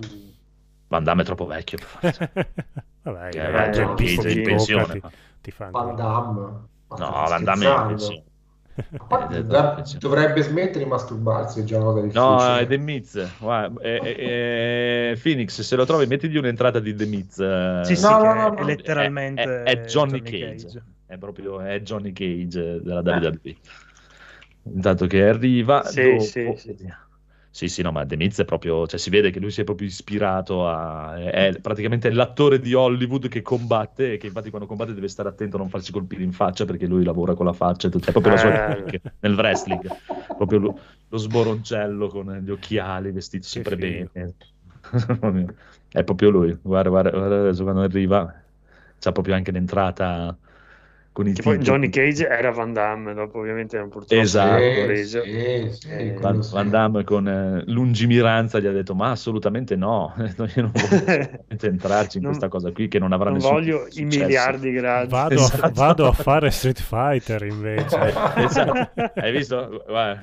Van Damme è troppo vecchio. Vabbè, Che eh, eh, Johnny Cage è in pensione. Ti, ti fa Van. Damme. No, Van Damme è in pensione. Dov- pensione. dovrebbe smettere di masturbarsi, è già una cosa difficile. No, è The Miz. Guarda, è- è- è- Phoenix, se lo trovi, mettigli un'entrata di The Miz. Sì, sì, No, no, no, è no. letteralmente è, è Johnny, Cage. È proprio è Johnny Cage della WWE. Intanto che arriva, Sì, dopo- sì, sì. Sì, sì, no, ma The Miz è proprio, cioè si vede che lui si è proprio ispirato a, è, praticamente l'attore di Hollywood che combatte e che infatti quando combatte deve stare attento a non farsi colpire in faccia perché lui lavora con la faccia e è proprio la sua Eh. nel wrestling, proprio lo, lo sboroncello con gli occhiali, vestito sempre bene. È proprio lui, guarda, guarda, guarda quando arriva, c'ha proprio anche l'entrata con il Che poi. Johnny Cage era Van Damme, dopo ovviamente hanno purtroppo Esatto. Reso. sì, sì, Eh, Van, sì. Van Damme con eh, lungimiranza gli ha detto ma assolutamente no, io non voglio entrarci in Non- questa cosa qui che non avrà non nessun voglio i successo. miliardi gradi. Vado, Esatto. a, vado a fare Street Fighter invece. Esatto. Hai visto? Guarda,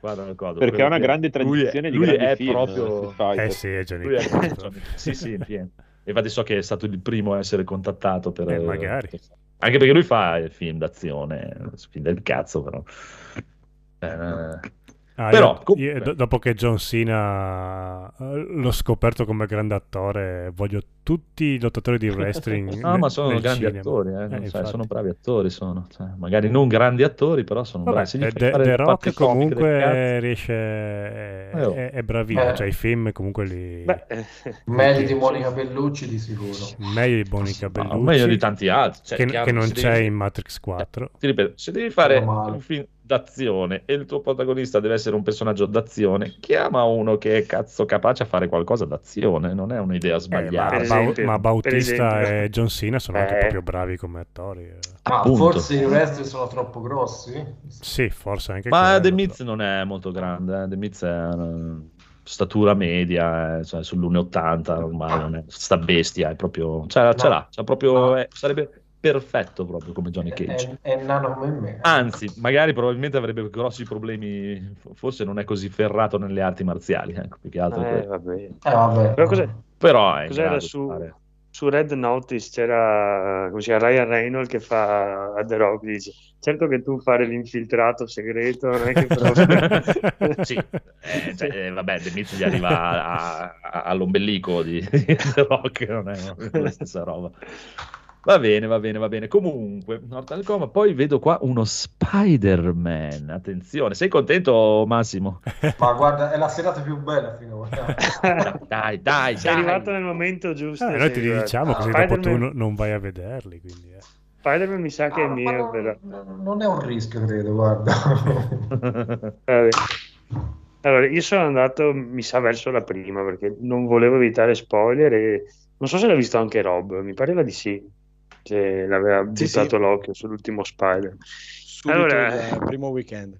guarda codo. Perché ha una grande lui è- tradizione di lui grandi è film, proprio Street Fighter. Eh sì, è Johnny lui è Cage. Johnny- sì, sì, in pieno. Infatti so che è stato il primo a essere contattato per... Eh, magari. Anche perché lui fa film d'azione, film del cazzo però. Eh, Ah, Però, io- comunque- io do- dopo che John Cena eh, l'ho scoperto come grande attore, voglio tutti i lottatori di wrestling. No, ne- ma sono grandi cinema. attori, eh, Eh, non sai, sono bravi attori, sono. Cioè, magari non grandi attori, però sono Vabbè, bravi. Se gli eh, The, fare The Rock comunque riesce, è, Eh, oh. è- è bravino, Eh. cioè i film comunque li... Beh, eh, Meglio di Monica Bellucci di sicuro. meglio di Monica No, Bellucci, meglio di tanti altri. Cioè, che, chiaro che non c'è devi- in Matrix 4. Ti ripeto, se devi fare un film d'azione e il tuo protagonista deve essere un personaggio d'azione, chiama uno che è cazzo capace a fare qualcosa d'azione, non è un'idea Eh, ma, sbagliata. Per Bau- esempio, ma Bautista e John Cena sono anche Eh. proprio bravi come attori. eh. Ma Appunto. forse i wrestler sono troppo grossi? Sì, forse anche Ma quello, The però. Miz non è molto grande, eh. The Miz è una statura media, eh, cioè sull'1,80 ormai, non è sta bestia, è proprio, cioè, ce No. l'ha, cioè, proprio, No. è- sarebbe perfetto proprio come Johnny Cage. è, è nano come me. Anzi, magari probabilmente avrebbe grossi problemi, forse non è così ferrato nelle arti marziali, ecco, più che altro. eh, vabbè. Eh, vabbè. Però cos'è? Però è Cos'era su- Su Red Notice c'era come si chiama, Ryan Reynolds che fa a The Rock dice certo che tu fare l'infiltrato segreto non è che però sì, eh, cioè, eh, vabbè, The Miz gli arriva a- a- all'ombelico di, di The Rock, non è la stessa roba. Va bene, va bene, va bene. Comunque, Mortal Kombat, poi vedo qua uno Spider-Man. Attenzione, sei contento, Massimo? Ma guarda, è la serata più bella finora. Dai, dai, sei dai. arrivato nel momento giusto Ah, noi ti diciamo Ah, così dopo tu Spider-Man- no- non vai a vederli. Quindi, eh. Spider-Man mi sa che è Ah, ma mio non, però non- non è un rischio, credo, guarda. Vabbè. Allora, io sono andato, mi sa, verso la prima perché non volevo evitare spoiler e non so se l'ha visto anche Rob, mi pareva di sì, che l'aveva Sì, buttato sì. l'occhio sull'ultimo Spider. Subito Allora- il primo weekend.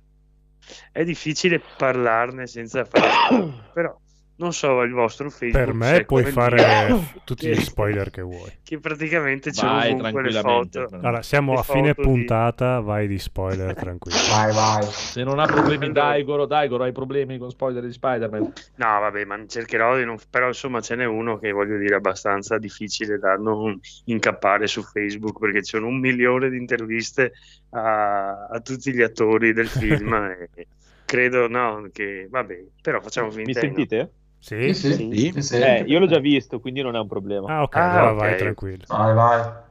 È difficile parlarne senza fare però non so il vostro Facebook. Per me puoi fare tutti gli spoiler che vuoi. Che praticamente c'è Vai ovunque le foto. Allora, siamo le a fine di- puntata, vai di spoiler tranquillo. Vai, vai. Se non ha problemi Daigoro, Daigoro hai problemi con spoiler di Spider-Man? No, vabbè, ma cercherò di non... Però insomma ce n'è uno che voglio dire abbastanza difficile da non incappare su Facebook perché ci sono un milione di interviste a, a tutti gli attori del film e credo, no, che... Vabbè, però facciamo finta Mi di no. Sì? Sì, sì. Sì. Eh, io l'ho già visto, quindi non è un problema. Ah, ok, Ah, allora ok. vai tranquillo. Vai, vai.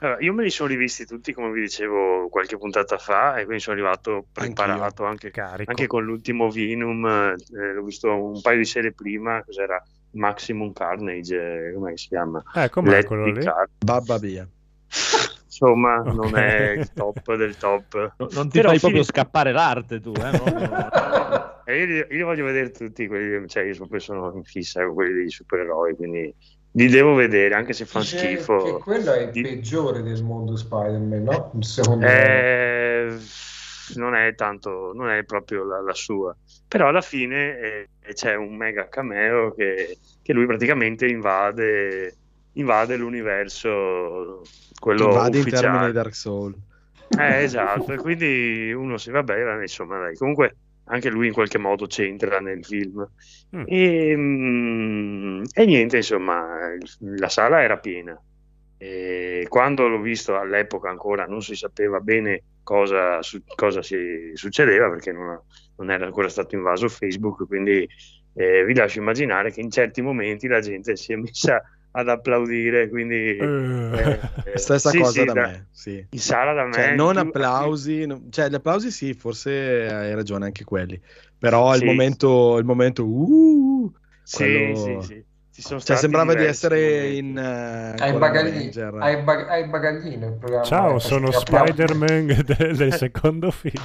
Allora, io me li sono rivisti tutti, come vi dicevo qualche puntata fa, e quindi sono arrivato preparato anche, Carico. anche con l'ultimo Venom. eh, l'ho visto un paio di serie prima, cos'era Maximum Carnage, eh, come si chiama? Eh, com'è quello lì? Car- Babba via. Insomma, Ok. non è il top del top. No- non ti Però fai fini- proprio scappare l'arte tu, eh? no? E io, li- io li voglio vedere tutti, quelli, cioè io sono in fissa con quelli dei supereroi, quindi li devo vedere, anche se fanno schifo. Che quello è il Di- peggiore del mondo Spider-Man, no? Secondo me. Eh, non è tanto, non è proprio la, la sua, però alla fine eh, c'è un mega cameo che, che lui praticamente invade, invade l'universo, quello Invade in ufficiale. termini Dark Soul. Eh, esatto, e quindi uno si va bene, insomma, dai, comunque anche lui in qualche modo c'entra nel film. Mm. E, mm, e niente, insomma, la sala era piena. E quando l'ho visto all'epoca ancora non si sapeva bene cosa, su- cosa si succedeva perché non, non era ancora stato invaso Facebook, quindi eh, vi lascio immaginare che in certi momenti la gente si è messa ad applaudire, quindi Eh, eh, Stessa sì, cosa sì, da da- me, sì. in sala da me Cioè, non applausi, no- cioè gli applausi sì, forse hai ragione anche quelli, però il Sì. momento, il momento, uh, Sì, quello- sì, sì. Ci sono cioè sembrava di essere in eh, Hai ancora bagaglino, Avenger. hai, bag- hai bagaglino il programma. Ciao, eh, sono. Spider-Man del, del secondo film.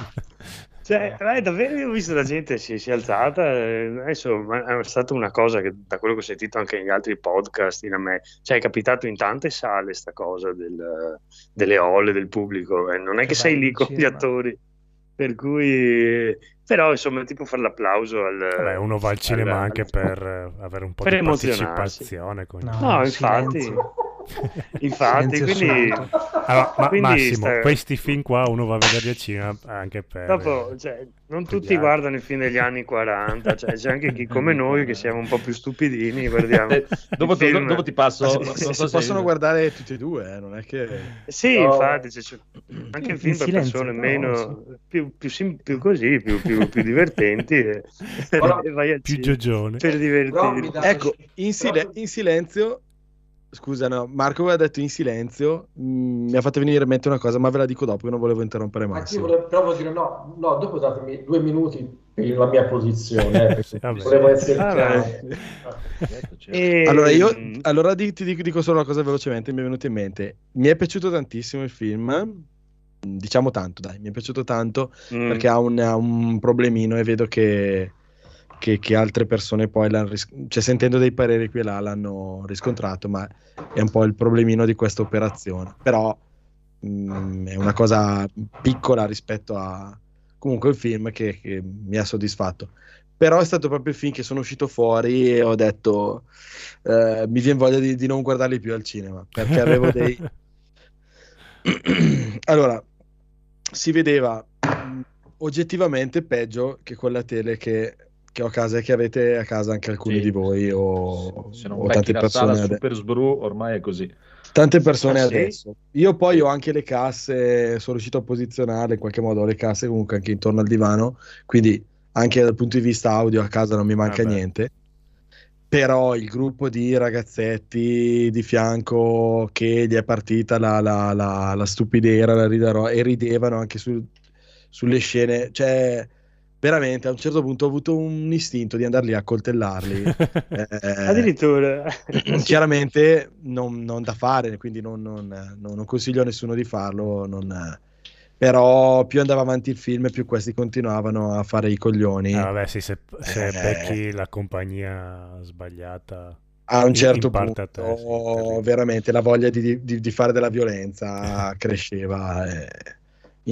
Cioè, eh, davvero io ho visto la gente si, si è alzata, eh, adesso è stata una cosa che da quello che ho sentito anche negli altri podcast in me, cioè è capitato in tante sale sta cosa del- delle olle del pubblico, eh, non è che, Che sei lì con gli cinema. attori, per cui però insomma tipo fare l'applauso al... Vabbè, uno va al cinema al- anche per eh, avere un po' per di partecipazione. Con... No. No, infatti, infatti, quindi... Allora, ma- quindi Massimo, sta- questi film qua uno va a vederli al cinema anche per... Dopo, eh, cioè, non per tutti guardano i film degli anni 40, cioè, c'è anche chi come noi che siamo un po' più stupidini, guardiamo Eh, dopo, i film. dopo ti passo. Ma si, si- so si se- possono guardare tutti e due, eh, non è che... Sì, No. infatti, c'è anche In film per silenzio, persone però, meno più, più, sim- più così, più, più, più divertenti e, e vai al Più cinema giorgione. per divertirti. Ecco, in, sile- in silenzio, scusa, no, Marco aveva detto in silenzio, mm, mi ha fatto venire in mente una cosa, ma ve la dico dopo, che non volevo interrompere Ma io Massimo. volevo, però dire no, no, dopo datemi due minuti per la mia posizione. eh, perché Vabbè. volevo essere Ah, chiaro. beh. Certo, certo. E- Allora, io allora di- ti dico, dico solo una cosa velocemente, mi è venuto in mente. Mi è piaciuto tantissimo il film, diciamo tanto, dai, mi è piaciuto tanto Mm, perché ha un, ha un problemino e vedo che, che- che altre persone poi l'hanno, ris- cioè sentendo dei pareri qui e là l'hanno riscontrato, ma è un po' il problemino di questa operazione. Però mm, è una cosa piccola rispetto a comunque il film che, che mi ha soddisfatto. Però è stato proprio il film che sono uscito fuori e ho detto eh, mi viene voglia di, di non guardarli più al cinema perché avevo dei allora si vedeva mh, oggettivamente peggio che quella tele che, che ho a casa e che avete a casa anche alcuni Sì. di voi o, Se non o tante la sala persone ade- Super Sbru, ormai è così. tante persone Ah, sì? adesso io poi ho anche le casse sono riuscito a posizionarle in qualche modo ho le casse comunque anche intorno al divano quindi anche dal punto di vista audio a casa non mi manca Vabbè. niente però il gruppo di ragazzetti di fianco che gli è partita la, la, la, la stupidera, la riderò e ridevano anche su- sulle scene, cioè veramente a un certo punto ho avuto un istinto di andare lì a coltellarli. Eh, Addirittura. chiaramente non, non da fare, quindi non, non- non- non consiglio a nessuno di farlo. non- Però più andava avanti il film, più questi continuavano a fare i coglioni. Ah, vabbè, sì, se, se Eh. becchi la compagnia sbagliata a un certo punto, te, sì, veramente la voglia di, di- di fare della violenza cresceva. eh,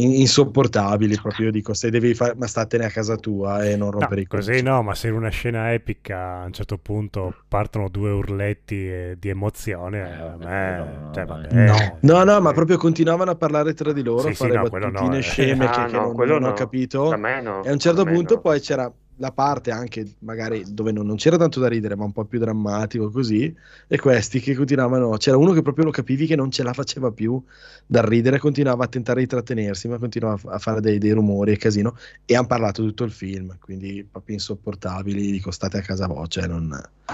insopportabili proprio. Io dico, se devi fare, ma statene a casa tua e non No, rompere i così coglioni. no, ma se in una scena epica a un certo punto partono due urletti eh, di emozione, Eh, a vabbè, me, no, cioè, no, vabbè, No, no, no, ma proprio continuavano a parlare tra di loro, Sì, a sì, fare no, quello no, battutine eh. sceme Ah, che, che no, non, non ho no. capito. Da me no. E a un certo punto no. poi c'era la parte anche magari dove non, non c'era tanto da ridere, ma un po' più drammatico così, e questi che continuavano, c'era uno che proprio lo capivi che non ce la faceva più dal ridere, continuava a tentare di trattenersi, ma continuava a fare dei, dei rumori e casino, e hanno parlato tutto il film, quindi proprio insopportabili, dico state a casa vostra, cioè non,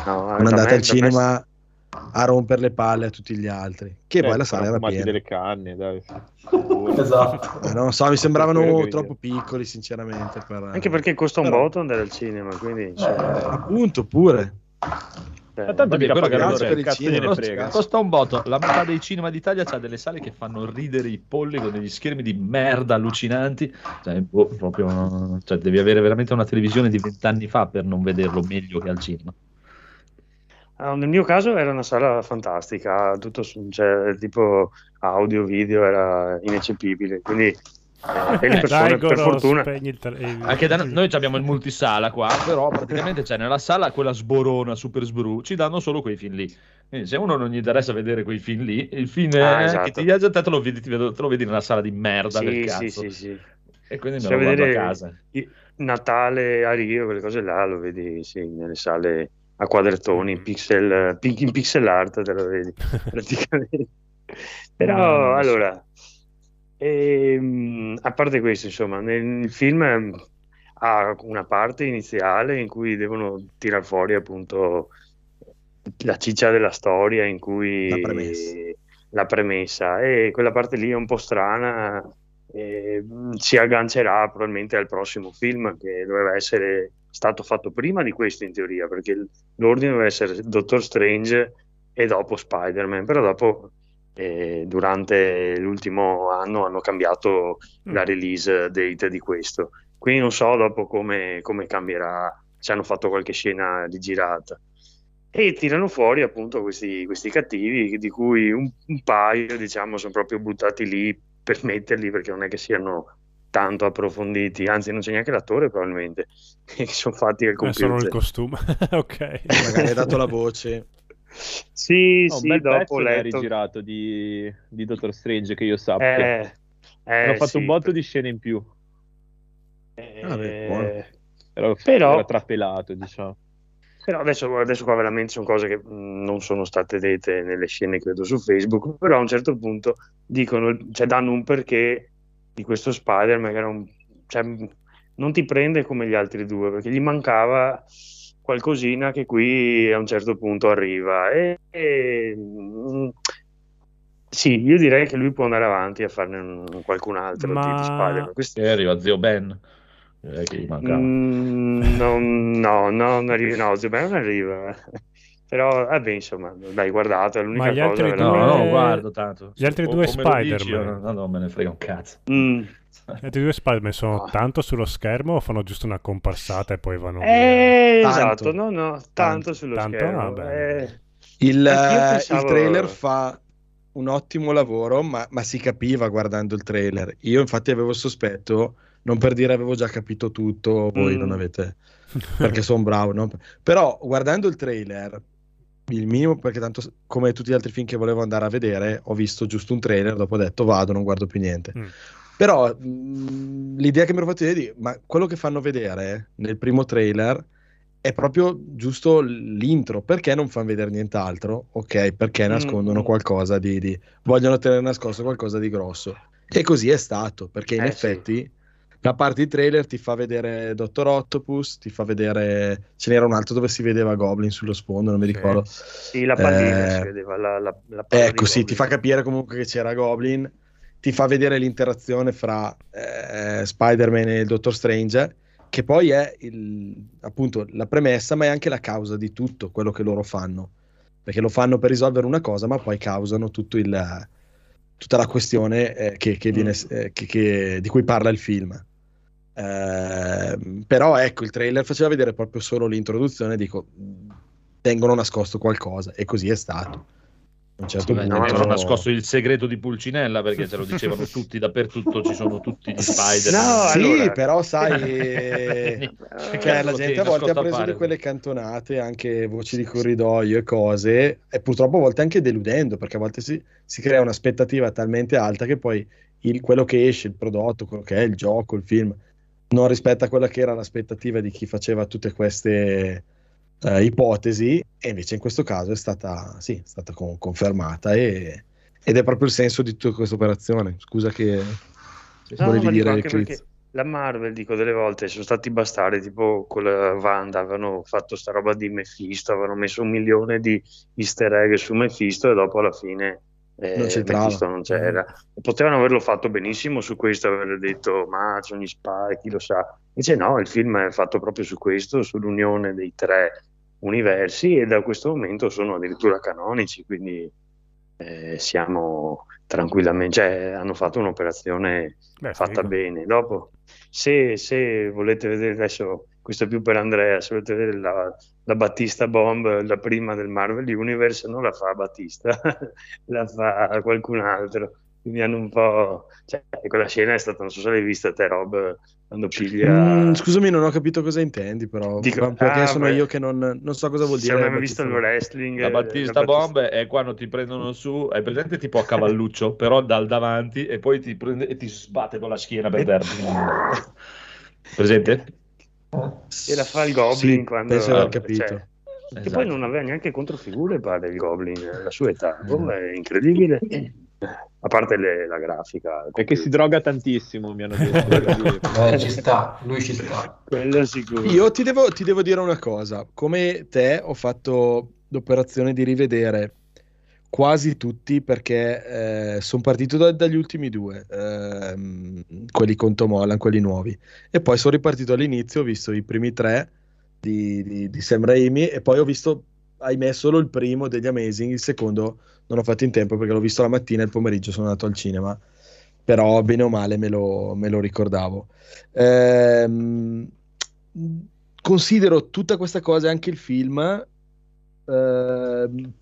No, non da andate al da me- cinema a rompere le palle a tutti gli altri, che Eh, poi la sala era piena. delle canne, dai. Esatto. Eh, non so, mi sembravano troppo piccoli, sinceramente. Per... Anche perché costa un Però- botto andare al cinema, quindi cioè, Appunto, pure. cioè, Ma tanto mica loro, per il cinema, frega. Costa un botto. La metà dei cinema d'Italia c'ha delle sale che fanno ridere i polli con degli schermi di merda allucinanti. Cioè, boh, proprio, cioè, devi avere veramente una televisione di vent'anni fa per non vederlo meglio che al cinema. Ah, nel mio caso era una sala fantastica, tutto su- cioè, tipo audio, video era ineccepibile, quindi eh, e le persone Dai, per fortuna il- Anche da noi abbiamo il multisala qua, però praticamente c'è nella sala quella sborona super sbru, ci danno solo quei film lì. Quindi se uno non gli interessa vedere quei film lì, il film Ah, eh, esatto. che ti piace te te lo vedi, ti vedo- te lo vedi nella sala di merda del sì, cazzo. sì, sì, sì. E quindi me Cioè, lo guardo a vedere casa. Natale a Rio, quelle cose là, lo vedi sì, nelle sale a quadrettoni, in pixel, pi- in pixel art te lo vedi praticamente. Però so. allora, ehm, a parte questo, insomma, nel film ha una parte iniziale in cui devono tirar fuori appunto la ciccia della storia, in cui La premessa. la premessa, e quella parte lì è un po' strana. e, mh, si aggancerà probabilmente al prossimo film che doveva essere stato fatto prima di questo in teoria perché l'ordine doveva essere Doctor Strange e dopo Spider-Man però dopo eh, durante l'ultimo anno hanno cambiato la release date di questo. Quindi non so dopo come, come cambierà se hanno fatto qualche scena di girata. E tirano fuori appunto questi, questi cattivi di cui un, un paio diciamo sono proprio buttati lì per metterli perché non è che siano tanto approfonditi anzi non c'è neanche l'attore probabilmente che sono fatti al Eh, solo il computer costume. ok. Magari hai dato la voce. sì No, un sì bel dopo ho l'hai letto rigirato di, di Doctor Strange che io sappia. eh, eh, Hanno fatto sì, un botto di scene in più. eh, Vabbè, buono. Però, Però- era trapelato, diciamo. Però adesso, adesso qua veramente sono cose che mh, non sono state dette nelle scene, credo, su Facebook, però a un certo punto dicono, cioè danno un perché di questo Spider-Man che era un, cioè, non ti prende come gli altri due, perché gli mancava qualcosina che qui a un certo punto arriva. E, e, mh, sì, io direi che lui può andare avanti a farne un- qualcun altro Ma- di, Spider-Man. Questo- E arriva zio Ben. Eh, che gli mancava. Mm, non- no, no, non arriva, no, Zio Ben non arriva. Però, vabbè, insomma, dai, guardate, è l'unica Ma gli cosa altri veramente- No, due- no, guardo tanto. Gli altri O- due Spider-Man. No, no, me ne frega un cazzo. Mm. Gli altri due Spider-Man sono Ah. tanto sullo schermo o fanno giusto una comparsata e poi vanno via? Eh, Tanto. esatto, no, no, tanto, Tanto. sullo Tanto? schermo. Ah, bene. eh. Il, eh, pensavo- il trailer fa un ottimo lavoro, ma, ma si capiva guardando il trailer. Io infatti avevo il sospetto, non per dire avevo già capito tutto, voi Mm. non avete, perché sono bravo, no? Però guardando il trailer, il minimo, perché tanto come tutti gli altri film che volevo andare a vedere, ho visto giusto un trailer, dopo ho detto vado, non guardo più niente. Mm. Però mh, l'idea che mi ero fatto è di- ma quello che fanno vedere nel primo trailer è proprio giusto l'intro, perché non fanno vedere nient'altro? Ok, perché nascondono Mm. qualcosa di, di- vogliono tenere nascosto qualcosa di grosso. E così è stato, perché in Eh, sì. La parte di trailer ti fa vedere Dottor Octopus, ti fa vedere ce n'era un altro dove si vedeva Goblin sullo sfondo, non mi ricordo. Sì, la pallina Eh, si vedeva, la, la, la Ecco, sì, ti fa capire comunque che c'era Goblin, ti fa vedere l'interazione fra eh, Spider-Man e il Dottor Strange, che poi è il- appunto la premessa, ma è anche la causa di tutto quello che loro fanno. Perché lo fanno per risolvere una cosa, ma poi causano tutto il, tutta la questione eh, che, che viene, eh, che- di cui parla il film. Ehm, però ecco, il trailer faceva vedere proprio solo l'introduzione, dico, "Mm, tengono nascosto qualcosa, e così è stato. A un certo punto... non hanno nascosto il segreto di Pulcinella perché ce lo dicevano tutti dappertutto, ci sono tutti gli spider. No, sì, allora- però sai, cioè, la gente tieni a volte ha preso di quelle cantonate, anche voci di corridoio e cose, e purtroppo a volte anche deludendo, perché a volte si, si crea un'aspettativa talmente alta che poi il- quello che esce, il prodotto, quello che è il gioco, il film, non rispetta quella che era l'aspettativa di chi faceva tutte queste eh, ipotesi, e invece in questo caso è stata, sì, è stata con- confermata e- ed è proprio il senso di tutta questa operazione. Scusa che No, volevi dire, anche Chris. perché la Marvel, dico delle volte, sono stati bastardi, tipo con la Wanda, avevano fatto sta roba di Mephisto, avevano messo un milione di easter egg su Mephisto e dopo alla fine eh, Non c'entrava. Non c'era. Potevano averlo fatto benissimo su questo, aver detto ma sono gli spy, chi lo sa. Invece no, il film è fatto proprio su questo, sull'unione dei tre universi e da questo momento sono addirittura canonici, quindi eh, siamo tranquillamente, cioè hanno fatto un'operazione Beh, fatta figo. bene. Dopo, se, se volete vedere adesso, questo è più per Andrea, se volete vedere la, la Battista Bomb, la prima del Marvel Universe, non la fa Battista, la fa qualcun altro. Quindi hanno un po'... Cioè, quella scena è stata, non so se l'hai vista te, Rob, quando piglia... Mm, scusami, non ho capito cosa intendi, però. Dico- perché ah, sono beh. io che non, non so cosa vuol Se dire. non hai mai visto Battista il wrestling... La eh, Battista la Bomb è quando ti prendono su, hai presente tipo a cavalluccio, però dal davanti e poi ti prende e ti sbatte con la schiena per terra. Presente? E la fa il Goblin Sì, quando... penso aver cioè, capito. Che Esatto. poi non aveva neanche controfigure, pare il Goblin, la sua età. Oh, è incredibile. A parte le- la grafica. Perché si droga tantissimo, mi hanno detto. quindi- Eh, ci sta, lui ci sta. Quello sicuro. Io ti devo, ti devo dire una cosa. Come te, ho fatto l'operazione di rivedere quasi tutti perché sono partito da- dagli ultimi due, ehm, quelli con Tom Holland, quelli nuovi. E poi sono ripartito all'inizio, ho visto i primi tre di, di- di Sam Raimi e poi ho visto, ahimè, solo il primo degli Amazing, il secondo non ho fatto in tempo perché l'ho visto la mattina e il pomeriggio sono andato al cinema, però bene o male me lo, me lo ricordavo. Ehm, considero tutta questa cosa anche il film ehm,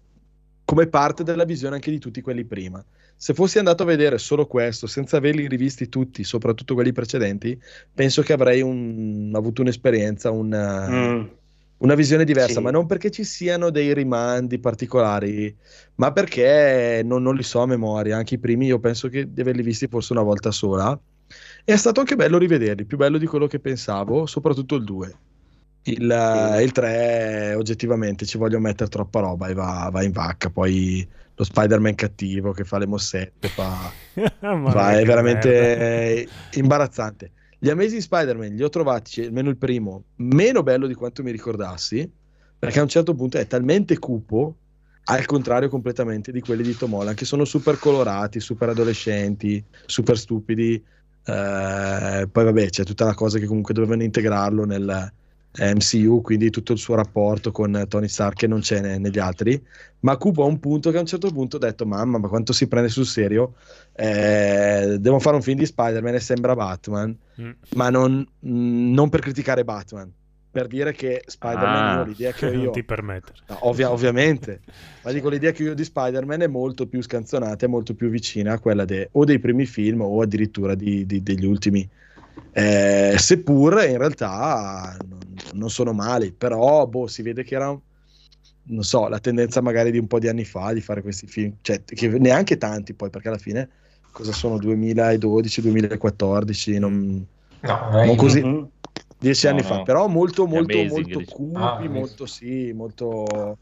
come parte della visione anche di tutti quelli prima. Se fossi andato a vedere solo questo, senza averli rivisti tutti, soprattutto quelli precedenti, penso che avrei un- avuto un'esperienza, una, Mm. una visione diversa, Sì. ma non perché ci siano dei rimandi particolari, ma perché non, non li so a memoria. Anche i primi io penso che di averli visti forse una volta sola. E è stato anche bello rivederli, più bello di quello che pensavo, soprattutto il 2. Il, eh, il 3 oggettivamente ci voglio mettere troppa roba e va, va in vacca. Poi lo Spider-Man cattivo che fa le mossette, fa, mia, è veramente merda. imbarazzante. Gli Amazing Spider-Man li ho trovati, almeno il primo, meno bello di quanto mi ricordassi, perché a un certo punto è talmente cupo, al contrario completamente di quelli di Tom Holland, che sono super colorati, super adolescenti, super stupidi. Eh, poi vabbè, c'è tutta la cosa che comunque dovevano integrarlo nel MCU, quindi tutto il suo rapporto con Tony Stark che non c'è ne- negli altri. Ma cupo a un punto che a un certo punto ho detto, mamma, ma quanto si prende sul serio? Eh, devo fare un film di Spider-Man e sembra Batman, Mm. ma non, mh, non per criticare Batman, per dire che Spider-Man, Ah. io, l'idea che ho Non io, ti permettere. no, ovvia- ovviamente, ma dico l'idea che io ho di Spider-Man è molto più scanzonata, è molto più vicina a quella de- o dei primi film o addirittura di- di- degli ultimi. Eh, seppur in realtà non, non sono mali, però boh, si vede che era, non so, la tendenza magari di un po' di anni fa di fare questi film, cioè che neanche tanti poi, perché alla fine cosa sono 2012-2014, non, No, non eh, così, Mhm. dieci No, anni no. fa, però molto, molto, Amazing, molto cupi, Ah, molto sì, molto...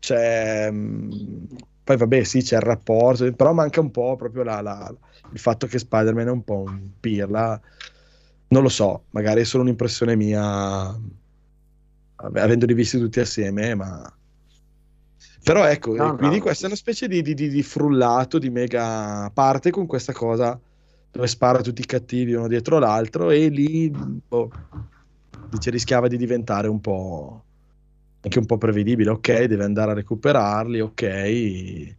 Cioè, mh, poi vabbè, sì, c'è il rapporto, però manca un po' proprio la- la- il fatto che Spider-Man è un po' un pirla. Non lo so, magari è solo un'impressione mia, avendoli visti tutti assieme, ma... Però ecco, No, e quindi no. questa è una specie di, di- di- di frullato, di mega parte con questa cosa dove spara tutti i cattivi uno dietro l'altro e lì boh, dice, rischiava di diventare un po' anche un po' prevedibile. Ok, deve andare a recuperarli, ok.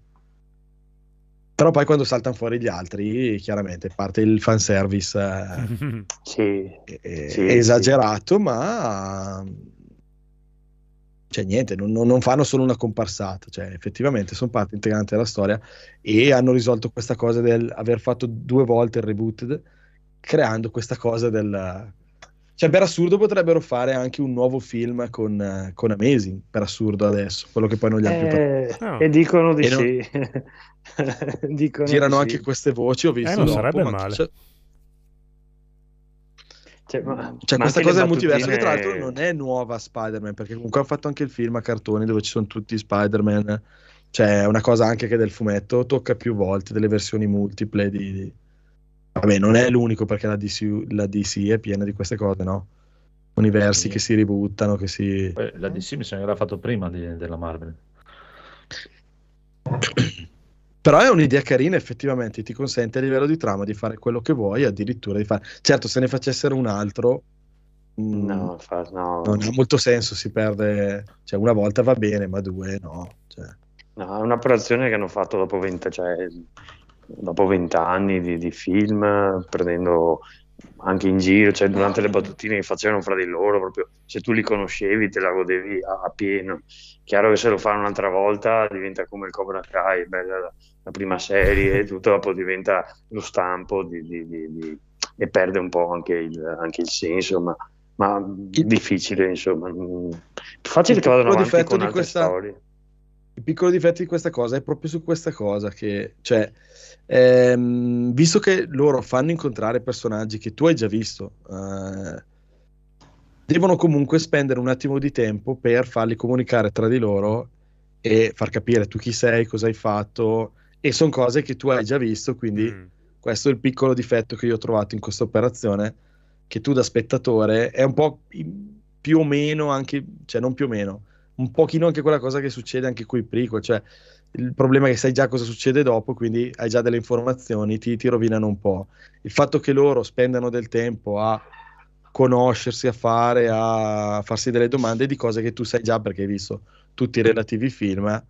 Però poi quando saltano fuori gli altri, chiaramente parte il fanservice eh, Sì, eh, sì, esagerato, ma cioè niente, non, non- non fanno solo una comparsata, cioè effettivamente sono parte integrante della storia e hanno risolto questa cosa del aver fatto due volte il reboot, creando questa cosa del... Cioè per assurdo potrebbero fare anche un nuovo film con, eh, con Amazing, per assurdo adesso, quello che poi non gli ha più fatto. Eh, Ah. e dicono di E non- sì. Dicono Girano di anche sì. queste voci, ho visto Eh, non dopo, sarebbe ma male. c'è- Cioè, ma- C'è ma questa cosa del multiverso che tra l'altro non è nuova a Spider-Man, perché comunque hanno fatto anche il film a cartoni dove ci sono tutti Spider-Man. Cioè, è una cosa anche che del fumetto tocca più volte, delle versioni multiple di... Vabbè, non è l'unico perché la DC, la DC è piena di queste cose, no? Universi Sì. che si ributtano, che si... La DC mi sembra che l'ha fatto prima di- della Marvel. Però è un'idea carina, effettivamente, ti consente a livello di trama di fare quello che vuoi, addirittura di fare... Certo, se ne facessero un altro... mm, No, fa- no, Non ha molto senso, si perde... Cioè, una volta va bene, ma due no. Cioè, no, è un'operazione che hanno fatto dopo 20, cioè, dopo 20 anni di, di film, prendendo anche in giro, cioè durante le battutine che facevano fra di loro, proprio se tu li conoscevi te la godevi a, a pieno. Chiaro che se lo fanno un'altra volta diventa come il Cobra Kai, bella la, la prima serie, e tutto dopo diventa lo stampo di- di- e perde un po' anche il, anche il senso, ma, ma difficile insomma. Mm, facile Il che vadano avanti con altre questa- storie. Il piccolo difetto di questa cosa è proprio su questa cosa che, cioè, ehm, visto che loro fanno incontrare personaggi che tu hai già visto, eh, devono comunque spendere un attimo di tempo per farli comunicare tra di loro e far capire tu chi sei, cosa hai fatto, e sono cose che tu hai già visto, quindi Mm. questo è il piccolo difetto che io ho trovato in questa operazione, che tu da spettatore è un po' più o meno anche, cioè non più o meno, un pochino anche quella cosa che succede anche con i prequel, cioè il problema è che sai già cosa succede dopo, quindi hai già delle informazioni, ti, ti rovinano un po'. Il fatto che loro spendano del tempo a conoscersi, a fare, a farsi delle domande di cose che tu sai già perché hai visto tutti i relativi film,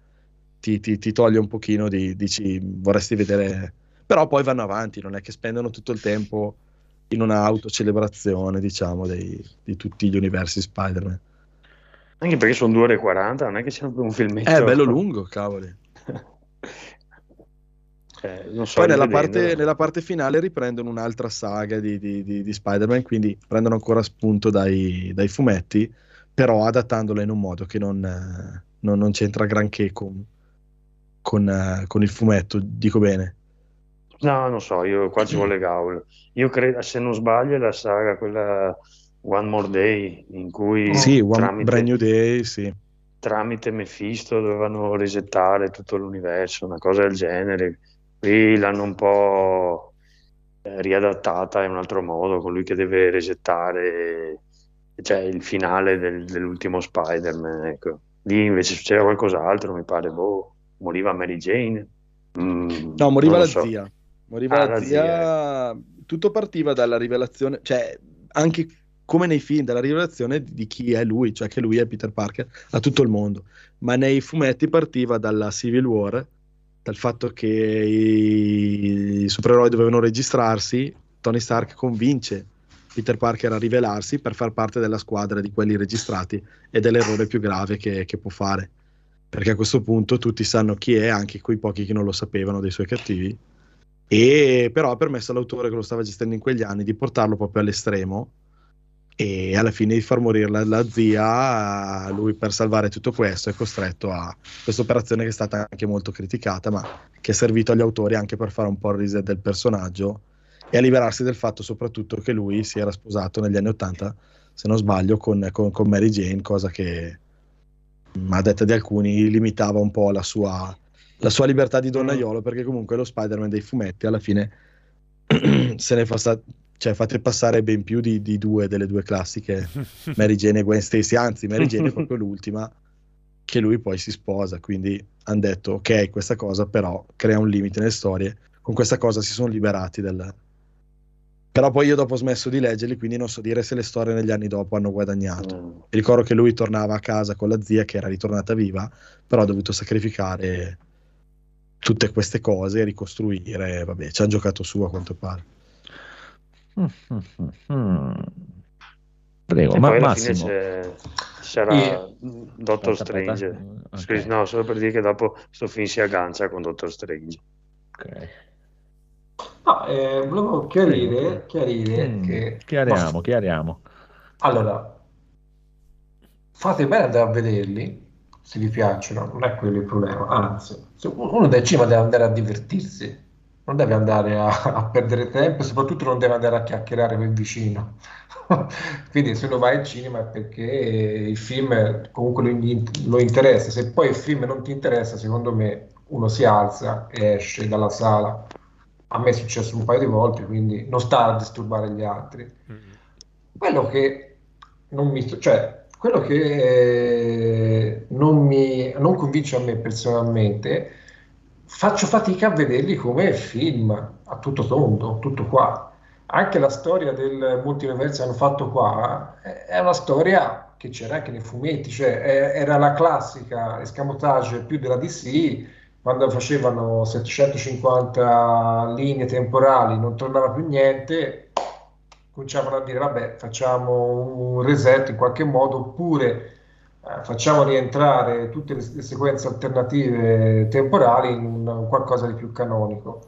ti, ti- ti toglie un pochino di, dici, vorresti vedere... Però poi vanno avanti, non è che spendono tutto il tempo in una autocelebrazione, diciamo, dei- di tutti gli universi Spider-Man. Anche perché sono 2 ore e 40, non è che sia un filmetto. È bello lungo, cavoli. Eh, so, Poi nella parte, nella parte finale riprendono un'altra saga di, di- di- di Spider-Man, quindi prendono ancora spunto dai, dai fumetti, però adattandola in un modo che non, eh, non- non c'entra granché con, con, eh, con il fumetto, dico bene. No, non so, io qua ci vuole Gaul. Io credo, se non sbaglio, la saga, quella One More Day, in cui Sì, One tramite, Brand New Day, sì. tramite Mephisto dovevano resettare tutto l'universo, una cosa del genere. Qui l'hanno un po' eh, riadattata in un altro modo, con lui che deve resettare, cioè il finale del- dell'ultimo Spider-Man, ecco. Lì invece succedeva qualcos'altro, mi pare, boh, moriva Mary Jane. Mm, No, moriva la so. zia. Moriva Ah, la la zia. Tutto partiva dalla rivelazione, cioè anche come nei film, dalla rivelazione di chi è lui, cioè che lui è Peter Parker a tutto il mondo. Ma nei fumetti partiva dalla Civil War, dal fatto che i, i supereroi dovevano registrarsi, Tony Stark convince Peter Parker a rivelarsi per far parte della squadra di quelli registrati ed è l'errore più grave che, che può fare. Perché a questo punto tutti sanno chi è, anche quei pochi che non lo sapevano dei suoi cattivi. E però ha permesso all'autore che lo stava gestendo in quegli anni di portarlo proprio all'estremo e alla fine di far morire la, la zia, lui per salvare tutto questo è costretto a questa operazione che è stata anche molto criticata, ma che è servito agli autori anche per fare un po' il reset del personaggio e a liberarsi del fatto soprattutto che lui si era sposato negli anni Ottanta, se non sbaglio, con, con- con Mary Jane, cosa che mh, a detta di alcuni limitava un po' la sua, la sua libertà di donnaiolo, perché comunque lo Spider-Man dei fumetti alla fine se ne fa cioè fate passare ben più di, di due delle due classiche Mary Jane e Gwen Stacy, anzi Mary Jane è proprio l'ultima che lui poi si sposa, quindi hanno detto ok questa cosa però crea un limite nelle storie, con questa cosa si sono liberati del... Però poi io dopo ho smesso di leggerli, quindi non so dire se le storie negli anni dopo hanno guadagnato. Mm. Ricordo che lui tornava a casa con la zia che era ritornata viva, però ha dovuto sacrificare tutte queste cose, ricostruire, vabbè, ci ha giocato su a quanto pare. Prego, E ma poi alla fine Massimo. c'è- sarà Io- Doctor Aspetta, aspetta. Strange. Ok. Scusi, no, solo per dire che dopo sto film si aggancia con Doctor Strange. Ok. No, eh, volevo chiarire, chiarire Mm, che... Chiariamo, chiariamo. Allora, fate bene ad andare a vederli, se vi piacciono, non è quello il problema, anzi, se uno del cinema deve andare a divertirsi, non deve andare a, a perdere tempo, e soprattutto non deve andare a chiacchierare con il vicino. Quindi se uno va al cinema è perché il film comunque lo, lo interessa, se poi il film non ti interessa, secondo me uno si alza e esce dalla sala. A me è successo un paio di volte, quindi non sta a disturbare gli altri. Quello che non mi, cioè, quello che eh, non mi, non convince a me personalmente, faccio fatica a vederli come film a tutto tondo, tutto qua. Anche la storia del multiverso che hanno fatto qua eh, è una storia che c'era anche nei fumetti, cioè eh, era la classica escamotage più della DC quando facevano 750 linee temporali, non tornava più niente, cominciavano a dire vabbè facciamo un reset in qualche modo oppure facciamo rientrare tutte le, le sequenze alternative temporali in un- qualcosa di più canonico.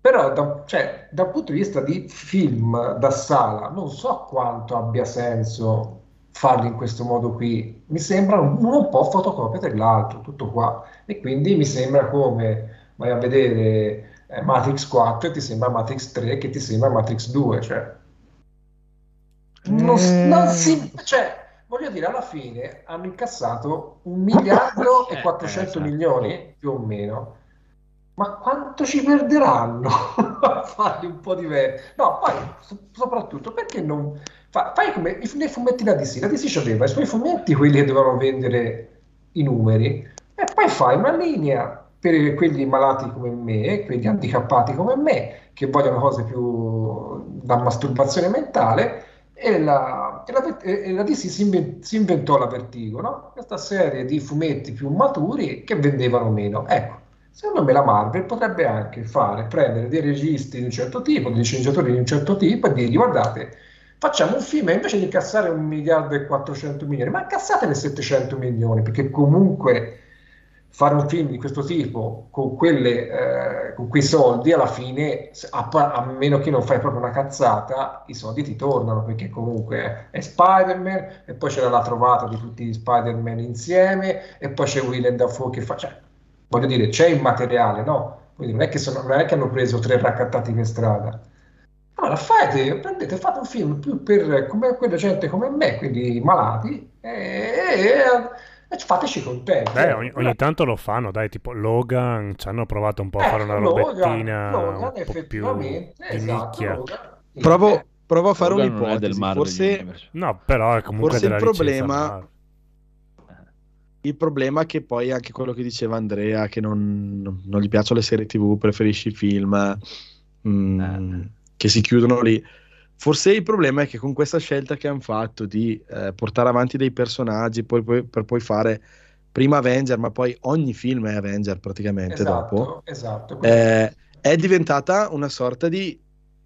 Però da, cioè, dal punto di vista di film da sala non so quanto abbia senso farli in questo modo qui. Mi sembra uno un po' fotocopia dell'altro, tutto qua. E quindi mi sembra come vai a vedere eh, Matrix 4 e ti sembra Matrix 3 che ti sembra Matrix 2, cioè non, s- non si, cioè, voglio dire, alla fine hanno incassato un miliardo e Eh, 400 esatto. milioni più o meno. Ma quanto ci perderanno a farli un po' diversi? No, poi so- soprattutto perché non fa- fai come i- nei fumetti da DC. La DC aveva i suoi fumetti, quelli che dovevano vendere i numeri, e poi fai una linea per quelli malati come me, quelli handicappati come me, che vogliono cose più da masturbazione mentale. E la, e la- e la DC si, inven- si inventò la Vertigo, no? Questa serie di fumetti più maturi che vendevano meno. Ecco, secondo me la Marvel potrebbe anche fare, prendere dei registi di un certo tipo, dei sceneggiatori di un certo tipo e dirgli guardate, facciamo un film e invece di incassare un miliardo e 400 milioni, ma incassatene 700 milioni, perché comunque fare un film di questo tipo con, quelle, eh, con quei soldi alla fine, a, a meno che non fai proprio una cazzata, i soldi ti tornano perché comunque è Spider-Man e poi c'era la trovata di tutti gli Spider-Man insieme e poi c'è Willem Dafoe che fa... Cioè, voglio dire, c'è il materiale, no? Quindi non è che, sono- non è che hanno preso tre raccattati per strada. Allora fate, prendete, fate un film più per come quella gente come me, quindi malati, e, e- e fateci contenti. Beh, ogni, ogni tanto lo fanno, dai, tipo Logan, ci hanno provato un po' a fare una Ecco, Logan- robettina Logan un po' più effettivamente, di esatto, nicchia. Logan, sì, Provo, eh, provo a fare Logan un'ipotesi. Forse. No, però è comunque Forse il problema- il problema è che poi anche quello che diceva Andrea, che non, non gli piacciono le serie TV, preferisci i film mm, Eh. che si chiudono lì. Forse il problema è che con questa scelta che hanno fatto di eh, portare avanti dei personaggi poi- poi- per poi fare prima Avenger, ma poi ogni film è Avenger praticamente dopo, esatto, esatto. eh, è diventata una sorta di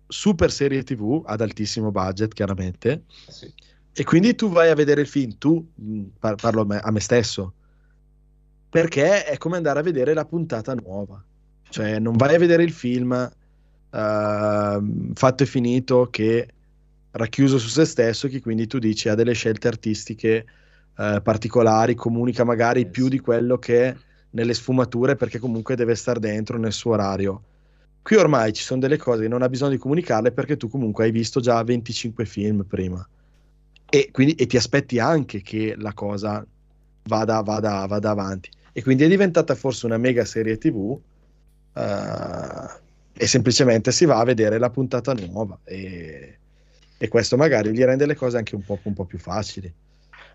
super serie TV ad altissimo budget, chiaramente. Sì. E quindi tu vai a vedere il film, tu mh, par- parlo a me, a me stesso, perché è come andare a vedere la puntata nuova. Cioè, non vai a vedere il film ehm, fatto e finito che racchiuso su se stesso, che quindi tu dici ha delle scelte artistiche eh, particolari, comunica magari Eh, più di quello che è nelle sfumature, perché comunque deve stare dentro nel suo orario. Qui ormai ci sono delle cose che non ha bisogno di comunicarle perché tu comunque hai visto già 25 film prima e, quindi, e ti aspetti anche che la cosa vada, vada, vada avanti. E quindi è diventata forse una mega serie TV eh, e semplicemente si va a vedere la puntata nuova e, e questo magari gli rende le cose anche un po', un po' più facili.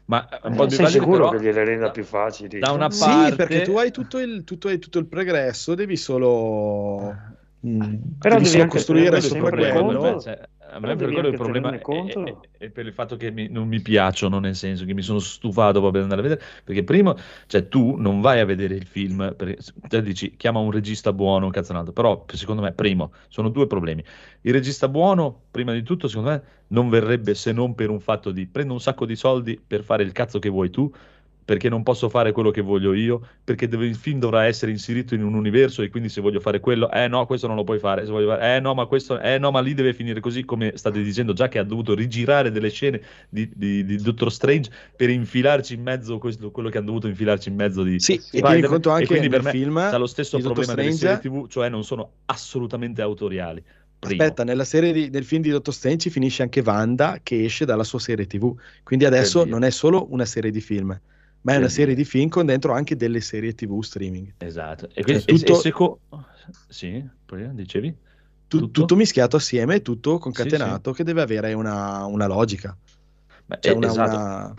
Ma eh, un Eh, po' di sei sicuro però, che gliele renda da- più facili? Da una Sì, parte... perché tu hai tutto il, tutto, hai tutto il pregresso, devi solo... mm, Però devi devi solo anche costruire sopra quello. conto- Cioè, a me per quello il problema è, conto. è- è per il fatto che mi- non mi piacciono, nel senso che mi sono stufato proprio di andare a vedere, perché prima, cioè tu non vai a vedere il film, perché te dici chiama un regista buono, un cazzonato, però secondo me, primo, sono due problemi. Il regista buono, prima di tutto, secondo me, non verrebbe se non per un fatto di prendo un sacco di soldi per fare il cazzo che vuoi tu, perché non posso fare quello che voglio io, perché deve- il film dovrà essere inserito in un universo e quindi se voglio fare quello, eh no, questo non lo puoi fare, se voglio fare, eh no, ma questo, eh no, ma lì deve finire così, come state dicendo già che ha dovuto rigirare delle scene di, di, di Doctor Strange per infilarci in mezzo questo- quello che hanno dovuto infilarci in mezzo di Sì, e Spider-Man. tieni conto anche e quindi per me film c'ha lo stesso problema delle serie TV, cioè non sono assolutamente autoriali. Primo. Aspetta, nella serie di- del film di Dottor Strange finisce anche Wanda che esce dalla sua serie TV. Quindi adesso non è solo una serie di film, ma è una serie di film con dentro anche delle serie TV streaming. Esatto. E quindi, Cioè, tutto- seco- Sì, poi dicevi? Tu- Tutto? tutto? mischiato assieme, tutto concatenato, Sì, che deve avere una, una logica. Beh, Cioè eh, una, esatto. una,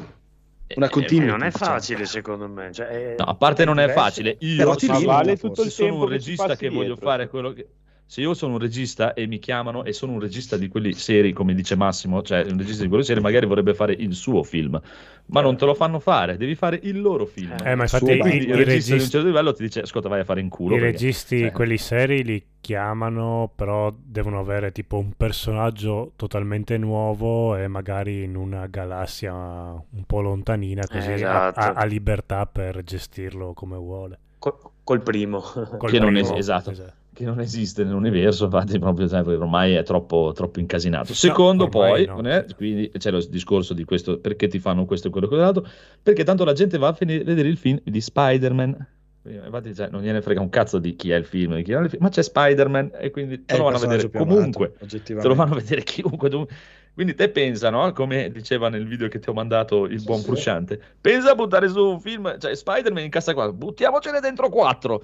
Eh, una eh, E continuity. non è diciamo. facile, secondo me. Cioè, è- No, a parte non è facile, io Però ti sono, vale tutto il se sono tempo un regista che voglio fare sì. quello che... Se io sono un regista e mi chiamano e sono un regista di quelli seri, come dice Massimo, cioè un regista di quelli seri magari vorrebbe fare il suo film, ma non te lo fanno fare, devi fare il loro film. Eh, ma infatti Suo i, Quindi i il regista di un certo livello ti dice, ascolta, vai a fare in culo. i perché- registi, cioè, quelli seri, li chiamano, però devono avere tipo un personaggio totalmente nuovo e magari in una galassia un po' lontanina, così ha- Esatto. ha, ha libertà per gestirlo come vuole. Col, col primo. Col Che non primo, es- esatto. Che non esiste nell'universo, infatti, proprio perché ormai è troppo, troppo incasinato. Secondo, ormai poi, no. eh, quindi c'è lo discorso di questo perché ti fanno questo e quello e quell'altro, perché tanto la gente va a fini- vedere il film di Spider-Man. Quindi, Infatti, cioè, non gliene frega un cazzo di chi è il film, di chi è il film, ma c'è Spider-Man e quindi te lo vanno a vedere comunque. amato, Te lo oggettivamente. fanno vedere chiunque. Quindi te pensa, no? Come diceva nel video che ti ho mandato il buon sì. Frusciante, pensa a buttare su un film, cioè Spider-Man incassa qua, buttiamocene dentro quattro.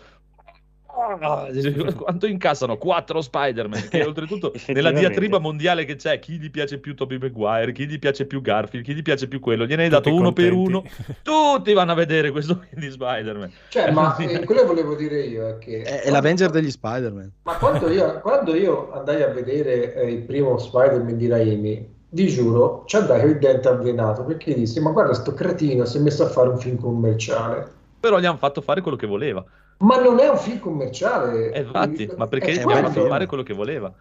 Ah, quanto incassano? Quattro Spider-Man che oltretutto nella diatriba mondiale che c'è chi gli piace più Tobey Maguire, chi gli piace più Garfield, chi gli piace più quello, gliene hai dato Tutti uno per uno, tutti vanno a vedere questo film di Spider-Man. Cioè, ma eh, quello che volevo dire io è che... È, è l'Avenger degli Spider-Man. Ma quando io, quando io andai a vedere eh, il primo Spider-Man di Raimi, vi giuro, ci andai con il dente avvelenato perché dissi: Ma guarda, sto cretino si è messo a fare un film commerciale. Però gli hanno fatto fare quello che voleva. Ma non è un film commerciale. E infatti, ma perché hanno fatto quello. che voleva?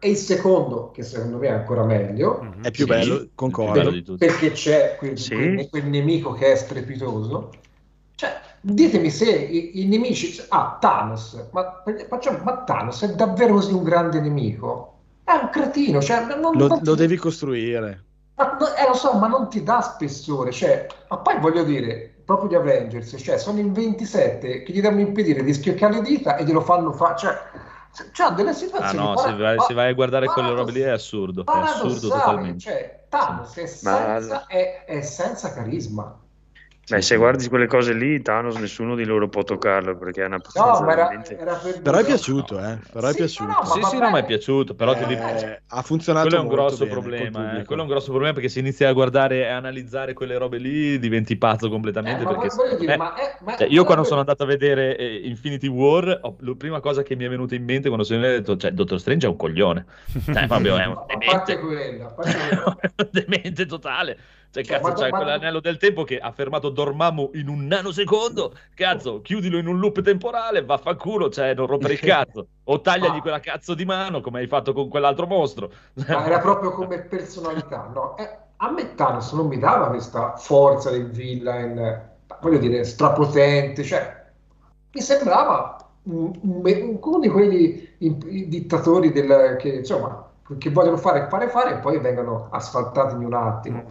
E il secondo, che secondo me è ancora meglio, Mhm. È più Sì, bello, concordo. bello di tutti. perché c'è quel, Sì. quel- quel nemico che è strepitoso. Cioè, ditemi se i, i nemici. Ah, Thanos. Ma, facciamo, ma Thanos è davvero così un grande nemico? È un cretino. Cioè, non, Lo, non lo ti- devi costruire. Ma, eh, lo so, ma non ti dà spessore. Cioè, ma poi voglio dire, proprio di Avengers, cioè, sono in 27 che gli devono impedire di schioccare le dita e glielo fanno fare. Cioè, c'ha delle Ah situazioni. no, se para- vai, pa- se vai a guardare quelle robe lì è assurdo, è assurdo totalmente. Cioè, Thanos è, Ma- senza, è, è senza carisma. Beh, se guardi quelle cose lì, Thanos, nessuno di loro può toccarlo perché è una No, ma era, veramente... era per Però è piaciuto, eh. Però è Sì, piaciuto. no, ma Sì, sì, no, ma è piaciuto, però ti Eh, dico, ha funzionato quello è un grosso bene problema, eh. quello è un grosso problema perché se inizi a guardare e analizzare quelle robe lì diventi pazzo Eh, completamente ma perché voglio dire, eh, ma è- ma- cioè, io quando ma- sono andato a vedere eh, Infinity War, ho- la prima cosa che mi è venuta in mente quando sono andato, cioè, Dottor Strange è un coglione, cioè, proprio è un a parte demente, quella, a parte quella. è un demente totale. Cioè, Cioè, cazzo, ma- ma- quell'anello del tempo che ha fermato Dormammu in un nanosecondo. Cazzo, chiudilo in un loop temporale, vaffanculo, cioè, non rompere il cazzo. O tagliagli Ma- quella cazzo di mano, come hai fatto con quell'altro mostro. ma era proprio come personalità, no? Eh, a me Thanos non mi dava questa forza del villain, voglio dire, strapotente, cioè mi sembrava un- un- un- uno di quelli im- i dittatori del, che, insomma, che vogliono fare, fare, fare e poi vengono asfaltati in un attimo.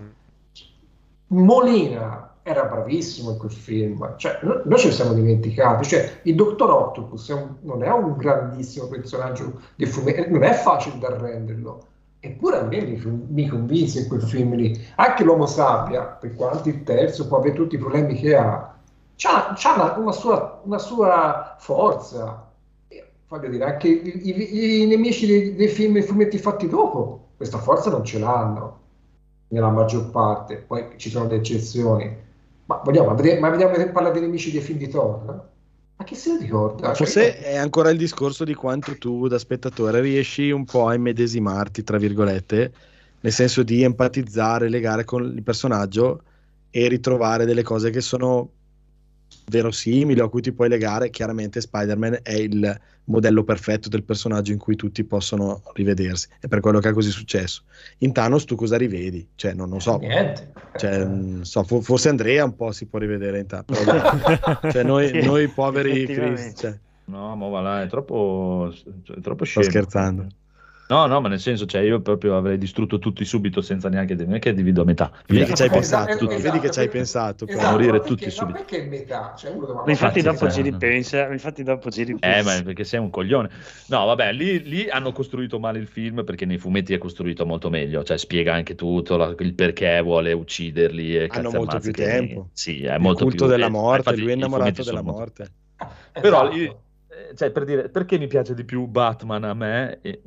Molina era bravissimo in quel film, cioè, no- noi ce ne siamo dimenticati, cioè, il Dottor Octopus è un- non è un grandissimo personaggio di fumetto, non è facile da renderlo, eppure a me mi, mi convinse in quel film lì, anche l'Uomo Sabbia, per quanto il terzo può avere tutti i problemi che ha, c'ha una, una sua, una sua forza, voglio dire, anche i, i- i nemici dei, dei film e fumetti fatti dopo, questa forza non ce l'hanno nella maggior parte, poi ci sono le eccezioni. Ma vogliamo, ma vediamo, vediamo parlare dei nemici dei film di Thor? Ma chi se ne ricorda? Forse è ancora il discorso di quanto tu da spettatore riesci un po' a immedesimarti, tra virgolette, nel senso di empatizzare, legare con il personaggio e ritrovare delle cose che sono verosimili o a cui ti puoi legare. Chiaramente Spider-Man è il modello perfetto del personaggio in cui tutti possono rivedersi. È per quello che è così successo. In Thanos tu cosa rivedi? Cioè, non, non so. Niente. Cioè, non so, fo- forse Andrea un po' si può rivedere in Thanos. Cioè, noi, Sì, noi poveri. Chris, cioè, No, ma va là, è troppo, è troppo sto scemo. scherzando. No, no, ma nel senso, cioè, io proprio avrei distrutto tutti subito senza neanche non è che divido a metà. Vedi che ci hai pensato, esatto, vedi che ci hai perché- pensato. Esatto, morire ma perché- tutti ma subito. perché in metà? Cioè, Ma infatti Infatti, dopo ci sì. ripensa, infatti dopo ci Eh, ripensa. ma perché sei un coglione. No, vabbè, lì, lì hanno costruito male il film perché nei fumetti è costruito molto meglio, cioè spiega anche tutto, la- il perché vuole ucciderli e Hanno molto più che- tempo. Sì, è Il molto culto più... della eh, morte, infatti lui è innamorato della sono molto- morte. Però Esatto. Io- cioè, per dire, perché mi piace di più Batman a me, eh,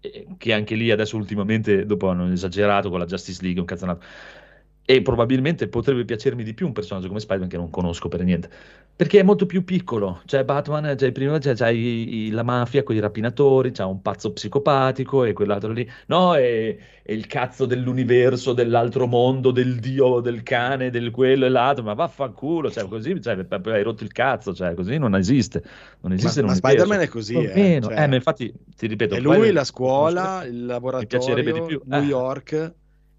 che, che anche lì adesso ultimamente, dopo hanno esagerato con la Justice League, un cazzonato, e probabilmente potrebbe piacermi di più un personaggio come Spider-Man che non conosco per niente, perché è molto più piccolo, cioè Batman, c'hai prima c'è, c'hai i- la mafia con i rapinatori, c'ha un pazzo psicopatico e quell'altro lì, no, è, è il cazzo dell'universo, dell'altro mondo, del dio, del cane, del quello e l'altro, ma vaffanculo, cioè così cioè, hai rotto il cazzo, cioè così non esiste, non esiste Ma, ma Spider-Man è così. Eh, cioè, eh, ma infatti ti ripeto, è lui, la scuola, il piacerebbe di laboratorio, più. New Eh.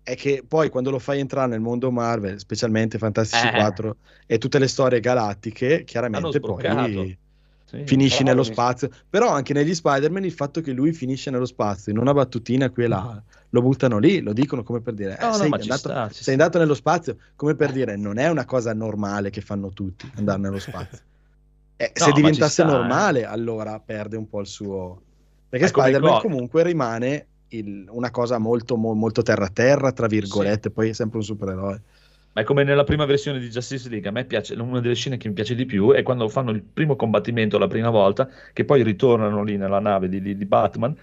È che poi quando lo fai entrare nel mondo Marvel, specialmente Fantastici Eh. 4 e tutte le storie galattiche, chiaramente poi. Sì. finisci nello spazio. Però anche negli Spider-Man il fatto che lui finisce nello spazio in una battutina qui e là, lo buttano lì, lo dicono come per dire, eh, No, no, sei, andato, sta, sei andato nello spazio, come per dire, non è una cosa normale che fanno tutti andare nello spazio. Eh, No, se diventasse sta, eh. normale, allora perde un po' il suo... Perché Spider-Man comunque rimane il- una cosa molto, mo- molto terra-terra, tra virgolette, poi è sempre un supereroe. Ma è come nella prima versione di Justice League, a me piace, una delle scene che mi piace di più è quando fanno il primo combattimento la prima volta, che poi ritornano lì nella nave di, di- di Batman,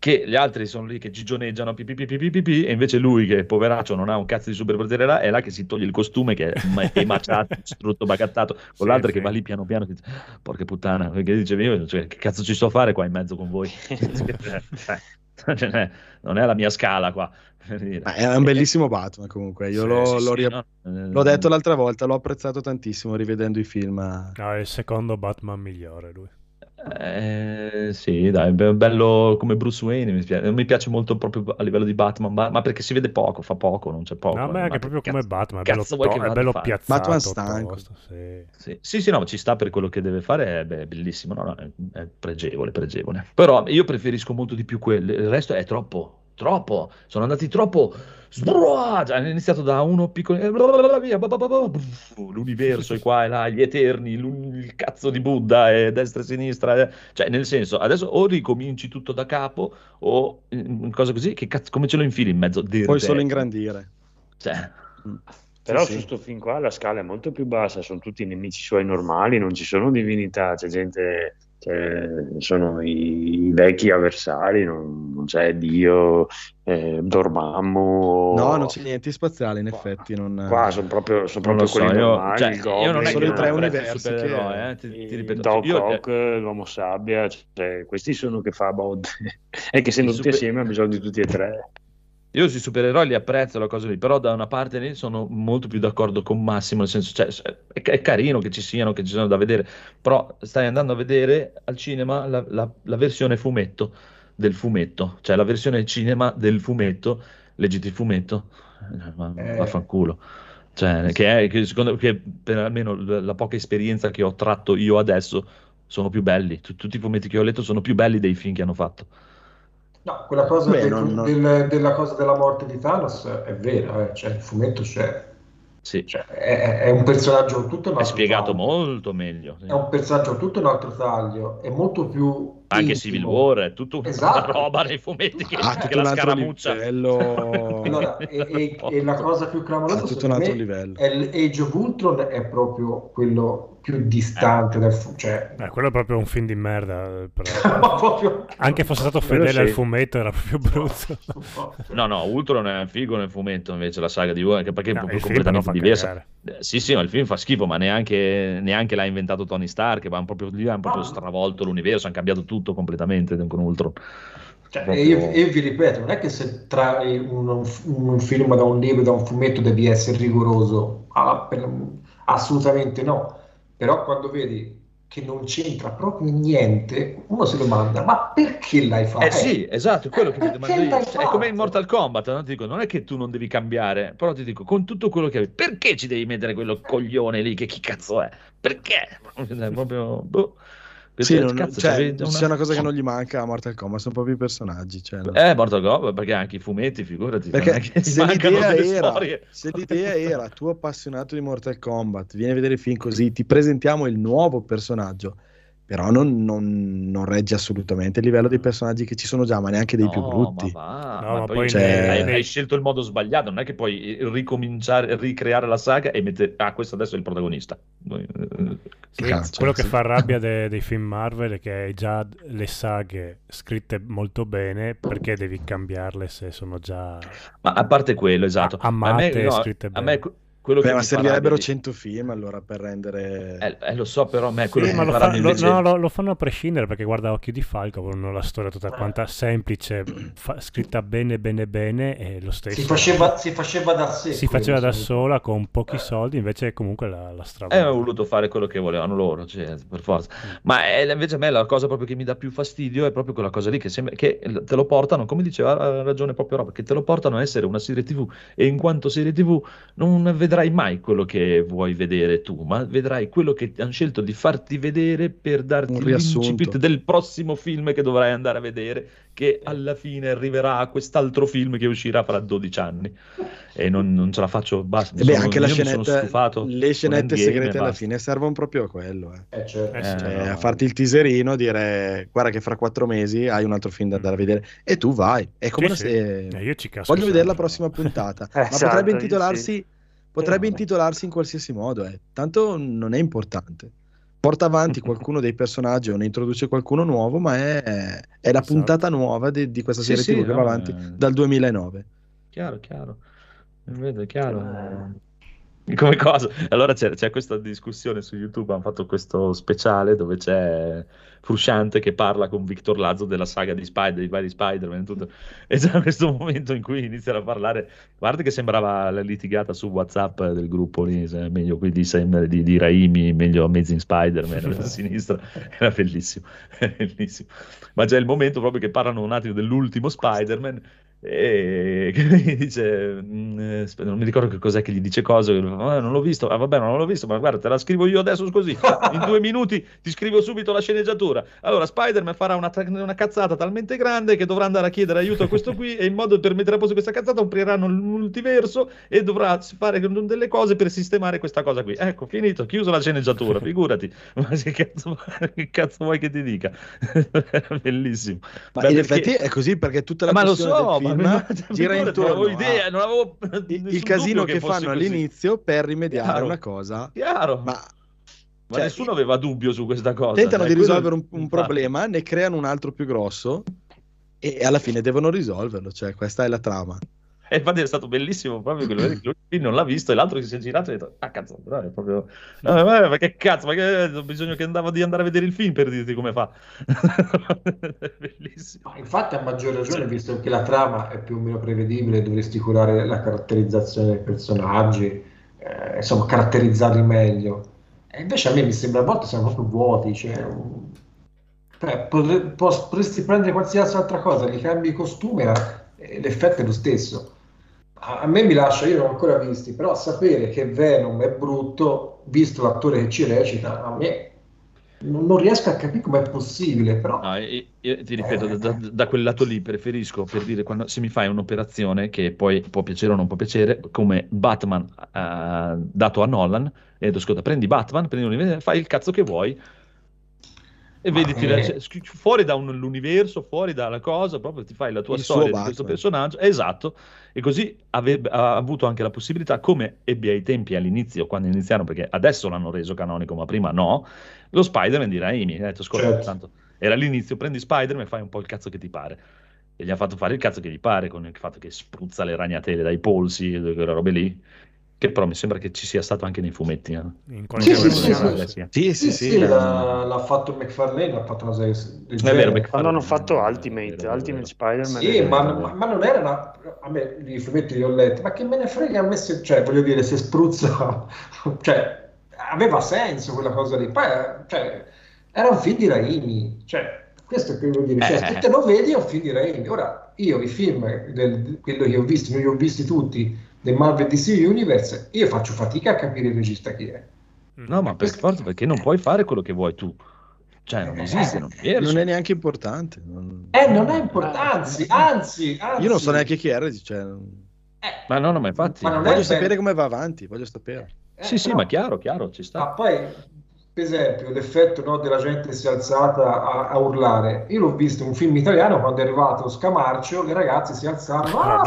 che gli altri sono lì che gigioneggiano, pi, pi, pi, e invece lui, che poveraccio non ha un cazzo di superpotere là, è là che si toglie il costume, che è è maciato, distrutto, bagattato, con Sì, l'altro sì. che va lì piano piano, dice, porca puttana, perché dicevi io, cioè, che cazzo ci sto a fare qua in mezzo con voi? Eh, cioè, non è- non è la mia scala qua. Ma è un bellissimo Batman comunque, io Sì, l'ho, Sì, l'ho sì, ria- no, eh, l'ho detto l'altra volta, l'ho apprezzato tantissimo rivedendo i film. No, è il secondo Batman migliore lui. Eh, sì, dai, be- bello come Bruce Wayne. Mi piace, mi piace molto proprio a livello di Batman, ma, ma perché si vede poco, fa poco, non c'è poco. No, a me eh, anche ma proprio come Batman, è bello, to- è bello piazzato. Batman stanco. tosto, sì. Sì, sì, sì, no, ma ci sta per quello che deve fare, è beh, bellissimo, no, no, è, è pregevole, pregevole. Però io preferisco molto di più quello, il resto è troppo, troppo, sono andati troppo, sbrua, hanno iniziato da uno piccolo, via, l'universo, e qua e là, gli eterni, il cazzo di Buddha, e destra e sinistra, eh. cioè nel senso, adesso o ricominci tutto da capo, o mm, cosa così, che cazzo, come ce lo infili in mezzo? Puoi Direi. solo ingrandire. Cioè, Però Sì, su sì. sto film qua la scala è molto più bassa, sono tutti nemici suoi normali, non ci sono divinità, c'è gente, cioè, sono i, i vecchi avversari, non, non c'è Dio, eh, Dormammu. No, non c'è niente di spaziale, in effetti. Non... Qua sono proprio, sono non lo proprio so, quelli io, normali, cioè, il io non Solo i non tre universi che- eh, ti, ti ripeto, Doc io, eh, Ock, l'uomo sabbia, cioè, questi sono che fa bod. è che essendo Il tutti super- assieme ha bisogno di tutti e tre. Io sui supereroi li apprezzo la cosa lì, però da una parte lì sono molto più d'accordo con Massimo, nel senso, cioè, è, è carino che ci siano, che ci siano da vedere, però stai andando a vedere al cinema la, la- la versione fumetto del fumetto, cioè la versione cinema del fumetto, leggiti il fumetto, ma, Eh. vaffanculo. Cioè, che è, che secondo che per almeno la, poca esperienza che ho tratto io adesso sono più belli, Tu- tutti i fumetti che ho letto sono più belli dei film che hanno fatto. No, quella cosa Beh, del- non- non- del- della cosa della morte di Thanos è vera, eh, Cioè, il fumetto c'è, Sì, Cioè, è, è un personaggio tutto un è altro spiegato taglio. molto meglio. sì. È un personaggio tutto un altro taglio, è molto più Anche intimo. Civil War è tutta una Esatto. roba nei fumetti che, Ah, che tutto la un altro scaramuccia. livello. Allora, e, e- e la cosa più clamorosa tutto un altro livello. è l'Age of Ultron è proprio quello più distante dal fu- cioè Eh, quello è proprio un film di merda. eh, Però. ma proprio Anche fosse stato fedele al fumetto, era proprio brutto. No, no, Ultron è figo nel fumetto invece la saga di War, che perché è No, però completamente diversa. cagare. Eh, Sì, sì, ma il film fa schifo, ma neanche, neanche l'ha inventato Tony Stark, ma hanno proprio, lì hanno proprio stravolto l'universo, hanno cambiato tutto completamente con Ultron. Cioè, Proprio- io, io vi ripeto, non è che se trai un, un- un film da un libro, da un fumetto, devi essere rigoroso, Ah, per- assolutamente no. Però quando vedi che non c'entra proprio niente, uno si domanda, ma perché l'hai fatto? Eh sì, esatto, è quello che mi domando io. Cioè, è come in? Mortal Kombat, no? Dico, non è che tu non devi cambiare, però ti dico, con tutto quello che hai, perché ci devi mettere quello coglione lì, che chi cazzo è? Perché? È proprio... boh. Sì, non- cazzo, cioè, c'avevi c'è una cosa che non gli manca a Mortal Kombat, sono proprio i personaggi. Cioè, no. Eh, Mortal Kombat, perché anche i fumetti, figurati, Perché se l'idea, era, se l'idea era tu appassionato di Mortal Kombat, vieni a vedere il film così, ti presentiamo il nuovo personaggio, però non, non- non regge assolutamente il livello dei personaggi che ci sono già, ma neanche dei più No, brutti. ma va, No, ma ma poi poi Cioè- hai, hai scelto il modo sbagliato, non è che puoi ricominciare, ricreare la saga e mettere, ah, questo adesso è il protagonista. Sì, Cazzo, quello che sì. fa rabbia de- dei film Marvel è che hai già le saghe scritte molto bene perché devi cambiarle se sono già Ma a parte quello, esatto. A- Ma a me, amate no, scritte a bene. me que- quello Beh, che ma servirebbero di- 100 film allora per rendere... Eh, eh, lo so, però a me quello Sì, che lo, fa lo- no, lo- lo fanno a prescindere perché guarda Occhio di Falco con la storia tutta quanta semplice, fa- scritta bene bene bene e lo stesso Si faceva, si faceva da sé. si faceva da sola con pochi soldi, invece comunque la, la Eh, stravolta. hanno voluto fare quello che volevano loro, cioè, per forza. Ma è- invece a me la cosa proprio che mi dà più fastidio è proprio quella cosa lì che, sembra, che te lo portano, come diceva, ha ragione proprio Rob, che te lo portano a essere una serie TV e in quanto serie TV non vedrai mai quello che vuoi vedere tu, ma vedrai quello che hanno scelto di farti vedere per darti l'incipit del prossimo film che dovrai andare a vedere, che alla fine arriverà a quest'altro film che uscirà fra 12 anni. E non, non ce la faccio, basta. beh, sono- anche la scenetta, stufato le scenette segrete alla basta. fine servono proprio a quello. eh. Eh, certo. Eh sì. Cioè, a farti il teaserino, dire guarda che fra quattro mesi hai un altro film da andare a vedere e tu vai. È come Sì, sì. se Eh, io ci casco voglio vedere la prossima puntata, Eh, ma esatto, potrebbe intitolarsi, potrebbe Eh, intitolarsi in qualsiasi modo, eh. tanto non è importante. Porta avanti qualcuno dei personaggi o ne introduce qualcuno nuovo, ma è, è la Esatto. puntata nuova di, di questa Sì, serie sì, TV che no, va avanti eh. dal 2009. Chiaro, chiaro. Vedo, chiaro. Come cosa? Allora c'è, c'è questa discussione su YouTube, hanno fatto questo speciale dove c'è Frusciante che parla con Victor Lazzo della saga di Spider, di Spider-Man e tutto. E c'è questo momento in cui iniziano a parlare, guarda che sembrava la litigata su WhatsApp del gruppo lì, meglio qui di, di, di Raimi, meglio Amazing Spider-Man a sinistra, era bellissimo, bellissimo. Ma c'è il momento proprio che parlano un attimo dell'ultimo Spider-Man e che gli dice mm, eh, non mi ricordo che cos'è che gli dice cosa "Ah, non l'ho visto ah, vabbè non l'ho visto ma guarda te la scrivo io adesso così in due minuti ti scrivo subito la sceneggiatura. Allora Spider-Man farà una, una cazzata talmente grande che dovrà andare a chiedere aiuto a questo qui e in modo per mettere a posto questa cazzata apriranno il multiverso e dovrà fare delle cose per sistemare questa cosa qui. Ecco finito chiuso la sceneggiatura figurati. Ma che cazzo, che cazzo vuoi che ti dica? Bellissimo. Ma Beh, in perché- effetti è così perché tutta la ma lo so, ma, ma- gira intorno non avevo idea, non avevo il, casino che fosse fanno così. all'inizio per rimediare Chiaro. a una cosa, Chiaro, ma, ma cioè, nessuno aveva dubbio su questa cosa. tentano cioè, di risolvere un, un problema, ne creano un altro più grosso e alla fine devono risolverlo, cioè questa è la trama. E infatti è stato bellissimo proprio quello che lui non l'ha visto e l'altro che si è girato e ha detto, ah cazzo, però è proprio... "Ah, ma, che cazzo, ma che ho bisogno che andavo di andare a vedere il film per dirti come fa. È bellissimo. Infatti, a maggior ragione, visto che la trama è più o meno prevedibile, dovresti curare la caratterizzazione dei personaggi, eh, insomma, caratterizzarli meglio. E invece a me mi sembra a volte siamo proprio vuoti. Cioè, cioè, potresti prendere qualsiasi altra cosa, gli cambi costume l'effetto è lo stesso. A a me mi lascia, io non ho ancora visti, però sapere che Venom è brutto, visto l'attore che ci recita, a me non riesco a capire com'è possibile, però No, io, io ti ripeto, da, da- da quel lato lì preferisco per dire quando se mi fai un'operazione che poi può piacere o non può piacere, come Batman ha dato a Nolan, e detto, ascolta, prendi Batman, prendi l'universo, fai il cazzo che vuoi. E Ma vedi, schi- fuori da un- l'universo, fuori dalla cosa, proprio ti fai la tua Il storia di questo Batman. personaggio, esatto, e così ave- ha avuto anche la possibilità, come ebbe ai tempi all'inizio, quando iniziarono, perché adesso l'hanno reso canonico, ma prima no, lo Spider-Man di Raimi, ha detto, ascolta, Certo. tanto era all'inizio, prendi Spider-Man e fai un po' il cazzo che ti pare. E gli ha fatto fare il cazzo che gli pare, con il fatto che spruzza le ragnatele dai polsi e quelle robe lì. Che però mi sembra che ci sia stato anche nei fumetti. eh. In Sì, qualche sì, sì, sì. Sì, Sì, sì, l'ha, l'ha fatto McFarlane, l'ha fatto una serie del È vero, genere. McFarlane. Hanno fatto Ultimate, Vero, Ultimate. Spider-Man. Sì, ma, ma- ma non era una... A me i fumetti li ho letti, ma che me ne frega a me se... Cioè, voglio dire, se spruzza... Cioè, aveva senso quella cosa lì. Poi, cioè, era un film di Raimi. Cioè, questo è quello che voglio dire. Cioè, Eh. se te lo vedi è un film di Raimi. Ora, io i film, del, quello che ho visto, non li ho visti tutti, del Marvel DC Universe, io faccio fatica a capire il regista chi è. No, ma per forza, perché non puoi fare quello che vuoi tu. Cioè, non esiste, non riesci. Non è neanche importante. non- Eh, non è importante, anzi, anzi, anzi. Io non so neanche chi era. Cioè, Eh, Ma no, no, ma infatti... Ma non è voglio sapere come va avanti. Voglio sapere. eh, Sì, sì, però- ma chiaro, chiaro, ci Ma sta. poi, per esempio, l'effetto no, della gente si è alzata a, a urlare. Io l'ho visto in un film italiano quando è arrivato Scamarcio, le ragazze si alzavano. Ah!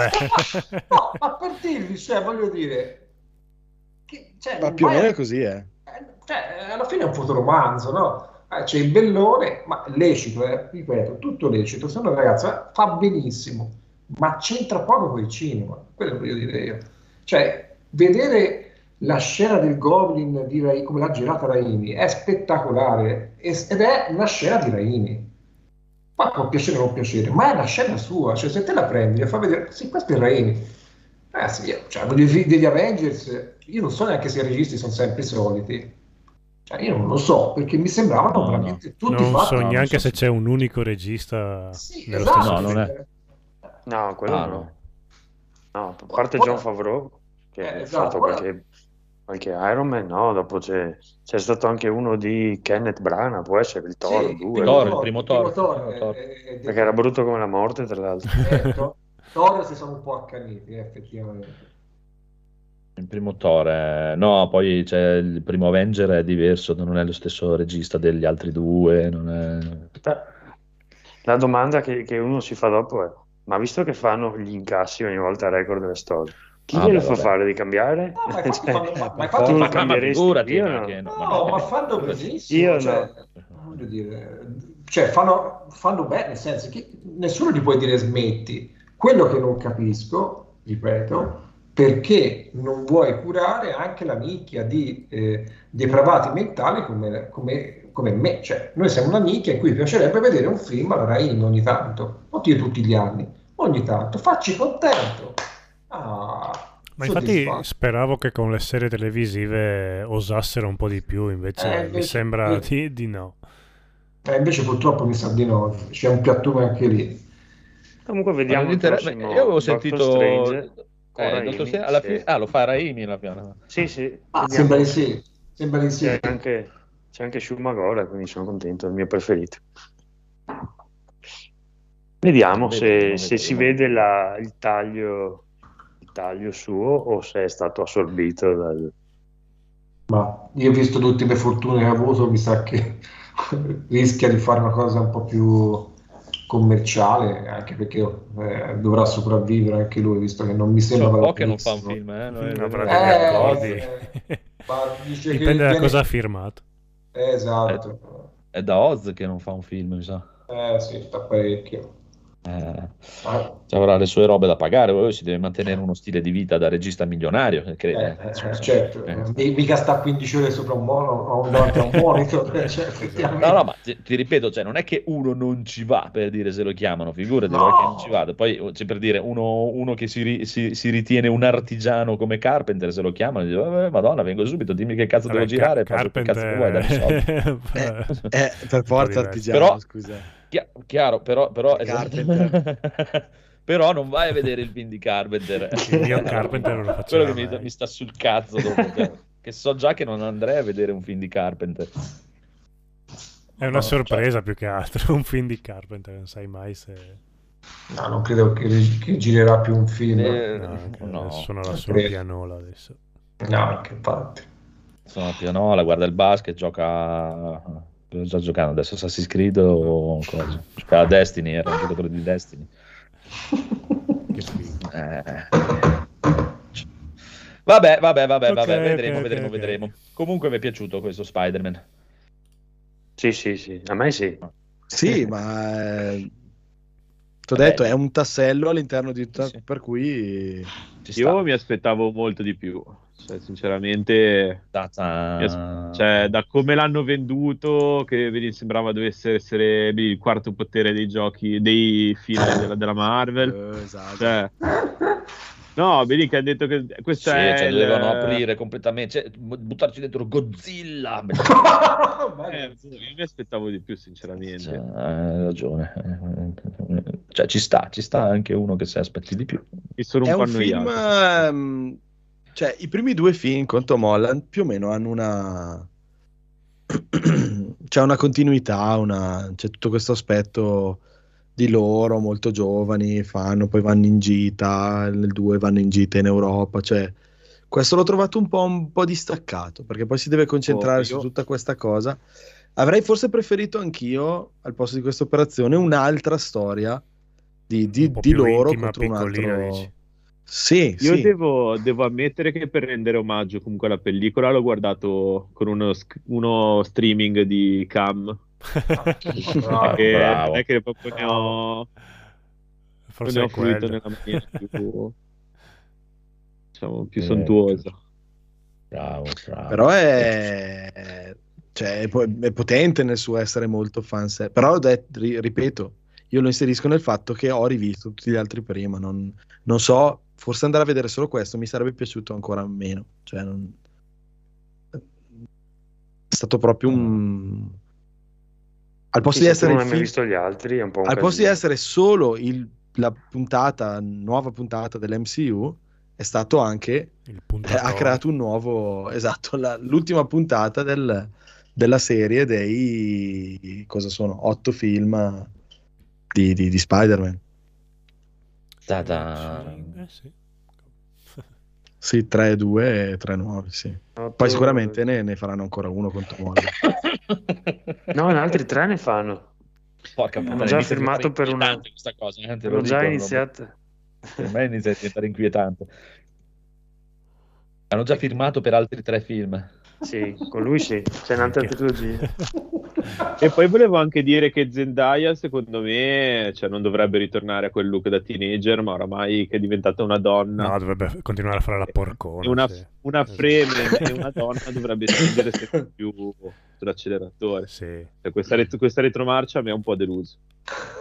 No, ma per dirvi, cioè, voglio dire, che, cioè, Ma più o meno è così, eh. eh, cioè, alla fine è un fotoromanzo, no? Eh, C'è il bellone, ma lecito, eh, ripeto, tutto lecito. Se una ragazza fa benissimo, ma c'entra poco con il cinema, quello voglio dire io. Cioè, vedere la scena del Goblin di Rai- come l'ha girata Raimi è spettacolare ed è una scena di Raimi. Ma può piacere o non piacere, ma è una scena sua. Cioè, se te la prendi e fa vedere, sì, questo è Raimi. Ragazzi, io, cioè, degli Avengers, io non so neanche se i registi sono sempre i soliti. Cioè, io non lo so, perché mi sembravano No, no. veramente tutti Non fatti. so non neanche so se c'è un unico regista Sì, nello esatto. stesso No, non è. No, quello Ah, no. no. No, a parte Ora- John Favreau, che Eh, ha esatto, fatto qualche, qualche Iron Man, no, dopo c'è, c'è stato anche uno di Kenneth Branagh, può essere il Sì, Thor il 2, primo Thor, il primo il primo Thor, Thor, il primo è- Thor. è- è- perché era brutto come la morte, tra l'altro. eh, Thor- Thor si sono un po' accaniti, eh, effettivamente. Il primo Thor, è- no, poi c'è il primo Avenger è diverso, non è lo stesso regista degli altri due, non è... La domanda che, che uno si fa dopo è, ma visto che fanno gli incassi ogni volta record delle storie, chi Ah, glielo fa vabbè. fare di cambiare? No, ma infatti Cioè, fanno- ma- ma infatti lo ma cambieresti? figurati, Io ma no. no, No, ma- ma fanno benissimo. Io cioè, no. voglio dire, cioè, fanno, fanno bene, nel senso che nessuno gli può dire smetti. Quello che non capisco, ripeto, perché non vuoi curare anche la nicchia di eh, depravati mentali come, come- come me. Cioè, noi siamo una nicchia in cui piacerebbe vedere un film alla Rai ogni tanto, non dire tutti gli anni, ogni tanto, facci contento. Ah, Ma infatti speravo che con le serie televisive osassero un po' di più, invece Eh, mi invece- sembra eh. di, di no. Eh, invece purtroppo mi sa di no, c'è un piattume anche lì. Comunque vediamo prossimo Io avevo Doctor sentito... Strange Eh, Raimi, Dottor Strange, alla fine... Ah, lo fa Raimi la piana. Sì, sì, Ah, vediamo. sembra di sì, sembra di sì. C'è anche, c'è anche Shumagola, quindi sono contento, è il mio preferito. Vediamo se, Vedremo, se si vede la- il, taglio, taglio suo o se è stato assorbito dal... Ma io ho visto le ultime fortune che ha avuto, mi sa che rischia di fare una cosa un po' più commerciale, anche perché eh, dovrà sopravvivere anche lui, visto che non mi sembra vada un po' che non fa un film, eh? Avrà noi- degli Eh, eh, dice che Dipende da viene- cosa ha firmato. Esatto. È da Oz che non fa un film, mi sa. Eh sì, sta parecchio. Eh, Ah, cioè, avrà le sue robe da pagare, poi si deve mantenere uno stile di vita da regista milionario, eh, credo. eh, eh, certo, Eh. Mi- mica sta 15 ore sopra un mono, a un monitor, cioè. No, no, ma ti, ti ripeto, cioè, non è che uno non ci va per dire se lo chiamano, figurati, No. che non ci vada. Poi c'è per dire uno, uno che si, ri- si- si ritiene un artigiano come Carpenter, se lo chiamano, dice, "Eh, Madonna, vengo subito, dimmi che cazzo devo Vabbè, girare, Ca- faccio che cazzo vuoi, Carpenter... Eh, per forza artigiano, Però- scusa. Chia- chiaro, però, però, esatto. Carpenter. però non vai a vedere il film di Carpenter. Il mio Carpenter non lo Quello faceva che mi, mai. mi sta sul cazzo dopo, cioè, che so già che non andrei a vedere un film di Carpenter. È una No, sorpresa più che altro, un film di Carpenter, non sai mai se... No, non credo che, che girerà più un film. Eh, No, che no. suonerà solo credo. pianola adesso. No, anche infatti. Sono a pianola, guarda il basket, gioca. Sto già giocando adesso Assassin's Creed o cosa? Gioca a Destiny, era un giocatore di Destiny. Eh. Vabbè, vabbè, vabbè, Ok, vabbè, vedremo, ok, vedremo, ok. vedremo. Comunque mi è piaciuto questo Spider-Man. Sì, sì, sì, a me sì. Sì, ma eh, Ti ho detto, è un tassello all'interno di tutta, Sì. per cui. Io mi aspettavo molto di più. Cioè, sinceramente, as- cioè, da come l'hanno venduto, che mi sembrava dovesse essere il quarto potere dei giochi, dei film della, della Marvel. Eh, esatto. Cioè, no, vedi che ha detto che Sì, questa è cioè, il- dovevano aprire completamente, cioè, bu- buttarci dentro Godzilla. Eh, io mi aspettavo di più, sinceramente. Cioè, hai ragione. Cioè, ci sta, ci sta anche uno che si aspetti di più. Mi sono un È po' un film, annoiato. ehm, cioè i primi due film con Tom Holland più o meno hanno una c'è una continuità, una... c'è tutto questo aspetto di loro molto giovani, fanno, poi vanno in gita, nel 2 vanno in gita in Europa, cioè questo l'ho trovato un po', un po' distaccato, perché poi si deve concentrare Oh, su tutta questa cosa. Avrei forse preferito anch'io, al posto di questa operazione, un'altra storia di, di- Un di loro intima, contro un altro... dici. Sì, Io sì. devo, devo ammettere che per rendere omaggio comunque alla pellicola l'ho guardato con uno, uno streaming di Cam. Bravo. che bravo. non è che proprio ne ho, Forse ne ho fruito nella maniera più, diciamo, più Eh, sontuosa. Bravo, bravo. Però è, cioè, è, po- è potente nel suo essere molto fan. Però detto- ripeto, io lo inserisco nel fatto che ho rivisto tutti gli altri prima. Non, non so, forse andare a vedere solo questo mi sarebbe piaciuto ancora meno. Cioè, non- è stato proprio un. Al posto di essere non il hai mai film, visto gli altri, è un po' un al posto di essere solo il- la puntata, nuova puntata dell'MCU, è stato anche Il eh, ha creato un nuovo, esatto, la- l'ultima puntata del- della serie dei, cosa sono, otto film di, di- di Spider-Man. Ta-ta. Eh, sì. Sì, tre, due e tre nuovi, sì. No, Poi sicuramente ne, ne faranno ancora uno con Tom Holland. No, in altri tre ne fanno. Porca Hanno puttana, già firmato per una- inquietante questa cosa, eh, te già dico, iniziato. Per me inizia a diventare inquietante. Hanno già firmato per altri tre film. Sì, con lui sì, c'è un'altra trilogia. E poi volevo anche dire che Zendaya, secondo me, cioè, non dovrebbe ritornare a quel look da teenager, ma oramai che è diventata una donna. No, dovrebbe continuare a fare la porcona. Una, sì. una freme e una donna dovrebbe spingere sempre più sull'acceleratore. Sì. Cioè, questa, ret- questa retromarcia mi ha un po' deluso.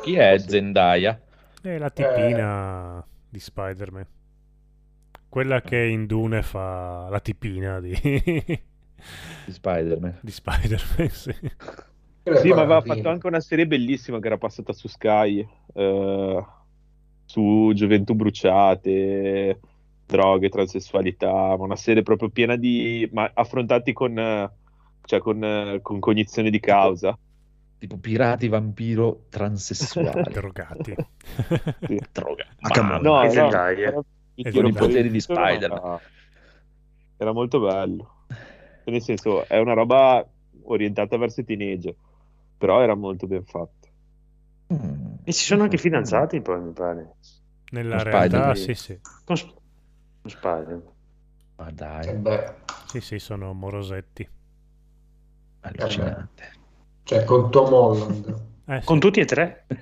Chi è Zendaya? E la tipina di Spider-Man. Quella che in Dune fa la tipina di, Di Spider-Man. di Spider-Man. Sì. Sì, ma aveva fatto anche una serie bellissima che era passata su Sky, eh, su gioventù bruciate, droghe, transessualità, ma una serie proprio piena di... ma affrontati con, eh, cioè con, eh, con cognizione di causa. Tipo pirati vampiro transessuali. Drogati. Sì. Droga. On. No, no, era- E tiro con i poteri di ma- Spider-Man. Era molto bello. Cioè, Nel senso, è una roba orientata verso i teenager, però era molto ben fatta. Mm. E ci sono anche fidanzati poi, mi pare. Nella Con realtà, Spider-Man. sì, sì. Con, Sp- con Spider. Ma Eh dai, beh, Sì, sì, sono morosetti. allucinante. cioè con Tom Holland. Eh, sì. Con tutti e tre.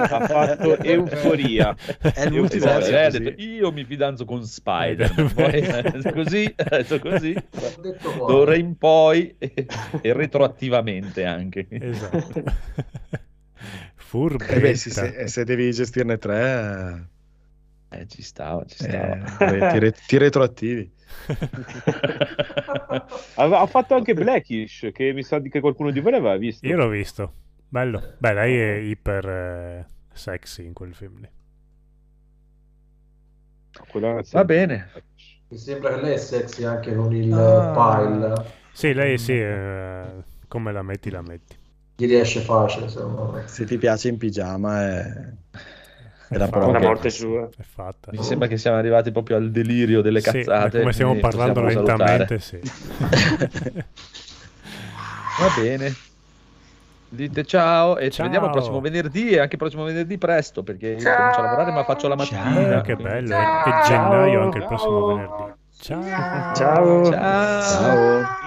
Ha fatto euforia. È. Lei ha così. detto io mi fidanzo con Spider-Man. Poi, eh, così, ha detto così, qua. d'ora in poi e, e retroattivamente anche. Esatto. Eh beh, Furbetta. se, se devi gestirne tre, Eh, ci stava, ci eh, stava. ti, re- ti retroattivi. Ha, ha fatto anche Blackish, che mi sa di che qualcuno di voi l'aveva visto. Io l'ho visto. Bello. Beh, lei è iper eh, sexy in quel film lì. Quella Va bene. Mi sembra che lei è sexy anche con il Ah. pile. Sì, lei sì, eh, come la metti, la metti. Gli riesce facile, secondo me. Se ti piace in pigiama è, è la È prova. La fatta. morte sua. È fatta. Mi sembra che siamo arrivati proprio al delirio delle Sì, cazzate. come stiamo parlando lentamente, sì. Va bene. Dite ciao e ci Ciao. vediamo il prossimo venerdì e anche il prossimo venerdì presto perché io comincio a lavorare ma faccio la mattina. Eh, che bello. E, e gennaio anche il prossimo venerdì. Ciao. Ciao. Ciao. Ciao.